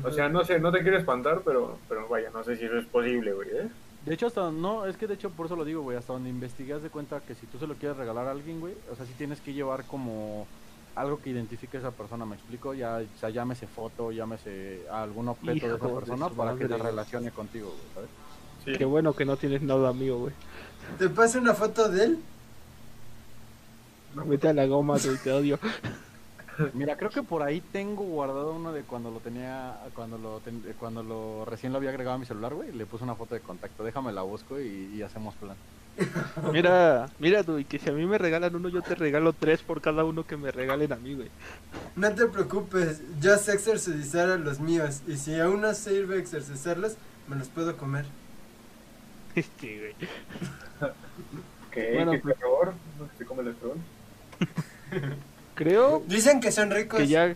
O sea, no sé, no te quiero espantar, pero, pero vaya, no sé si eso es posible, güey, ¿eh? De hecho, hasta no, es que de hecho por eso lo digo, güey, hasta donde investigué haz de cuenta que si tú se lo quieres regalar a alguien, güey, o sea, sí tienes que llevar como algo que identifique a esa persona, me explico, ya, o sea, llámese foto, llámese algún objeto de esa persona para que se madre. relacione contigo, güey, ¿sabes? Sí. Qué bueno que no tienes nada amigo, güey. ¿Te paso una foto de él? Vete a la goma, güey, te odio. Mira, creo que por ahí tengo guardado uno de cuando lo tenía, cuando lo, ten- cuando lo recién lo había agregado a mi celular, güey, le puse una foto de contacto, déjame la busco y, y hacemos plan. Mira, mira, tú, y que si a mí me regalan uno, yo te regalo tres por cada uno que me regalen a mí, güey. No te preocupes, yo sé exorcizar a los míos. Y si aún no sirve exorcizarlos, me los puedo comer. Sí, güey. ¿Qué? Bueno, ¿Qué pues- terror? ¿No se come el troll? Creo Dicen que son ricos. que ya.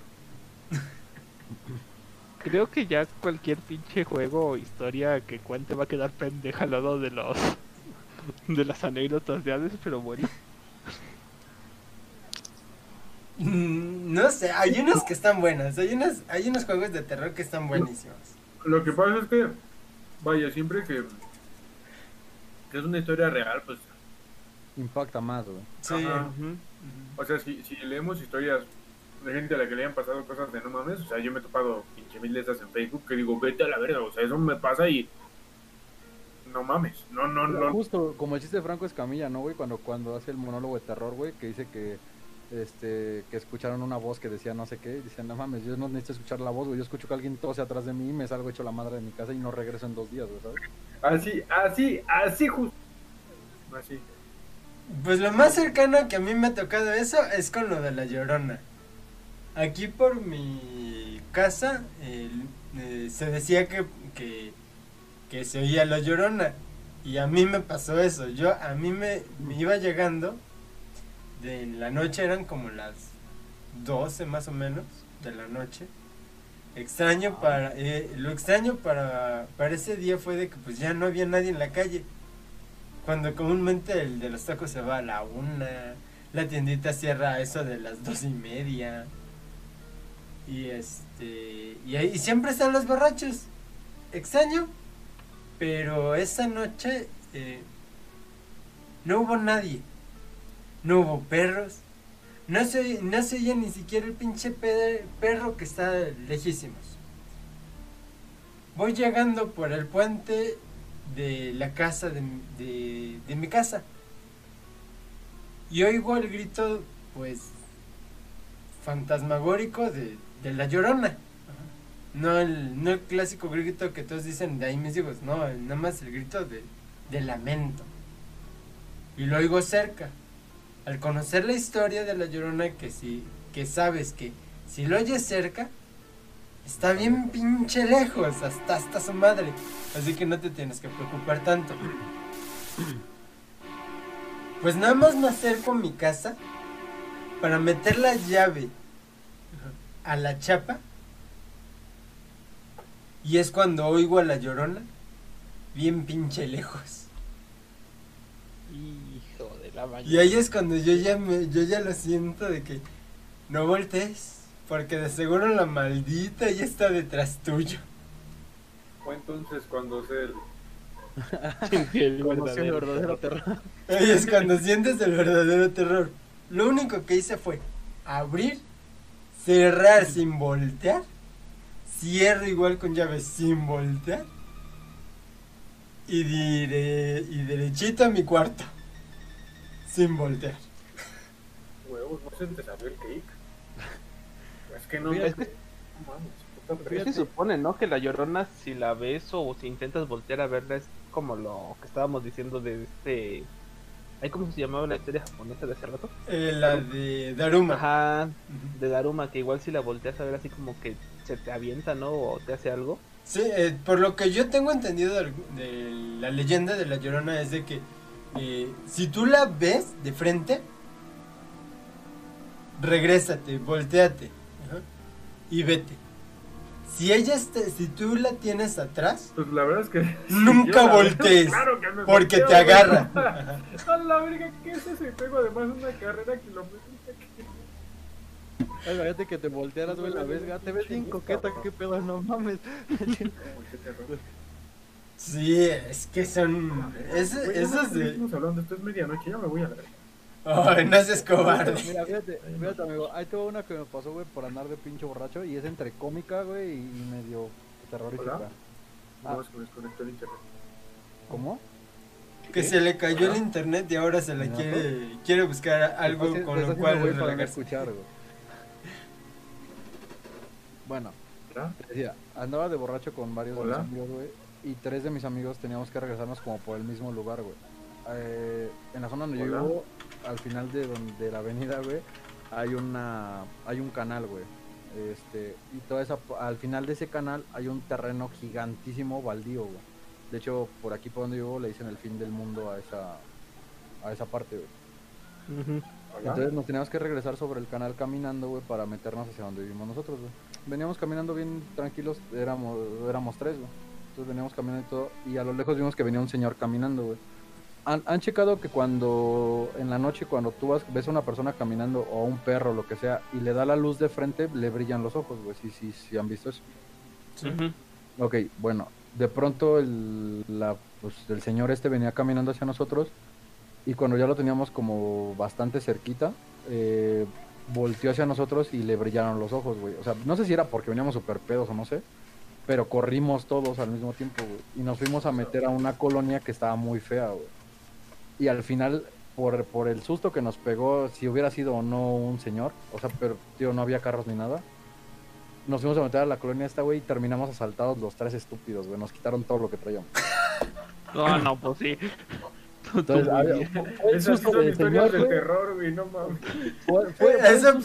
Creo que ya cualquier pinche juego o historia que cuente va a quedar pendeja al lado de los. de las anécdotas de Hades, pero bueno. Mm, No sé, hay unos que están buenos. Hay unos, hay unos juegos de terror que están buenísimos. Lo que pasa es que, vaya, siempre que, que es una historia real, pues, Impacta más, güey. Sí. O sea, si, si leemos historias de gente a la que le hayan pasado cosas de no mames, o sea, yo me he topado pinche mil de esas en Facebook que digo, vete a la verga, o sea, eso me pasa y no mames, no, no, no, Justo como el chiste de Franco Escamilla, ¿no, güey? Cuando, cuando hace el monólogo de terror, güey, que dice que este que escucharon una voz que decía no sé qué, y dicen, no mames, yo no necesito escuchar la voz, güey, yo escucho que alguien tose atrás de mí y me salgo hecho la madre de mi casa y no regreso en dos días, güey, ¿sabes? así, así, así justo, así. Pues lo más cercano que a mí me ha tocado eso es con lo de la llorona. Aquí por mi casa el- eh, se decía que, que, que se oía la llorona. Y a mí me pasó eso. Yo a mí me, me iba llegando de la noche, eran como las 12 más o menos de la noche. Extraño para, eh, lo extraño para, para ese día fue de que pues ya no había nadie en la calle. Cuando comúnmente el de los tacos se va a la una, la tiendita cierra a eso de las dos y media. Y este. Y ahí y siempre están los borrachos. Extraño. Pero esa noche eh, no hubo nadie. No hubo perros. No se, no se oía ni siquiera el pinche pe- perro que está lejísimos. Voy llegando por el puente de la casa de, de, de mi casa. Y oigo el grito, pues, fantasmagórico de, de la llorona. No el, no el clásico grito que todos dicen de ahí mis hijos, no, nada más el grito de, de lamento. Y lo oigo cerca. Al conocer la historia de la llorona, que si, que sabes que si lo oyes cerca, está bien pinche lejos, hasta hasta su madre. Así que no te tienes que preocupar tanto. Pues nada más me acerco a mi casa para meter la llave a la chapa. Y es cuando oigo a la llorona bien pinche lejos. Hijo de la mañana. Y ahí es cuando yo ya me, yo ya lo siento de que no voltees, porque de seguro la maldita ya está detrás tuyo. Fue entonces cuando se el verdadero. verdadero terror. Ahí es cuando sientes el verdadero terror. Lo único que hice fue abrir, cerrar sin voltear, cierro igual con llave sin voltear y, dire- y derechito a mi cuarto sin voltear. huevos, no se te salió el cake. Es que no, Mira, es es que, no mames, puta Es verga. que se supone, ¿no? Que la llorona, si la ves o si intentas voltear a verla, es como lo que estábamos diciendo de este. ¿Ay, cómo se llamaba la historia japonesa de hace rato? Eh, la de Daruma. Ajá, de Daruma, que igual si la volteas a ver así como que se te avienta, ¿no? O te hace algo. Sí, eh, por lo que yo tengo entendido de, de la leyenda de la Llorona es de que eh, si tú la ves de frente, regrésate, volteate ajá, y vete. Si ella está, si tú la tienes atrás, Pues la verdad es que. Nunca voltees, claro que me porque volteo, te agarra. A la verga, ¿qué es ese juego? Además, una carrera kilométrica. Ay, fíjate que te voltearas, güey, la vez, te ves bien coqueta, qué pedo, no mames. Sí, es que son es- Güey, esos no, de Estamos hablando, esto es medianoche, ya me voy a la. Ay, no seas cobarde. Mira, fíjate, fíjate, amigo, ahí tengo una que me pasó, güey, por andar de pinche borracho y es entre cómica, güey, y medio terrorífica. Hola. Ah. No, se me desconectó el internet. ¿Cómo? Que se le cayó el internet y ahora se le ¿No? quiere quiere buscar algo con lo cual me voy para escuchar, güey. Bueno, decía, andaba de borracho con varios de Hola. mis amigos, güey, y tres de mis amigos teníamos que regresarnos como por el mismo lugar, güey. eh, en la zona donde yo vivo, al final de, donde, de la avenida, güey, hay una hay un canal, güey. Este, y toda esa al final de ese canal hay un terreno gigantísimo baldío, güey. De hecho, por aquí por donde vivo le dicen el fin del mundo a esa a esa parte, güey. Entonces nos teníamos que regresar sobre el canal caminando, güey, para meternos hacia donde vivimos nosotros, güey. Veníamos caminando bien tranquilos, éramos, éramos tres, güey. Entonces veníamos caminando y todo, y a lo lejos vimos que venía un señor caminando, güey. Han, han checado que cuando, en la noche, cuando tú vas, ves a una persona caminando, o a un perro, lo que sea, y le da la luz de frente, le brillan los ojos, güey. Sí, sí, sí, han visto eso. Ujú. Ok, bueno, de pronto el, la, pues, el señor este venía caminando hacia nosotros y cuando ya lo teníamos como bastante cerquita, eh, volteó hacia nosotros y le brillaron los ojos, güey. O sea, no sé si era porque veníamos super pedos o no sé, pero corrimos todos al mismo tiempo, güey. Y nos fuimos a meter a una colonia que estaba muy fea, güey. Y al final, por, por el susto que nos pegó, si hubiera sido o no un señor, o sea, pero, tío, no había carros ni nada. Nos fuimos a meter a la colonia esta, güey, y terminamos asaltados los tres estúpidos, güey. Nos quitaron todo lo que traíamos. No, no, pues sí. Entonces, Esas susto son del historias señor, de terror, güey, no mames. Fue- fue- fue el Eso susto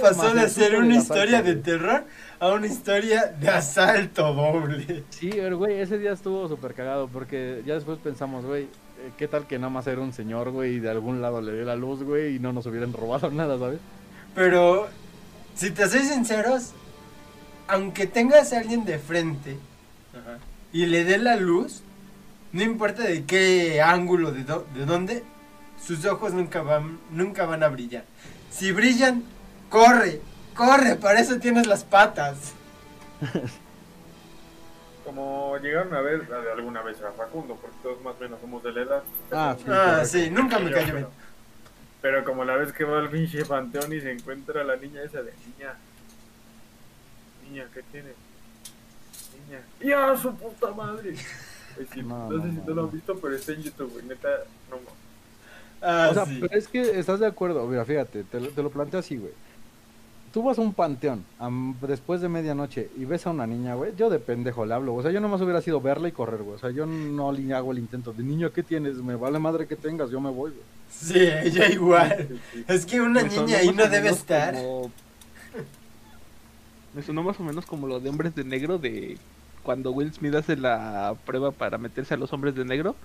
pasó, de ser una historia de güey. terror a una historia de asalto doble. Sí, pero, güey, ese día estuvo súper cagado porque ya después pensamos, güey, eh, ¿qué tal que nada más era un señor, güey, y de algún lado le dio la luz, güey, y no nos hubieran robado nada, ¿sabes? Pero, si te soy sinceros, aunque tengas a alguien de frente y le dé la luz, no importa de qué ángulo, de, do- de dónde, sus ojos nunca van, nunca van a brillar. Si brillan, corre, corre, para eso tienes las patas. Como llegaron a ver alguna vez a Facundo, porque todos más o menos somos de la edad. Ah, sí. Ah, sí, nunca me cayó bien. Pero como la vez que va al pinche panteón y se encuentra la niña esa de niña. Niña, ¿qué tienes? Niña. ¡Ya, su puta madre! No, sé si no, tú lo has visto, pero está en YouTube, güey. Neta, no. Ah, o sea, sí. pero es que estás de acuerdo, mira, fíjate, te, lo- te lo planteo así, güey. Tú vas a un panteón después de medianoche y ves a una niña, güey, yo de pendejo le hablo, o sea, yo nomás hubiera sido verla y correr, güey, o sea, yo no le hago el intento de niño, ¿qué tienes? Me vale madre que tengas, yo me voy, güey. Sí, ella igual. Es que una niña ahí no debe estar. como- Me sonó más o menos como lo de hombres de negro de cuando Will Smith hace la prueba para meterse a los hombres de negro.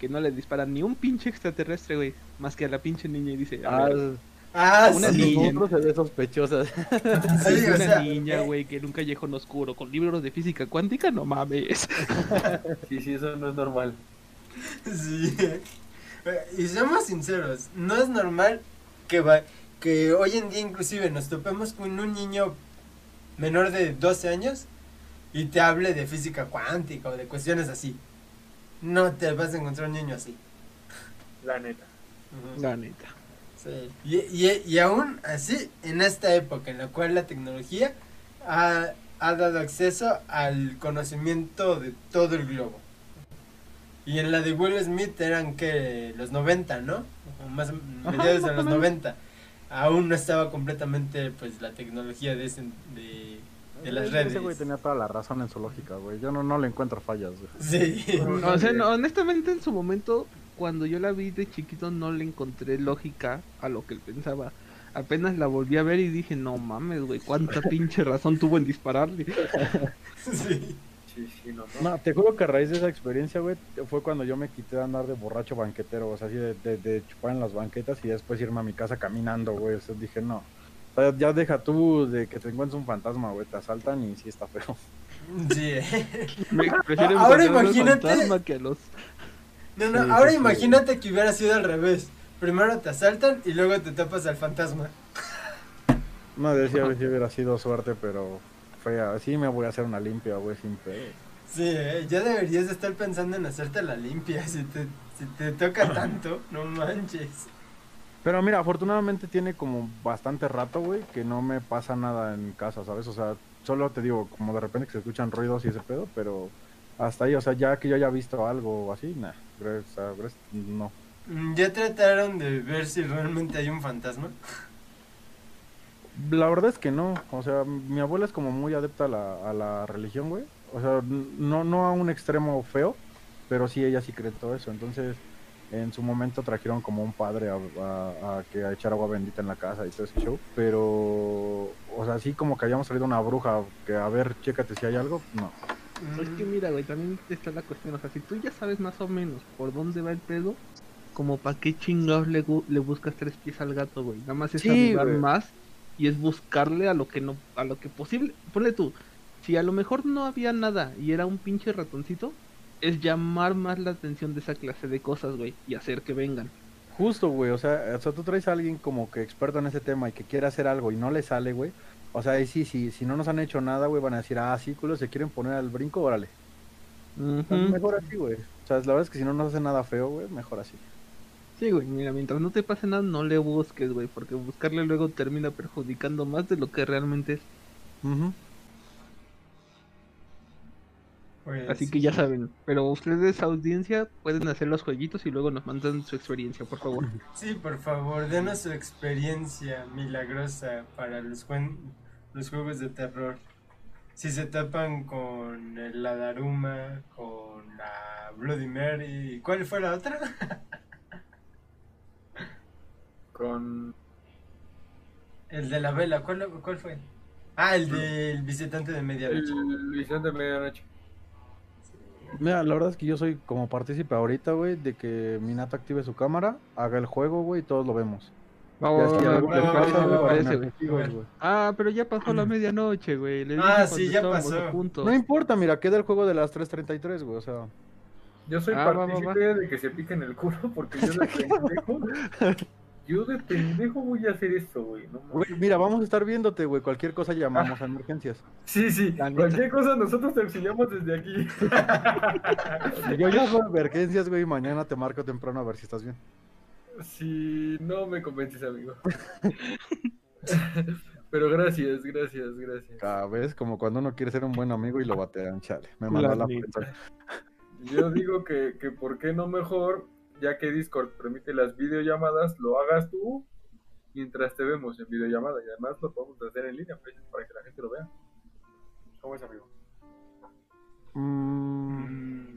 Que no le disparan ni un pinche extraterrestre, güey. Más que a la pinche niña y dice, Ah, ver, Ah, Una sí. niña. se ve sospechosa. Sí, o una sea, niña, eh, güey, que en un callejón oscuro con libros de física cuántica, no mames. Sí, sí, eso no es normal. Sí. Y seamos sinceros, no es normal que, va- que hoy en día inclusive nos topemos con un niño menor de 12 años y te hable de física cuántica o de cuestiones así. No te vas a encontrar un niño así. La neta. La neta. Sí. Y, y, y aún así, en esta época en la cual la tecnología ha, ha dado acceso al conocimiento de todo el globo. Y en la de Will Smith eran que los 90, ¿no? O más mediados de los menos. 90. Aún no estaba completamente pues la tecnología de, ese- de, de las redes. Ese güey tenía toda la razón en su lógica, güey. Yo no, no le encuentro fallas, güey. Sí. O sea, no, honestamente en su momento, cuando yo la vi de chiquito, no le encontré lógica a lo que él pensaba. Apenas la volví a ver y dije, no mames, güey, cuánta pinche razón tuvo en dispararle. sí. Sí, sí, no, no. No, te juro que a raíz de esa experiencia, güey, fue cuando yo me quité de andar de borracho banquetero, o sea, así de, de, de chupar en las banquetas y después irme a mi casa caminando, güey. O sea, dije, no. Ya deja tú de que te encuentres un fantasma, güey, te asaltan y sí está feo. Sí. Me prefiero Ahora imagínate- fantasma que a los... No, no, Sí, ahora sí, sí. imagínate que hubiera sido al revés. Primero te asaltan y luego te tapas al fantasma. No, decía si hubiera sido suerte, pero fea. Sí me voy a hacer una limpia, güey, sin pedo. Sí, eh, ya deberías de estar pensando en hacerte la limpia. Si te, si te toca tanto, no manches. Pero mira, afortunadamente tiene como bastante rato, güey, que no me pasa nada en casa, ¿sabes? O sea, solo te digo, como de repente que se escuchan ruidos y ese pedo, pero hasta ahí, o sea, ya que yo haya visto algo así, nah, gracias, a- gracias, no. Mm, ¿Ya trataron de ver si realmente hay un fantasma? La verdad es que no, o sea, mi abuela es como muy adepta a la, a la religión, güey. O sea, no, no a un extremo feo, pero sí ella sí cree todo eso. Entonces, En su momento trajeron como un padre a, a- a que a echar agua bendita en la casa y todo ese show. Pero, o sea, así como que hayamos salido una bruja que a ver, chécate si hay algo, no. Es que mira, güey, también está la cuestión. O sea, si tú ya sabes más o menos por dónde va el pedo, como para qué chingados le, buscas tres pies al gato, güey. Nada más es Sí, arribar güey. más y es buscarle a lo que no, a lo que posible. Ponle tú, si a lo mejor no había nada y era un pinche ratoncito, es llamar más la atención de esa clase de cosas, güey, y hacer que vengan. Justo, güey, o sea, o sea, tú traes a alguien como que experto en ese tema y que quiere hacer algo y no le sale, güey. O sea, ahí sí, sí, si no nos han hecho nada, güey, van a decir, ah, sí, culo, se quieren poner al brinco, órale. Mejor así, güey. O sea, la verdad es que si no nos hace nada feo, güey, mejor así. Sí, güey, mira, mientras no te pase nada, no le busques, güey, porque buscarle luego termina perjudicando más de lo que realmente es. Ujú. Pues, Así que ya saben, pero ustedes, audiencia, pueden hacer los jueguitos y luego nos mandan su experiencia, por favor. Sí, por favor, denos su experiencia milagrosa para los, juen- los juegos de terror. Si se tapan con el- la Daruma, con la Bloody Mary, ¿cuál fue la otra? Con. El de la vela, ¿cuál, cuál fue? Ah, el del visitante de medianoche. El Vicente de Medianoche. Mira, la verdad es que yo soy como partícipe ahorita, güey, de que Minato active su cámara, haga el juego, güey, y todos lo vemos. Ya si va, algo va, le va, pasa, va, güey, va, van a parece, tener güey. testigos, güey. Ah, pero ya pasó la medianoche, güey. le Ah, sí, ya pasó. No importa, mira, queda el juego de las 3.33, güey, o sea... Yo soy Ah, va, va, partícipe de que se piquen el culo porque yo de pendejo. Yo de pendejo voy a hacer esto, güey. No. Güey, mira, vamos a estar viéndote, güey, cualquier cosa llamamos a emergencias. Sí, sí, cualquier cosa nosotros te auxiliamos desde aquí. Yo llamo a emergencias, güey, y mañana te marco temprano a ver si estás bien. Si no me convences, amigo. Pero gracias, gracias, gracias. Cada vez, como cuando uno quiere ser un buen amigo y lo batean, chale. Me mandó La la. Yo digo que, que por qué no mejor, ya que Discord permite las videollamadas, lo hagas tú mientras te vemos en videollamada. Y además lo podemos hacer en línea pues, para que la gente lo vea. ¿Cómo es, amigo? Mm,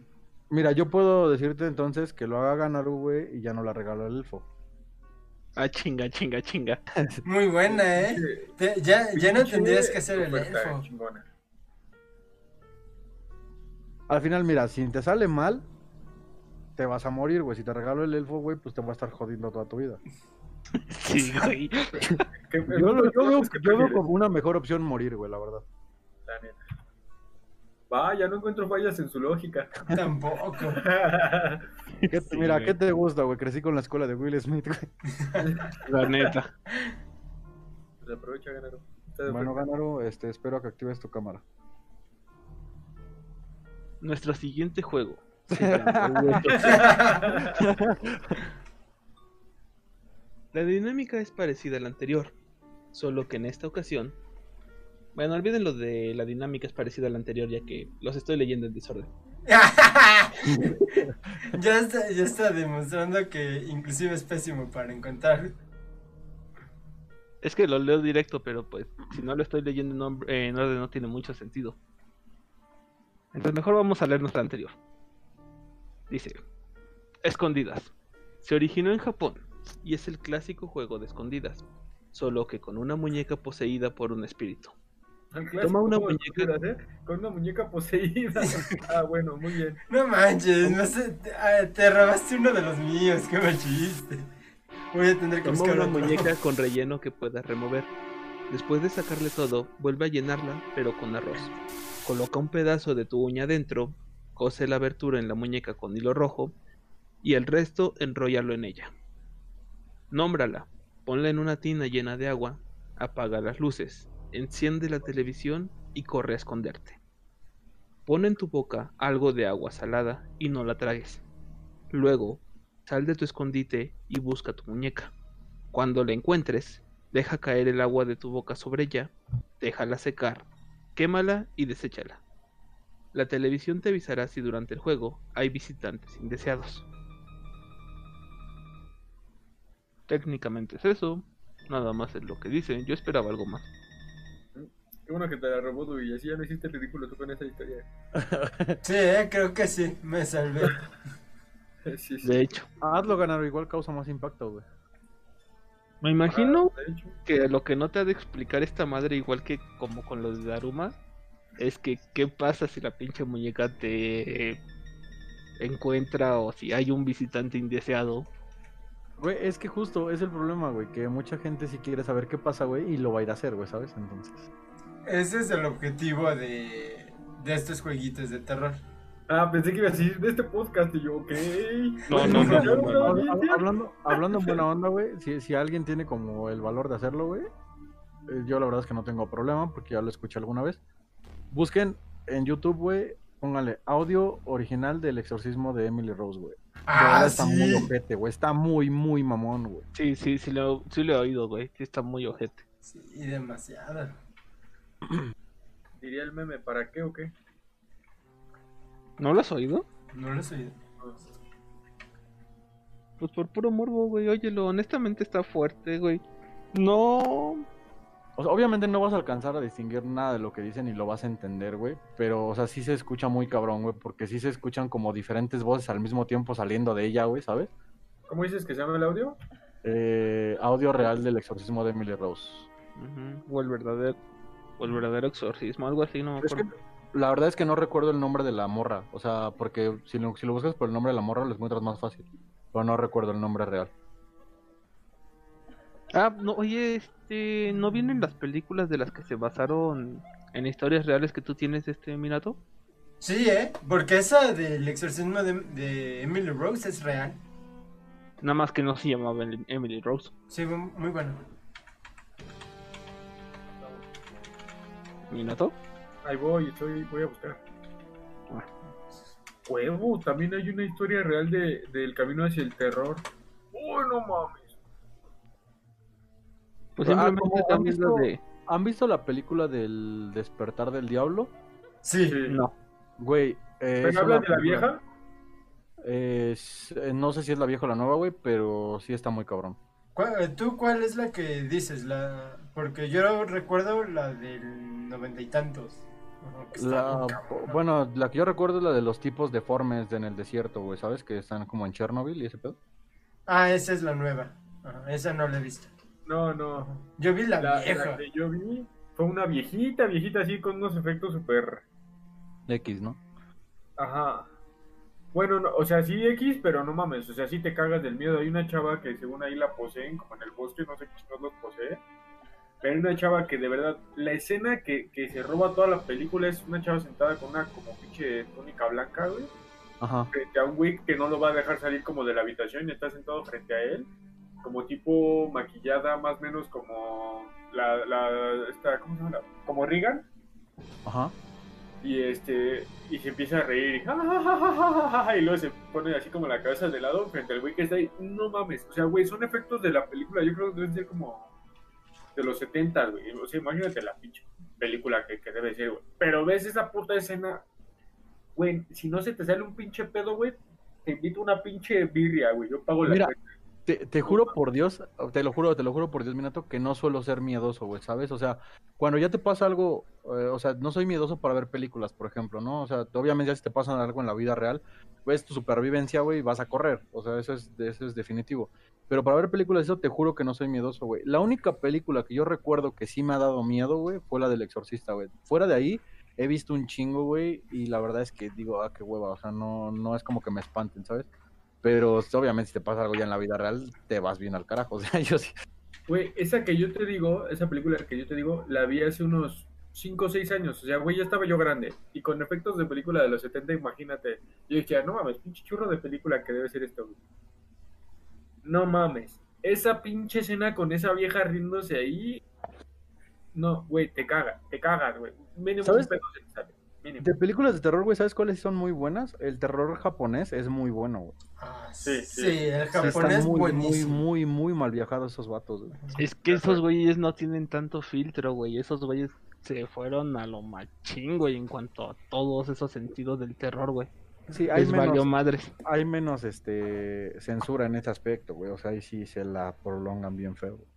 mira, yo puedo decirte entonces que lo haga Ganaru, güey, y ya no la regalo al elfo. Ah, chinga, chinga, chinga. Muy buena, ¿eh? Te- ya, ya no tendrías que hacer el elfo. chingona. Al final, mira, si te sale mal, te vas a morir, güey. Si te regalo el elfo, güey, pues te va a estar jodiendo toda tu vida. Sí, güey. ¿Qué- Yo, lo- yo veo, ¿qué yo veo como una mejor opción morir, güey, la verdad. La neta. Vaya, no encuentro fallas en su lógica. Tampoco. ¿Qué te- Sí, mira, güey. ¿qué te gusta, güey? Crecí con la escuela de Will Smith, güey. La neta. Pues aprovecha, Ganaro. Bueno. Ganaru, este, espero que actives tu cámara. Nuestro siguiente juego. La dinámica es parecida a la anterior, solo que en esta ocasión... Bueno, olviden lo de la dinámica es parecida a la anterior, ya que los estoy leyendo en desorden. ya, está, ya está demostrando que inclusive es pésimo para encontrar. Es que lo leo directo, pero pues si no lo estoy leyendo en, nombre- eh, en orden no tiene mucho sentido. Entonces mejor vamos a leer nuestra anterior. Dice, Escondidas. Se originó en Japón y es el clásico juego de escondidas, solo que con una muñeca poseída por un espíritu. Clásico Toma una muñeca. ¿eh? Con una muñeca poseída. ah, bueno, muy bien. No manches, no sé, te, ah, te robaste uno de los míos, qué mal chiste. Voy a tener que Toma buscar una otro. muñeca con relleno que puedas remover. Después de sacarle todo, vuelve a llenarla, pero con arroz. Coloca un pedazo de tu uña dentro, cose la abertura en la muñeca con hilo rojo y el resto enróllalo en ella. Nómbrala, ponla en una tina llena de agua, apaga las luces, enciende la televisión y corre a esconderte. Pon en tu boca algo de agua salada y no la tragues. Luego, sal de tu escondite y busca tu muñeca. Cuando la encuentres, deja caer el agua de tu boca sobre ella, déjala secar, quémala y deséchala. La televisión te avisará si durante el juego hay visitantes indeseados. Técnicamente es eso, nada más es lo que dice, yo esperaba algo más. Qué bueno que te la robó, y así ya no hiciste el ridículo tú con esa historia. Sí, eh, creo que sí, me salvé. Sí, sí. De hecho, Hazlo ganar, igual causa más impacto, güey. me imagino Ah, que lo que no te ha de explicar esta madre, igual que como con los de Daruma, es que qué pasa si la pinche muñeca te encuentra o si hay un visitante indeseado. Güey, es que justo es el problema, güey, que mucha gente sí quiere saber qué pasa, güey, y lo va a ir a hacer, güey, ¿sabes? Entonces. Ese es el objetivo de, de estos jueguitos de terror. Ah, pensé que iba a decir de este podcast y yo, ok. No, no, no, no, no, no. Hab- hab- Hablando, hablando en buena onda, güey, si, si alguien tiene como el valor de hacerlo, güey, eh, yo la verdad es que no tengo problema porque ya lo escuché alguna vez. Busquen en YouTube, güey, pónganle audio original del exorcismo de Emily Rose, güey. Ah, verdad está muy sí. ojete, güey. Está muy, muy mamón, güey. Sí, sí, sí lo, sí lo he oído, güey. Sí está muy ojete. Sí, demasiado. Diría el meme, ¿para qué o qué? ¿No lo has oído? No lo sé. Pues por puro morbo, güey. Óyelo, honestamente está fuerte, güey. No. O sea, obviamente no vas a alcanzar a distinguir nada de lo que dicen y lo vas a entender, güey. Pero, o sea, sí se escucha muy cabrón, güey. Porque sí se escuchan como diferentes voces al mismo tiempo saliendo de ella, güey, ¿sabes? ¿Cómo dices que se llama el audio? Eh, audio real del exorcismo de Emily Rose. O el verdadero. O el verdadero exorcismo, algo así, no me Es que acuerdo. la verdad es que no recuerdo el nombre de la morra. O sea, porque si lo, si lo buscas por el nombre de la morra lo encuentras más fácil. Pero no recuerdo el nombre real. Ah, no, oye, este. ¿No vienen las películas de las que se basaron en historias reales que tú tienes, este Minato? Sí, ¿eh? Porque esa del exorcismo de, de Emily Rose es real. Nada más que no se llamaba Em- Emily Rose. Sí, muy muy bueno. ¿Minato? Ahí voy, estoy, voy a buscar. Ah. Huevo, también hay una historia real de, del camino hacia el terror. ¡Uy, no mames! Pues Ah, simplemente como han también visto- la de. ¿Han visto la película del despertar del diablo? Sí. No. Güey, eh, ¿Pero una de la vieja? Eh, eh, no sé si es la vieja o la nueva, güey, pero sí está muy cabrón. ¿Cuál- ¿Tú cuál es la que dices? La... Porque yo recuerdo la del noventa y tantos. La, bueno, la que yo recuerdo es la de los tipos deformes en el desierto, güey, ¿sabes? Que están como en Chernobyl y ese pedo. Ah, esa es la nueva. Ajá, esa no la he visto. No, no. Yo vi la, La, vieja. la que yo vi fue una viejita, viejita así con unos efectos súper... X, ¿no? Ajá. Bueno, no, o sea, sí X, pero no mames, o sea, sí te cagas del miedo. Hay una chava que según ahí la poseen, como en el bosque, no sé quién los posee. Pero hay una chava que de verdad, la escena que, que se roba toda la película es una chava sentada con una como pinche túnica blanca, güey. Ajá. frente a un güey que no lo va a dejar salir como de la habitación y está sentado frente a él, como tipo maquillada, más o menos como la, la esta, ¿cómo se llama? Como Regan, Ajá. y este, y se empieza a reír, y, "Ja, ja, ja, ja, ja, ja, ja", y luego se pone así como la cabeza de lado frente al güey que está ahí, no mames, o sea, güey, son efectos de la película, yo creo que deben ser como de los 70, güey, o sea, imagínate la pinche película que, que debe ser, güey, pero ves esa puta escena, güey, si no se te sale un pinche pedo, güey, te invito a una pinche birria, güey, yo pago la Mira, cuenta. Te, te juro por Dios, te lo juro, te lo juro por Dios, Minato, que no suelo ser miedoso, güey, ¿sabes? O sea, cuando ya te pasa algo, eh, o sea, no soy miedoso para ver películas, por ejemplo, ¿no? O sea, obviamente ya si te pasa algo en la vida real, ves tu supervivencia, güey, vas a correr, o sea, eso es, eso es definitivo. Pero para ver películas, eso te juro que no soy miedoso, güey. La única película que yo recuerdo que sí me ha dado miedo, güey, fue la del exorcista, güey. Fuera de ahí, he visto un chingo, güey, y la verdad es que digo, ah, qué hueva, o sea, no, no es como que me espanten, ¿sabes? Pero obviamente si te pasa algo ya en la vida real, te vas bien al carajo. O sea, yo sí. Güey, esa que yo te digo, esa película que yo te digo, la vi hace unos 5 o 6 años. O sea, güey, ya estaba yo grande. Y con efectos de película de los 70, imagínate. Yo dije, "Ah, no mames, pinche churro de película que debe ser esto, güey. No mames. Esa pinche escena con esa vieja riéndose ahí. No, güey, te caga, te cagas, güey. Mínimo ¿Sabes? un pedo se te sale. Mínimo. De películas de terror, güey, ¿sabes cuáles son muy buenas? El terror japonés es muy bueno, güey. Ah, Sí, sí, sí. el Sí, japonés están muy, muy, buenísimo. muy, muy mal viajados esos vatos, güey. Es que esos güeyes no tienen tanto filtro, güey. Esos güeyes se fueron a lo machín, güey, en cuanto a todos esos sentidos del terror, güey. Sí, hay Les valió menos, madres. hay menos este censura en ese aspecto, güey. O sea, ahí sí se la prolongan bien feo. güey.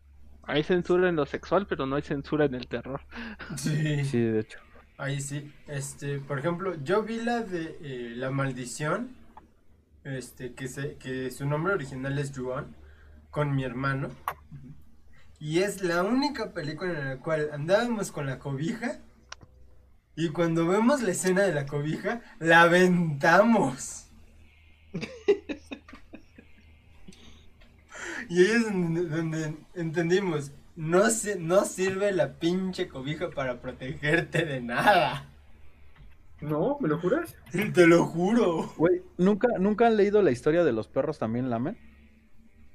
Hay censura en lo sexual, pero no hay censura en el terror. Sí. Sí, de hecho. Ahí sí. Este, por ejemplo, yo vi la de eh, La Maldición. este, que, se, que su nombre original es Juan, con mi hermano. Y es la única película en la cual andábamos con la cobija. Y cuando vemos la escena de la cobija, la aventamos. y ahí es donde, donde entendimos, no, se, no sirve la pinche cobija para protegerte de nada. No, ¿me lo juras? Te lo juro. Güey, ¿nunca, ¿nunca han leído la historia de los perros también lamen?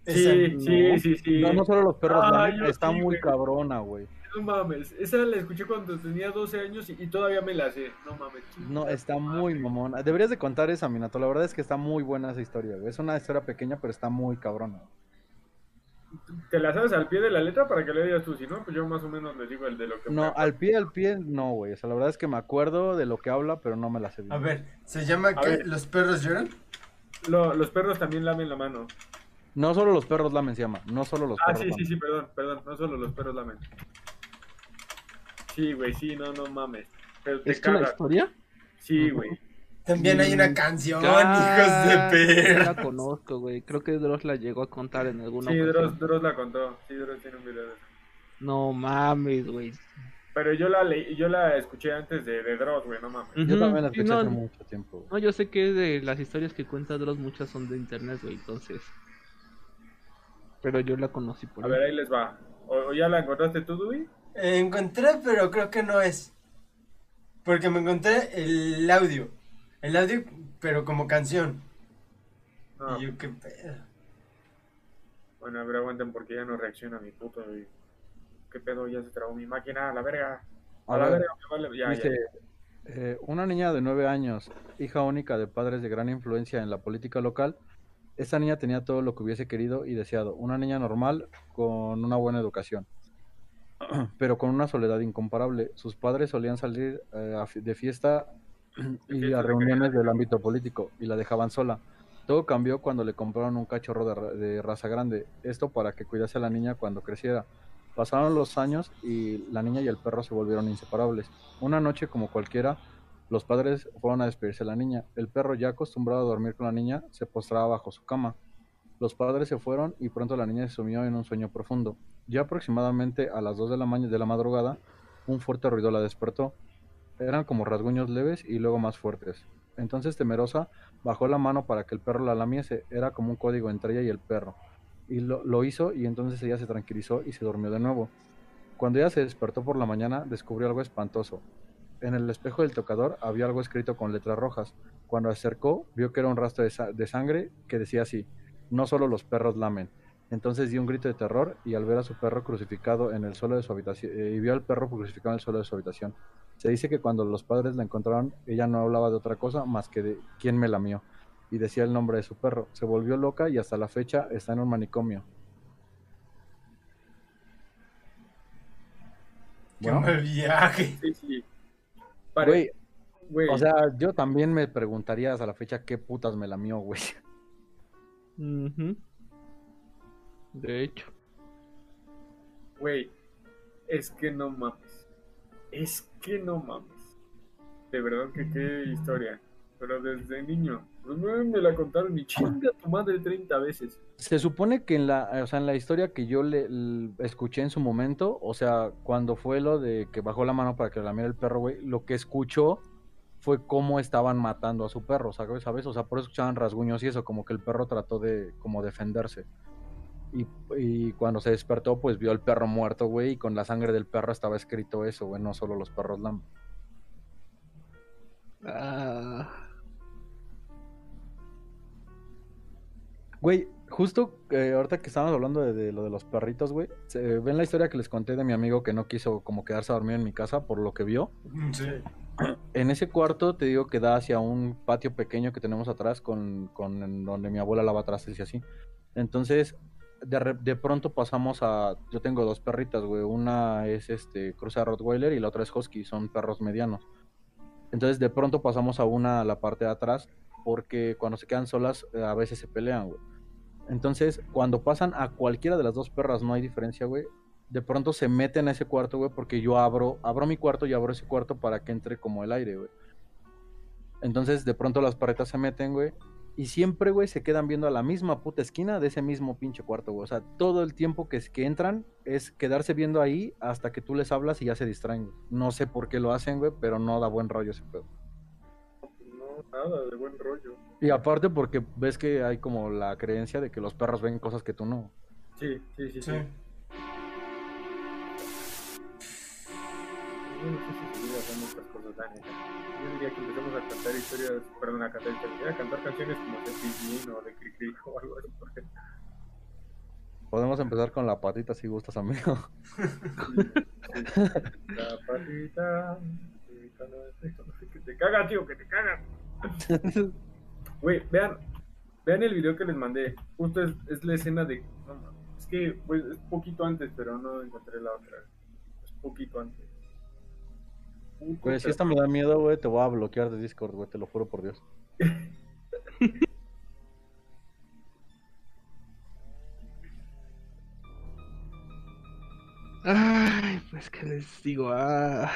Esa Sí, no. sí, sí, sí. No, no solo los perros Ah, lamen, está sí, muy güey. cabrona, güey. No mames, esa la escuché cuando tenía 12 años y, y todavía me la sé. No mames. No, está muy mamona. Deberías de contar esa, Minato. La verdad es que está muy buena esa historia, güey. Es una historia pequeña, pero está muy cabrona. ¿Te la sabes al pie de la letra para que le digas tú? Si no, pues yo más o menos les digo el de lo que No, al pie, al pie, no, güey. O sea, la verdad es que me acuerdo de lo que habla, pero no me la sé bien. A ver, ¿se llama ver. ¿Los perros lloran? Lo- los perros también lamen la mano. No solo los perros lamen se llama. No solo los Ah, perros sí, sí, lamen. sí, perdón, perdón. No solo los perros lamen. Sí, güey, sí, no, no mames. Pero te ¿Es que una historia? Sí, güey. También hay una canción, Ah, hijos de perra. La conozco, güey. Creo que Dross la llegó a contar en alguna Sí. Dross, Dross la contó. Sí, Dross tiene un video de eso. No mames, güey. Pero yo la leí, yo la escuché antes de, de Dross, güey, no mames. Yo Ujú, también la escuché no, hace mucho tiempo. güey. No, yo sé que de las historias que cuenta Dross muchas son de internet, güey, entonces. Pero yo la conocí por A ahí. ver, ahí les va. ¿O, o ya la encontraste tú, Dewey? Eh, encontré, pero creo que no es. Porque me encontré el audio. El audio, pero como canción. No. Y yo, qué pedo. Bueno, a ver, aguanten porque ya no reacciona mi puto. y- ¿Qué pedo? Ya se trabó mi máquina, a la verga. A, A la ver, verga, me vale. Ya, Dice, ya. eh, una niña de nueve años, hija única de padres de gran influencia en la política local, esta niña tenía todo lo que hubiese querido y deseado, una niña normal con una buena educación, pero con una soledad incomparable. Sus padres solían salir eh, de fiesta y a reuniones del ámbito político y la dejaban sola. Todo cambió cuando le compraron un cachorro de, ra- de raza grande, esto para que cuidase a la niña cuando creciera. Pasaron los años y la niña y el perro se volvieron inseparables. Una noche como cualquiera, los padres fueron a despedirse de la niña. El perro, ya acostumbrado a dormir con la niña, se postraba bajo su cama. Los padres se fueron y pronto la niña se sumió en un sueño profundo. Ya aproximadamente a las 2 de la, de la madrugada, un fuerte ruido la despertó. Eran como rasguños leves y luego más fuertes. Entonces, temerosa, bajó la mano para que el perro la lamiese. Era como un código entre ella y el perro. Y lo, hizo y entonces ella se tranquilizó y se durmió de nuevo. Cuando ella se despertó por la mañana, descubrió algo espantoso. En el espejo del tocador había algo escrito con letras rojas. Cuando se acercó, vio que era un rastro de, de sangre que decía así, no solo los perros lamen. Entonces dio un grito de terror y al ver a su perro crucificado en el suelo de su habitación, eh, y vio al perro crucificado en el suelo de su habitación. Se dice que cuando los padres la encontraron, ella no hablaba de otra cosa más que de quién me lamió. Y decía el nombre de su perro. Se volvió loca y hasta la fecha está en un manicomio. Qué Bueno, mal viaje. Sí, sí. Pare- güey, güey, o sea, yo también me preguntaría hasta la fecha qué putas me lamió, güey. Ujú. De hecho. güey, es que no mames. Es que no mames. De verdad que qué historia. Pero desde niño. No me la contaron ni chinga tu madre 30 veces. Se supone que en la, o sea, en la historia que yo le, escuché en su momento, o sea, cuando fue lo de que bajó la mano para que la lamiera el perro, güey, lo que escuchó fue cómo estaban matando a su perro, ¿sabes? ¿sabes? O sea, por eso escuchaban rasguños y eso, como que el perro trató de como defenderse. Y, y cuando se despertó, pues vio al perro muerto, güey, y con la sangre del perro estaba escrito eso, güey, no solo los perros lamen. Ah, Güey, justo eh, ahorita que estábamos hablando de, de lo de los perritos, güey, se- ven la historia que les conté de mi amigo que no quiso como quedarse a dormir en mi casa por lo que vio. Sí. En ese cuarto te digo que da hacia un patio pequeño que tenemos atrás con, con en donde mi abuela lava trastes y así. Entonces, de, de pronto pasamos a... Yo tengo dos perritas, güey. Una es este cruza Rottweiler y la otra es Husky. Son perros medianos. Entonces, de pronto pasamos a una a la parte de atrás porque cuando se quedan solas eh, a veces se pelean, güey. Entonces, cuando pasan a cualquiera de las dos perras, no hay diferencia, güey. De pronto se meten a ese cuarto, güey, porque yo abro, abro mi cuarto y abro ese cuarto para que entre como el aire, güey. Entonces, de pronto las perritas se meten, güey, Y siempre, güey, se quedan viendo a la misma puta esquina de ese mismo pinche cuarto, güey. O sea, todo el tiempo que, que entran es quedarse viendo ahí hasta que tú les hablas y ya se distraen. güey. No sé por qué lo hacen, güey, pero no da buen rollo ese pedo. No, nada, de buen rollo. Y aparte porque ves que hay como la creencia de que los perros ven cosas que tú no. Sí, sí, sí, sí. Sí. Yo no sé si se digan muchas cosas, la que empecemos a cantar historias, perdón, a cantar historias, a cantar canciones como de Pijín o de Cricri o algo así. Podemos empezar con la patita si gustas, amigo. La patita. Que te cagas, tío, que te cagas. Güey, vean, vean el video que les mandé. Justo es, es la escena de. no es que pues, es poquito antes, pero no encontré la otra. Es poquito antes. Güey, si esta me da miedo, güey, te voy a bloquear de Discord, güey, te lo juro por Dios. Ay, pues que les digo, ah.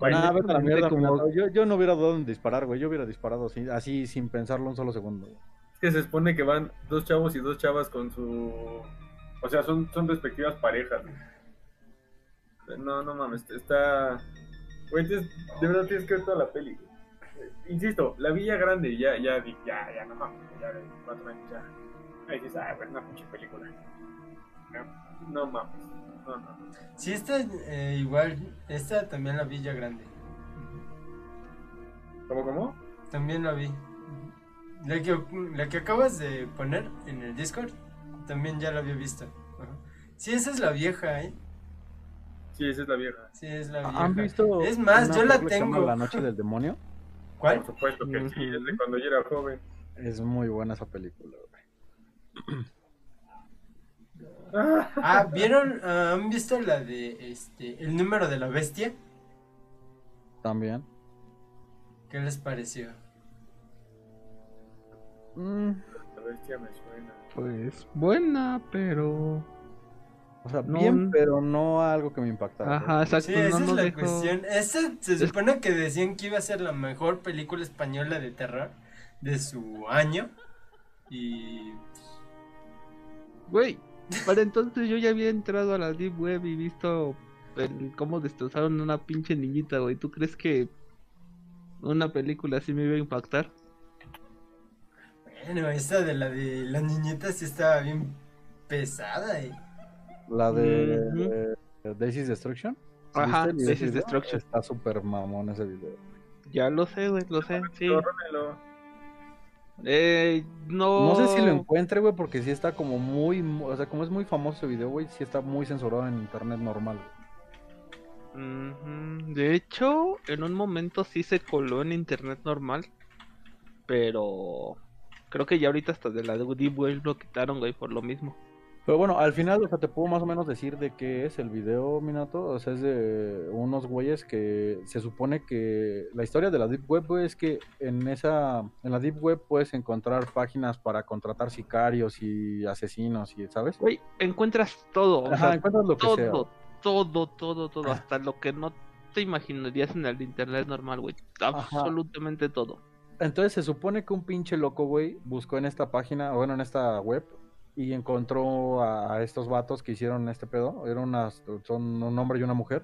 Nah, vete a la mierda, como- yo, yo no hubiera dudado en disparar, güey. Yo hubiera disparado así, así sin pensarlo un solo segundo. güey. Que se supone que van dos chavos y dos chavas con su. O sea, son, son respectivas parejas. No, no mames, está. Güey, de verdad tienes que ver toda la peli. güey. Insisto, la Villa Grande, ya, ya, di- ya, ya, no mames, ya de cuatro años, ya. Ahí dices, ah, bueno, una pinche película. No, no mames, no, no. Sí, esta eh, igual, esta también la vi ya grande. ¿Cómo, cómo? También la vi. La que, la que acabas de poner en el Discord, también ya la había visto. Ajá. Sí, esa es la vieja, ¿eh? Sí, esa es la vieja. Sí, es la vieja. ¿Han visto? Es más, yo la tengo. La Noche del Demonio. ¿Cuál? Por supuesto que sí, es de cuando yo era joven. Es muy buena esa película, güey. Ah, ¿vieron? ah, ¿Han visto la de este El número de la bestia? También. ¿Qué les pareció? Mm, La bestia me suena. Pues buena, pero. o sea, No, bien, pero no algo que me impactara. Ajá, exacto. Sí, esa no es nos la dejó- cuestión. Esa se supone que decían que iba a ser la mejor película española de terror de su año. Y. Güey, para entonces yo ya había entrado a la Deep Web y visto el- cómo destrozaron a una pinche niñita, güey. ¿Tú crees que una película así me iba a impactar? Bueno, esa de la de la niñeta sí estaba bien pesada, eh. La de, Ujú. de Daisy's Destruction. ¿Sí Ajá, Daisy's video? Destruction. Está súper mamón ese video. Ya lo sé, güey, lo sé, sí. Eh, no... No sé si lo encuentre, güey, porque sí está como muy, mu- o sea, como es muy famoso ese video, güey, sí está muy censurado en internet normal. De hecho, en un momento sí se coló en internet normal, pero creo que ya ahorita hasta de la Deep Web lo quitaron, güey, por lo mismo. Pero bueno, al final, o sea, te puedo más o menos decir de qué es el video, Minato. O sea, es de unos güeyes que se supone que la historia de la Deep Web, güey, es que en esa, en la Deep Web puedes encontrar páginas para contratar sicarios y asesinos y, ¿sabes? Güey, encuentras todo, o Ajá, sea, encuentras lo que todo, sea. todo, todo, todo, hasta lo que no te imaginarías en el internet normal, güey. Absolutamente todo. Entonces se supone que un pinche loco, güey, buscó en esta página, o bueno, en esta web, y encontró a, a estos vatos que hicieron este pedo. Eran unas, son un hombre y una mujer.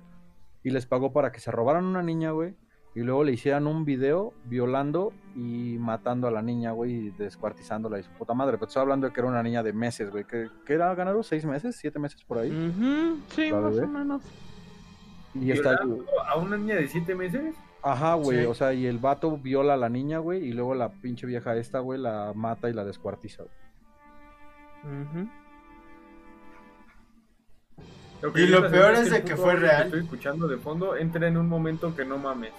Y les pagó para que se robaran una niña, güey. Y luego le hicieran un video violando y matando a la niña, güey, y descuartizándola y su puta madre. Pero estoy hablando de que era una niña de meses, güey. que que era ganado? ¿Seis meses? ¿Siete meses por ahí? Sí, ¿La más bebé? o menos. Y está... ¿Violando a una niña de 7 meses? Ajá, güey. Sí. O sea, y el vato viola a la niña, güey. Y luego la pinche vieja esta, güey, la mata y la descuartiza. Ok, Y lo peor es de que fue real. estoy escuchando de fondo, entra en un momento que no mames.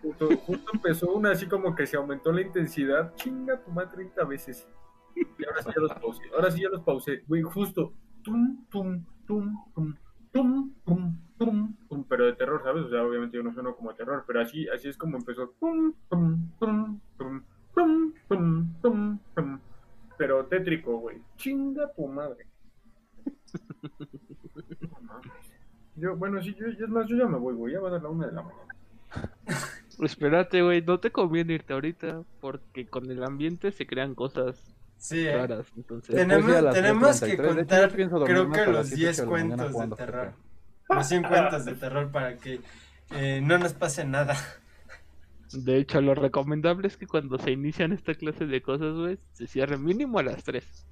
Justo, justo empezó una así como que se aumentó la intensidad. Chinga tu madre 30 veces. Y ahora sí ya los pausé. Ahora sí ya los pausé. Güey, justo. Tum, tum, tum, tum, tum, tum, tum, tum. Pero de terror, ¿sabes? O sea, obviamente yo no sueno como terror, pero así, así es como empezó. Tum, tum, tum, tum, tum, tum, tum, tum. Pero tétrico, güey. Chinga tu madre. No mames. Yo, bueno, sí, yo, yo- es más, yo ya me voy, güey. Ya va a dar la una de la mañana. Espérate, güey, no te conviene irte ahorita porque con el ambiente se crean cosas Sí, eh. Entonces, tenemos, las tenemos que 3:33, de hecho, contar, creo que los 7 10 de la mañana cuentos de terror. Los 100 cuentos de terror para que eh, no nos pase nada. de hecho, lo recomendable es que cuando se inician esta clase de cosas, güey, se cierre mínimo a las 3.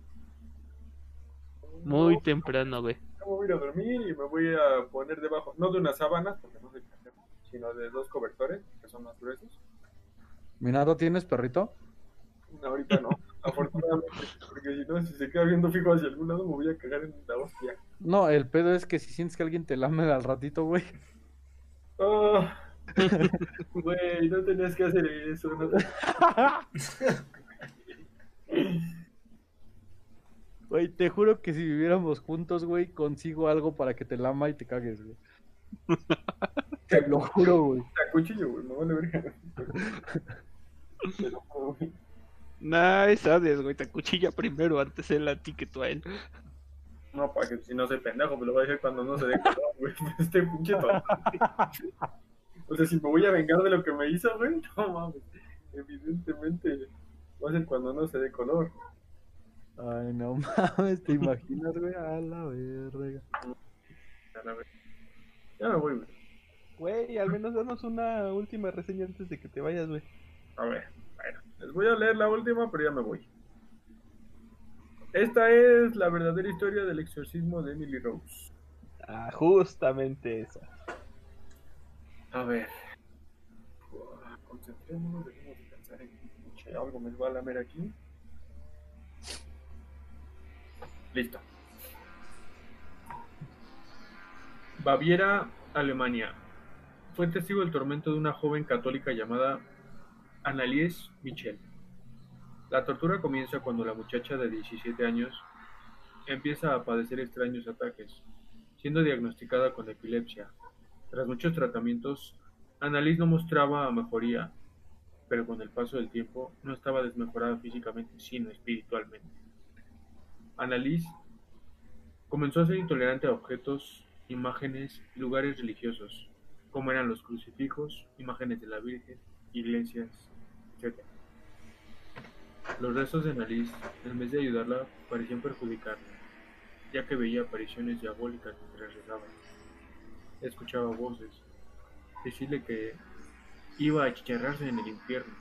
Muy No, temprano, güey. me voy a ir a dormir y me voy a poner debajo, no de unas sábanas, porque no cajero, sino de dos cobertores, que son más gruesos. Minato, ¿tienes perrito? Ahorita no, afortunadamente, porque si no, si se queda viendo fijo hacia algún lado, me voy a cagar en la hostia. No, el pedo es que si sientes que alguien te lame al ratito, güey. Ah, Güey, no tenías que hacer eso. No Güey, te juro que si viviéramos juntos, güey, consigo algo para que te lama y te cagues, güey. Te lo juro, güey. Vale verga. Te lo juro, güey. Nah, sabes, güey, te acuchilla primero antes él a ti que tú a él. No, para que si no soy pendejo, me lo voy a decir cuando no se dé color, güey. Este pinche. O sea, si me voy a vengar de lo que me hizo, güey, no mames. Evidentemente va a ser cuando no se dé color. Ay, no mames, ¿te imaginas, güey? A la verga. A la vez. Ya me voy, güey. Güey, al menos danos una última reseña antes de que te vayas, güey. A ver, bueno, les voy a leer la última, pero ya me voy. Esta es la verdadera historia del exorcismo de Emily Rose. Ah, justamente esa. A ver. Concentrémonos, dejemos de pensar en algo me va a lamer aquí. Listo. Baviera, Alemania. Fue testigo del tormento de una joven católica llamada Annelies Michel. La tortura comienza cuando la muchacha de 17 años empieza a padecer extraños ataques, siendo diagnosticada con epilepsia. Tras muchos tratamientos, Annalise no mostraba mejoría, pero con el paso del tiempo no estaba desmejorada físicamente, sino espiritualmente. Annalise comenzó a ser intolerante a objetos, imágenes y lugares religiosos, como eran los crucifijos, imágenes de la Virgen, iglesias, Los restos de Annalise, en vez de ayudarla, parecían perjudicarla, ya que veía apariciones diabólicas mientras rezaba escuchaba voces, decirle que iba a achicharrarse en el infierno.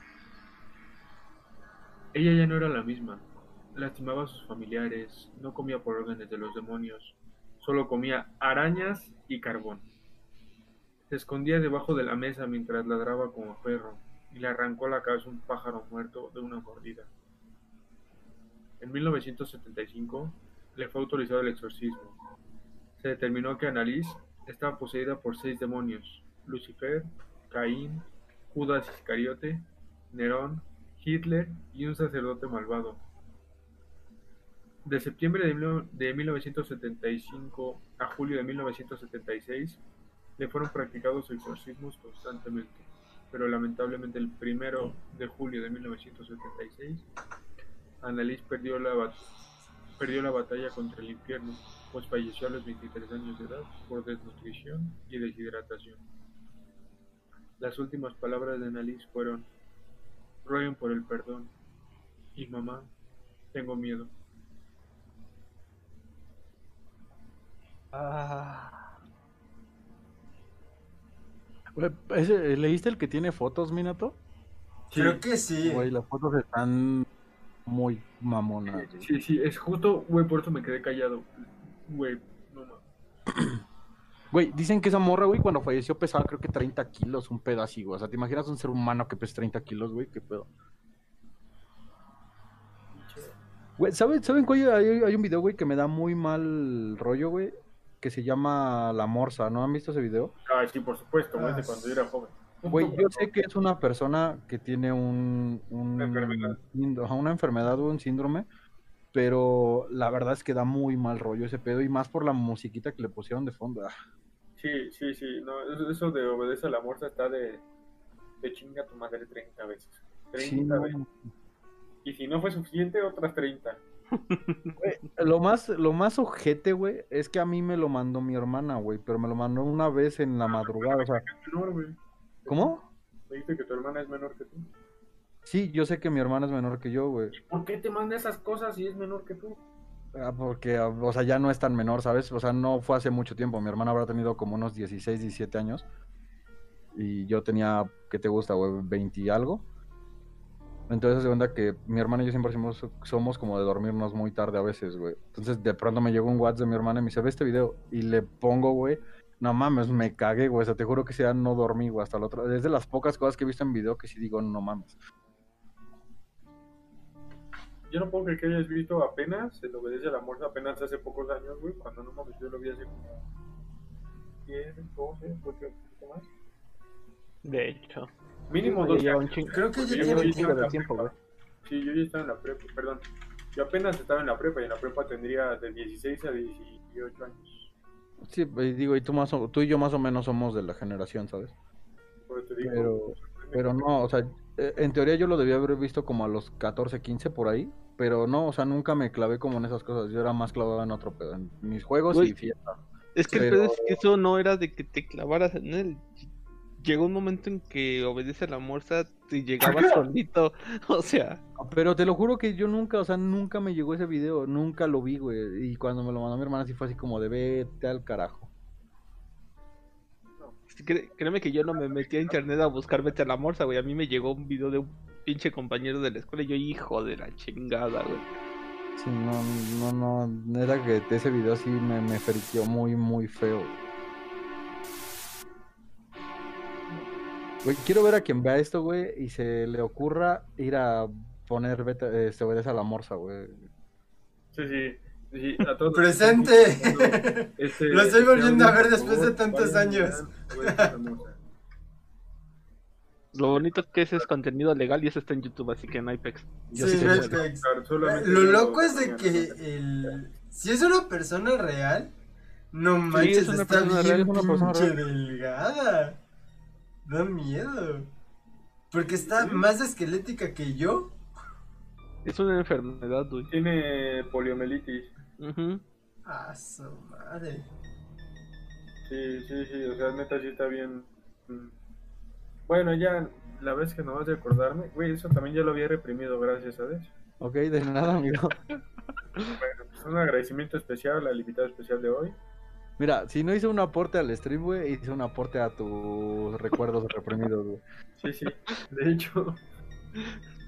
Ella ya no era la misma, lastimaba a sus familiares, no comía por órdenes de los demonios, solo comía arañas y carbón. Se escondía debajo de la mesa mientras ladraba como perro le arrancó la cabeza un pájaro muerto de una mordida. En 1975 le fue autorizado el exorcismo. Se determinó que Annalise estaba poseída por seis demonios: Lucifer, Caín, Judas Iscariote, Nerón, Hitler y un sacerdote malvado. De septiembre de 1975 a julio de 1976 le fueron practicados exorcismos constantemente, pero lamentablemente el primero de julio de 1976 Annalise perdió la, perdió la batalla contra el infierno, pues falleció a los 23 años de edad por desnutrición y deshidratación. Las últimas palabras de Annalise fueron, rueguen por el perdón, y mamá, tengo miedo. Ah, ¿Leíste el que tiene fotos, Minato? Creo que sí. Güey, las fotos están muy mamonas. güey. Sí, sí, es justo, güey, por eso me quedé callado. Güey, no mames. Güey, dicen que esa morra, güey, cuando falleció pesaba creo que 30 kilos, un pedo así, güey. O sea, ¿te imaginas un ser humano que pesa 30 kilos, güey? ¿Qué pedo? Güey, ¿saben, ¿saben cuál? Hay, hay un video, güey, que me da muy mal rollo, güey, que se llama La Morsa, ¿no han visto ese video? Ah, sí, por supuesto, de Ah, cuando yo era joven. Güey, yo sé que es una persona que tiene un, un- Una enfermedad. una o un síndrome, pero la verdad es que da muy mal rollo ese pedo y más por la musiquita que le pusieron de fondo. Ah, Sí, sí, sí, no, eso, de obedece a la morsa está de, de chinga tu madre 30 veces. 30 sí, no, veces. Y si no fue suficiente, otras 30. Lo más, lo más ojete, güey, es que a mí me lo mandó mi hermana, güey, pero me lo mandó una vez en la madrugada, o sea, Es menor, güey. ¿cómo? Me dijiste que tu hermana es menor que tú. Sí, yo sé que mi hermana es menor que yo, güey. ¿Por qué te manda esas cosas si es menor que tú? Ah, porque, ah, o sea, ya no es tan menor, ¿sabes? O sea, no fue hace mucho tiempo. Mi hermana habrá tenido como unos 16, 17 años. Y yo tenía, ¿qué te gusta, güey? 20 y algo. Entonces se cuenta que mi hermana y yo siempre somos, somos como de dormirnos muy tarde a veces, güey. Entonces de pronto me llegó un WhatsApp de mi hermana y me dice, ve este video. Y le pongo, güey. No mames, me cagué, güey. O sea, te juro que ya no dormí, güey, hasta el otro. Es de las pocas cosas que he visto en video que sí digo, no mames. Yo no puedo creer que hayas visto apenas, el obedece a la muerte apenas hace pocos años, güey. Cuando no mames, yo lo vi hace como 10, 12, 8, más. De hecho. Mínimo Ya 12 lleva un años. Creo que yo tiempo. prepa. Sí, yo ya estaba en la prepa, perdón. Yo apenas estaba en la prepa y en la prepa tendría de 16 a 18 años. Sí, y digo, y tú, más o- tú y yo más o menos somos de la generación, ¿sabes? Por eso te digo. Pero- Pero no, o sea, eh, en teoría yo lo debía haber visto como a los 14, 15 por ahí, pero no, o sea, nunca me clavé como en esas cosas, yo era más clavado en otro pedo, en mis juegos y fiesta. Es que el pedo es que eso no era de que te clavaras en él. Llegó un momento en que obedece a la morsa y llegaba solito. O sea, Pero te lo juro que yo nunca, o sea, nunca me llegó ese video, nunca lo vi, güey, y cuando me lo mandó mi hermana sí fue así como de vete al carajo. créeme que yo no me metí a internet a buscar vete a la morsa, güey. A mí me llegó un video de un pinche compañero de la escuela y yo, hijo de la chingada, güey. Sí, no, no, no, era que ese video sí me, me muy, muy feo. Güey, quiero ver a quien vea esto, güey, y se le ocurra ir a poner vete, eh, se obedece a la morsa, güey. Sí, sí. sí, a todos- ¡Presente! Este, Lo estoy volviendo a ver después de tantos años. Lo bonito que ese es contenido legal y eso está en YouTube, así que no hay pex. Yo Sí, sí Lo loco es de que si es una persona real, no manches, es una está bien real, es una persona pinche real. delgada. Da miedo. Porque está más esquelética que yo. Es una enfermedad, güey. Tiene poliomielitis. Ujú. Ah, su madre. Sí, sí, sí, o sea, neta sí está bien. Bueno, ya, la vez que no vas a acordarme, güey, eso también ya lo había reprimido, gracias, ¿sabes? Ok, de nada, amigo. Bueno, pues un agradecimiento especial al invitado especial de hoy. Mira, si no hice un aporte al stream, güey, hice un aporte a tus recuerdos reprimidos, güey. Sí, sí, de hecho.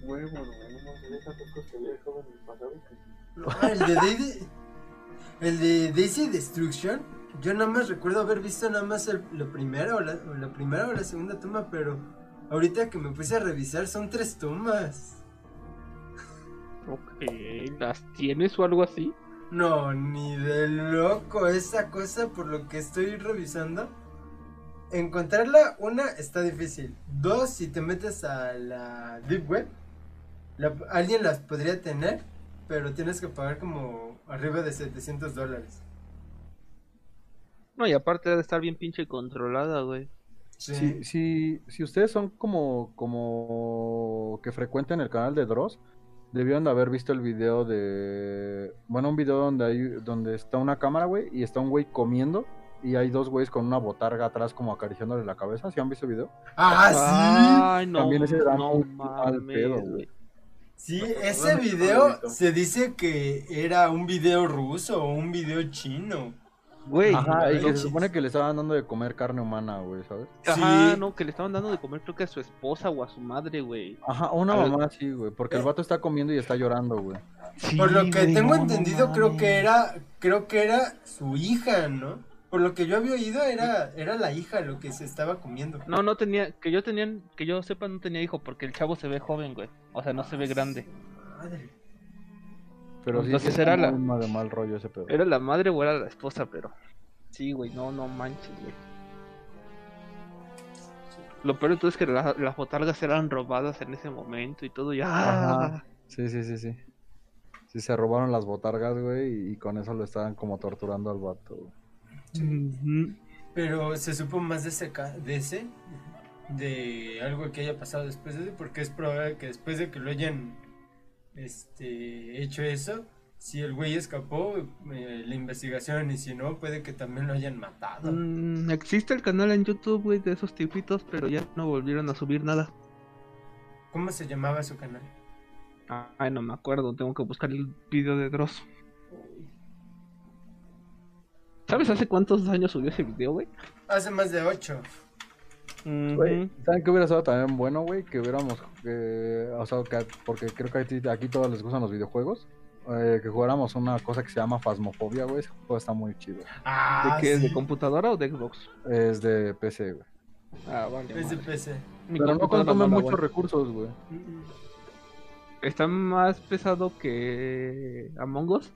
Bueno, no de tantas cosas que había dejado en el pasado No, el de Daisy, el de Daisy Destruction, yo nada más recuerdo haber visto nada más el, lo primero, o la, o la primera o la segunda toma, pero ahorita que me puse a revisar son tres tomas. Ok, ¿las tienes o algo así? No, ni de loco esa cosa por lo que estoy revisando. Encontrarla, una, está difícil. Dos, si te metes a la Deep Web, la- alguien las podría tener, pero tienes que pagar como arriba de 700 dólares. No, y aparte de estar bien pinche controlada, güey. Si, si, si ustedes son como, como que frecuentan el canal de Dross, debieron de haber visto el video de... Bueno, un video donde hay, donde está una cámara, güey, y está un güey comiendo, y hay dos güeyes con una botarga atrás como acariciándole la cabeza. ¿Sí han visto el video? ¡Ah, Ay, no, También ese era no mal pedo, güey. sí! Sí, No, ese no, no, video no, no. se dice que era un video ruso o un video chino. Güey, Ajá, y que se supone que le estaban dando de comer carne humana, güey, ¿sabes? Ajá, Sí. no, que le estaban dando de comer creo que a su esposa o a su madre, güey. Ajá, una A ver. mamá así, güey, porque el vato está comiendo y está llorando, güey. Por lo que tengo entendido, creo que era, creo que era su hija, ¿no? Por lo que yo había oído, era, era la hija lo que se estaba comiendo. No, no tenía, que yo tenían, que yo sepa no tenía hijo porque el chavo se ve joven, güey. O sea, no se ve grande. Madre. Pero sí, Entonces sí era la- de mal rollo ese pedo. ¿Era la madre o era la esposa? Pero sí, güey, no, no manches, güey. Lo peor de todo es que la- las botargas eran robadas en ese momento y todo. Y. Ajá. Sí, sí, sí, sí. Sí, se robaron las botargas, güey, y, y con eso lo estaban como torturando al vato. güey. Pero se supo más de ese, de ese, de algo que haya pasado después de ese, porque es probable que después de que lo hayan este, hecho eso, si el güey escapó, eh, la investigación, y si no, puede que también lo hayan matado. Mm, existe el canal en YouTube, güey, de esos tipitos, pero ya no volvieron a subir nada. ¿Cómo se llamaba su canal? Ay, no me acuerdo, tengo que buscar el video de Dross. ¿Sabes hace cuántos años subió ese video, güey? Hace más de ¿saben qué hubiera estado también bueno, güey? Que hubiéramos, eh, o sea, que- porque creo que aquí, aquí todos les gustan los videojuegos. eh, que jugáramos una cosa que se llama Phasmophobia, güey. Ese juego está muy chido. Ah, ¿De qué? ¿De sí. computadora o de Xbox? Es de PC, güey. Ah, vale. Es de. PC. Mi Pero no consume muchos recursos, güey. ¿Está más pesado que Among Us?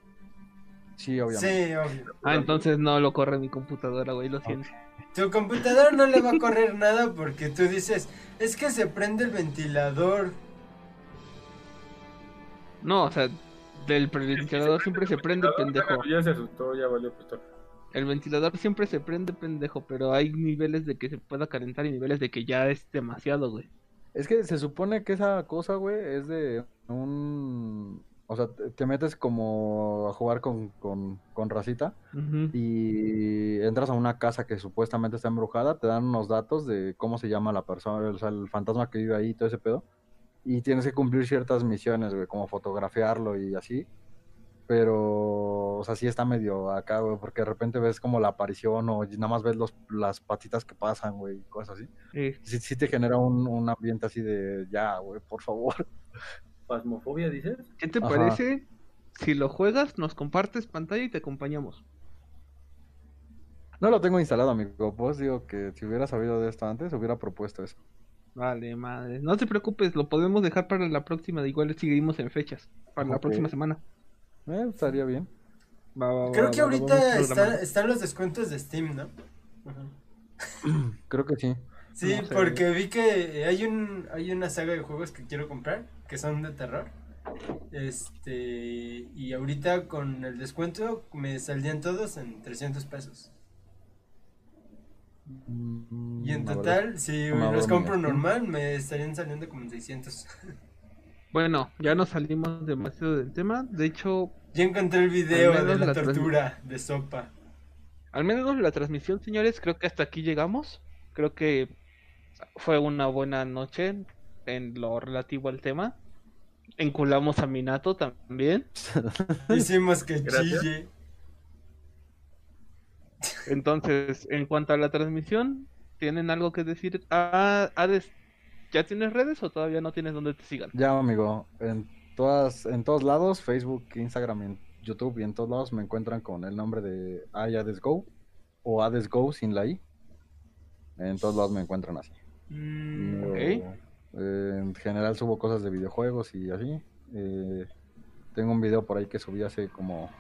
Sí, obviamente. Sí, obvio. Ah, entonces no lo corre mi computadora, güey, lo siento. Tu computadora no le va a correr nada porque tú dices, es que se prende el ventilador. No, o sea, del ventilador siempre se prende, pendejo. Ya se asustó, ya valió pistola. El ventilador siempre se prende, pendejo, pero hay niveles de que se pueda calentar y niveles de que ya es demasiado, güey. Es que se supone que esa cosa, güey, es de un... O sea, te te metes como a jugar con, con, con racita Ujú. y entras a una casa que supuestamente está embrujada, te dan unos datos de cómo se llama la persona, o sea, el fantasma que vive ahí, y todo ese pedo. Y tienes que cumplir ciertas misiones, güey, como fotografiarlo y así. Pero, o sea, sí está medio acá, güey, porque de repente ves como la aparición o nada más ves los, las patitas que pasan, güey, cosas así. Sí. Sí, sí te genera un, un ambiente así de, ya, güey, por favor. ¿Pasmofobia dices? ¿Qué te Ajá. parece si lo juegas, nos compartes pantalla y te acompañamos? No lo tengo instalado, amigo. Pues digo que si hubiera sabido de esto antes, hubiera propuesto eso. Vale, madre. No te preocupes, lo podemos dejar para la próxima. De igual seguimos en fechas. Para la próxima semana. Eh, estaría bien. Va, va, va, Creo que va, lo ahorita están los descuentos de Steam, ¿no? Creo que sí. Sí, No sé. porque vi que hay un hay una saga de juegos que quiero comprar que son de terror. Este, y ahorita con el descuento me saldrían todos en 300 pesos. Mm, Y en total, si Una los compro normal, me estarían saliendo como en 600. Bueno, ya nos salimos demasiado del tema. De hecho, Ya encontré el video de la tortura de sopa. al menos la transmisión, señores, creo que hasta aquí llegamos. Creo que fue una buena noche en lo relativo al tema. Enculamos a Minato también. Hicimos que Gracias. chille. Entonces, en cuanto a la transmisión, ¿tienen algo que decir? Ah, Hades, ¿ya tienes redes o todavía no tienes donde te sigan? Ya, amigo. En todas, en todos lados, Facebook, Instagram, en YouTube y en todos lados me encuentran con el nombre de iAdesGo o AdesGo sin la I. En todos lados me encuentran así. Mm, eh, en general subo cosas de videojuegos y así. Eh, tengo un video por ahí que subí hace como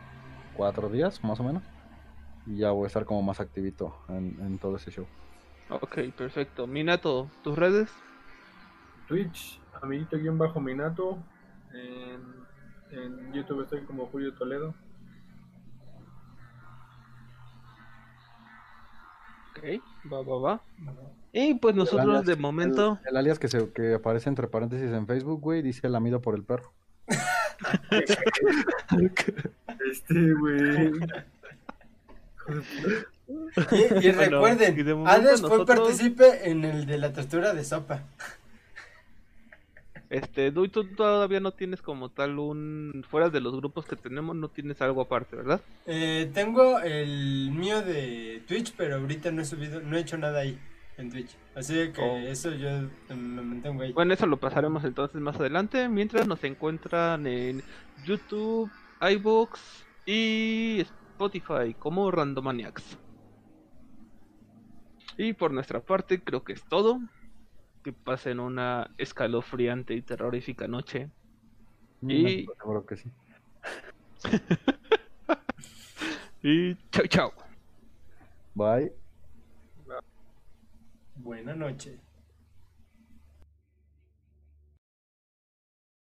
cuatro días, más o menos. Y ya voy a estar como más activito en, en todo ese show. Ok, perfecto. Minato, ¿tus redes? Twitch, amiguito guion bajo Minato. En, en YouTube estoy como Julio Toledo. Ok, va, va, va. Y pues nosotros alias- de momento... El, el alias que, se, que aparece entre paréntesis en Facebook, güey, dice lamido por el perro. Este, güey. Y, y Bueno, recuerden, momento Hades fue nosotros- partícipe en el de la tortura de sopa. Este, Dui, tú todavía no tienes como tal un... Fuera de los grupos que tenemos, no tienes algo aparte, ¿verdad? Eh, tengo el mío de Twitch, pero ahorita no he subido, no he hecho nada ahí en Twitch. Así que Oh. eso yo me mantengo ahí. Bueno, eso lo pasaremos entonces más adelante. Mientras nos encuentran en YouTube, iBooks y Spotify como Randomaniacs. Y por nuestra parte, creo que es todo. Que pasen una escalofriante y terrorífica noche. Y- Mm, Seguro que sí. Y chao, chao. Bye. Buena noche.